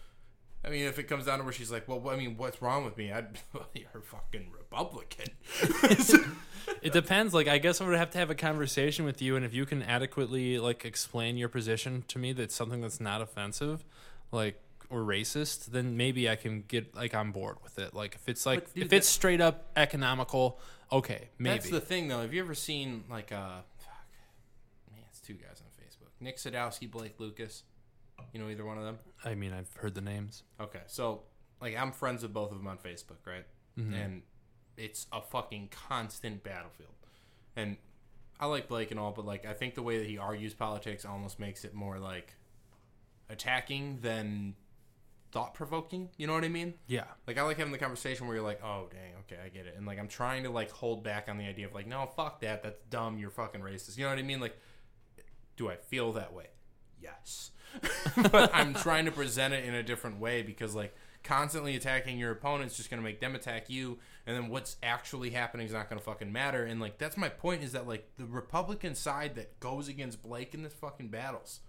[SPEAKER 2] I mean, if it comes down to where she's like, "Well, I mean, what's wrong with me?" I'd *laughs* "You're fucking Republican." *laughs*
[SPEAKER 1] It *laughs* depends. Like, I guess I would have to have a conversation with you, and if you can adequately like explain your position to me, that's something that's not offensive, like or racist, then maybe I can get like on board with it. Like, if it's like
[SPEAKER 2] But, dude,
[SPEAKER 1] if it's straight up economical, okay, maybe.
[SPEAKER 2] That's the thing, though. Have you ever seen like uh, fuck, man, it's two guys on Facebook: Nick Sadowski, Blake Lucas. You know either one of them?
[SPEAKER 1] I mean, I've heard the names.
[SPEAKER 2] Okay, so like I'm friends with both of them on Facebook, right? And it's a fucking constant battlefield. And I like Blake and all, but like I think the way that he argues politics almost makes it more like attacking than thought provoking. You know what I mean?
[SPEAKER 1] Yeah.
[SPEAKER 2] Like I like having the conversation where you're like, "Oh, dang, okay, I get it," and like I'm trying to like hold back on the idea of like, "No, fuck that, that's dumb. You're fucking racist." You know what I mean? Like, do I feel that way? Yes, *laughs* but I'm trying to present it in a different way because like constantly attacking your opponent's just gonna make them attack you, and then what's actually happening is not gonna fucking matter. And like that's my point is that like the Republican side that goes against Blake in this fucking battles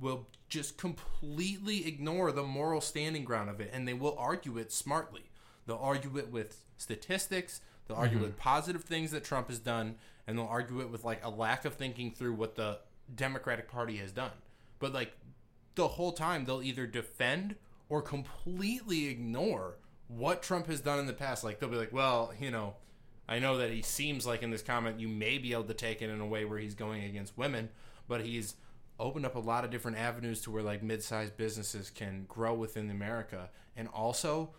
[SPEAKER 2] will just completely ignore the moral standing ground of it and they will argue it smartly. They'll argue it with statistics, they'll argue mm-hmm. with positive things that Trump has done, and they'll argue it with like a lack of thinking through what the Democratic Party has done. But like the whole time they'll either defend or completely ignore what Trump has done in the past. Like they'll be like, well, you know, I know that he seems like in this comment you may be able to take it in a way where he's going against women, but he's opened up a lot of different avenues to where like mid-sized businesses can grow within America, and also,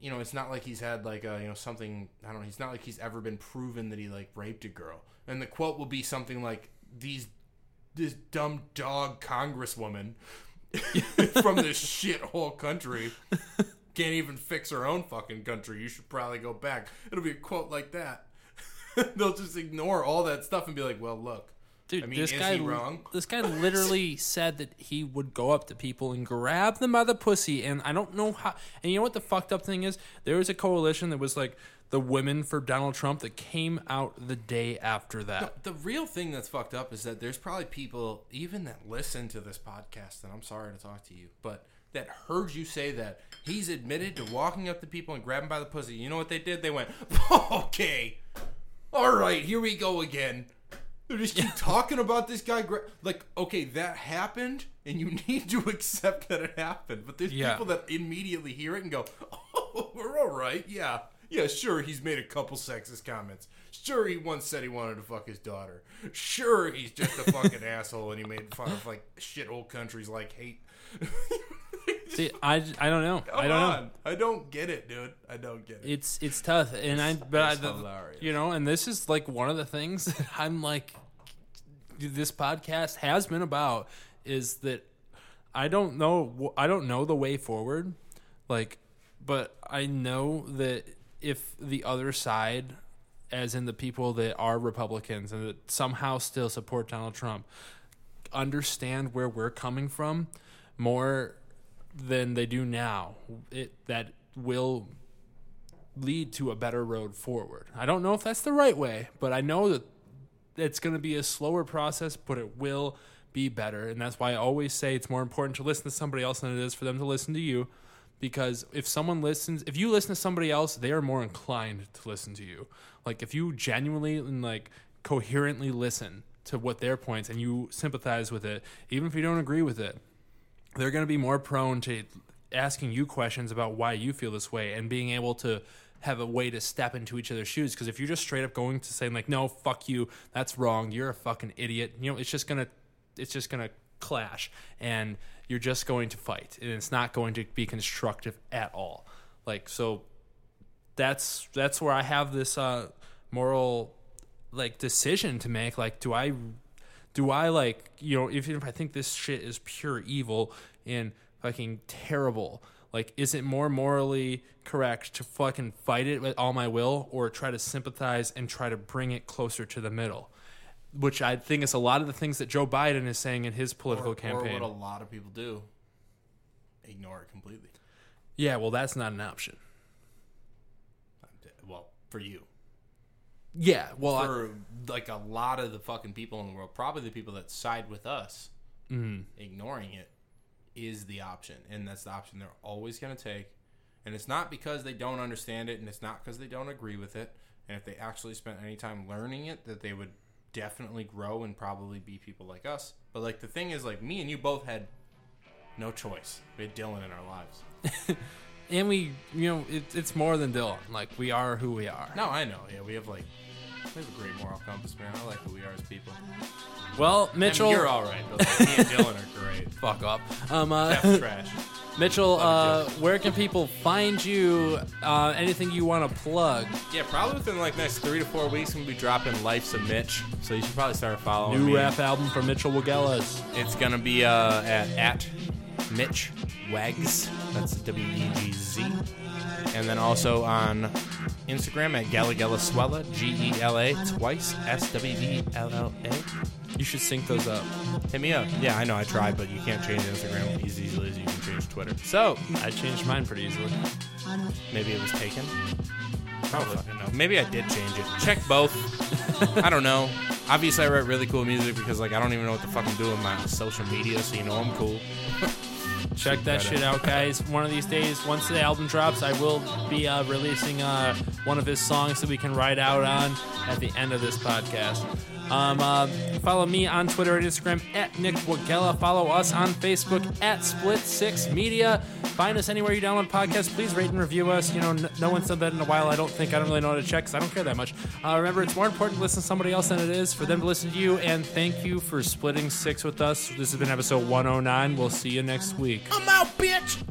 [SPEAKER 2] you know, it's not like he's had like a you know something I don't know. He's not like he's ever been proven that he like raped a girl, and the quote will be something like these this dumb dog congresswoman *laughs* from this shithole country can't even fix her own fucking country. You should probably go back. It'll be a quote like that. *laughs* They'll just ignore all that stuff and be like, "Well, look,
[SPEAKER 1] Dude,
[SPEAKER 2] I mean,
[SPEAKER 1] this
[SPEAKER 2] is
[SPEAKER 1] guy
[SPEAKER 2] wrong?
[SPEAKER 1] This guy literally *laughs* said that he would go up to people and grab them by the pussy, and I don't know how. And you know what the fucked up thing is? There was a coalition that was like the women for Donald Trump that came out the day after that.
[SPEAKER 2] The real thing that's fucked up is that there's probably people even that listen to this podcast, and I'm sorry to talk to you, but that heard you say that he's admitted to walking up to people and grabbing by the pussy. You know what they did? They went, *laughs* "Okay, all right, here we go again." They just keep talking about this guy. Like, okay, that happened, and you *laughs* need to accept that it happened. But there's
[SPEAKER 1] Yeah.
[SPEAKER 2] people that immediately hear it and go, *laughs* "Oh, we're all right, yeah." Yeah, sure, he's made a couple sexist comments. Sure, he once said he wanted to fuck his daughter. Sure, he's just a fucking *laughs* asshole and he made fun of like shit old countries like hate. *laughs*
[SPEAKER 1] See, I, I don't know. I
[SPEAKER 2] Come
[SPEAKER 1] don't know.
[SPEAKER 2] on. I don't get it, dude. I don't get it.
[SPEAKER 1] It's it's tough, and I but I,
[SPEAKER 2] it's hilarious.
[SPEAKER 1] you know, and this is like one of the things *laughs* that I'm like, this podcast has been about is that I don't know I don't know the way forward, like, but I know that if the other side, as in the people that are Republicans and that somehow still support Donald Trump, understand where we're coming from more than they do now, it that will lead to a better road forward. I don't know if that's the right way, but I know that it's going to be a slower process, but it will be better. And that's why I always say it's more important to listen to somebody else than it is for them to listen to you. Because if someone listens, if you listen to somebody else, they are more inclined to listen to you. Like if you genuinely and like coherently listen to what their points and you sympathize with it, even if you don't agree with it, they're going to be more prone to asking you questions about why you feel this way and being able to have a way to step into each other's shoes. Because if you're just straight up going to saying like no fuck you that's wrong you're a fucking idiot you know it's just to it's just to clash and you're just going to fight and it's not going to be constructive at all. Like so that's that's where I have this uh moral like decision to make. Like do I do I like you know even if I think this shit is pure evil and fucking terrible like is it more morally correct to fucking fight it with all my will or try to sympathize and try to bring it closer to the middle which I think is a lot of the things that Joe Biden is saying in his political
[SPEAKER 2] or,
[SPEAKER 1] campaign
[SPEAKER 2] Or what a lot of people do. ignore it completely.
[SPEAKER 1] Yeah, well, that's not an option.
[SPEAKER 2] Well, for you.
[SPEAKER 1] Yeah, well, I-
[SPEAKER 2] for like a lot of the fucking people in the world, probably the people that side with us,
[SPEAKER 1] Mm-hmm.
[SPEAKER 2] ignoring it is the option, and that's the option they're always going to take. And it's not because they don't understand it, and it's not because they don't agree with it. And if they actually spent any time learning it, that they would definitely grow and probably be people like us. But like the thing is, like me and you both had no choice. We had Dylan in our lives. *laughs*
[SPEAKER 1] and we, you know, it, it's more than Dylan. Like we are who we are.
[SPEAKER 2] No, I know. Yeah, we have like we have a great moral compass, man. I like who we are as people.
[SPEAKER 1] Well,
[SPEAKER 2] I mean,
[SPEAKER 1] Mitchell,
[SPEAKER 2] you're all right, but like, me and Dylan are great. *laughs*
[SPEAKER 1] fuck off. Um, uh,
[SPEAKER 2] F *laughs* trash.
[SPEAKER 1] Mitchell, uh, where can people find you? Uh, anything you want to plug?
[SPEAKER 2] Yeah, probably within like next three to four weeks, I'm gonna be dropping Life's a Mitch. So you should probably start following
[SPEAKER 1] New
[SPEAKER 2] me.
[SPEAKER 1] rap album from Mitchell Wagelas.
[SPEAKER 2] It's gonna be uh, at at Mitch Wegz. That's W E G Z. And then also on Instagram at Galagella G E L A twice S W E L L A.
[SPEAKER 1] You should sync those up.
[SPEAKER 2] Hit me up. Yeah, I know I tried, but you can't change Instagram as easily as you can change Twitter. So
[SPEAKER 1] I changed mine pretty easily.
[SPEAKER 2] maybe it was taken. Probably. I Maybe I did change it. Check both. *laughs* I don't know. Obviously, I write really cool music because like I don't even know what the fuck I'm doing with my social media, so you know I'm cool. *laughs*
[SPEAKER 1] Check that shit out, guys. One of these days, once the album drops, I will be uh, releasing uh, one of his songs that we can ride out on at the end of this podcast. Um, uh, follow me on Twitter and Instagram at Nick Wagella. Follow us on Facebook at Split Six Media. Find us anywhere you download podcasts. Please rate and review us. You know, n- no one's done that in a while. I don't think. I don't really know how to check because I don't care that much. Uh, remember, it's more important to listen to somebody else than it is for them to listen to you. And thank you for splitting six with us. This has been episode 109. We'll see you next week.
[SPEAKER 2] I'm out, bitch.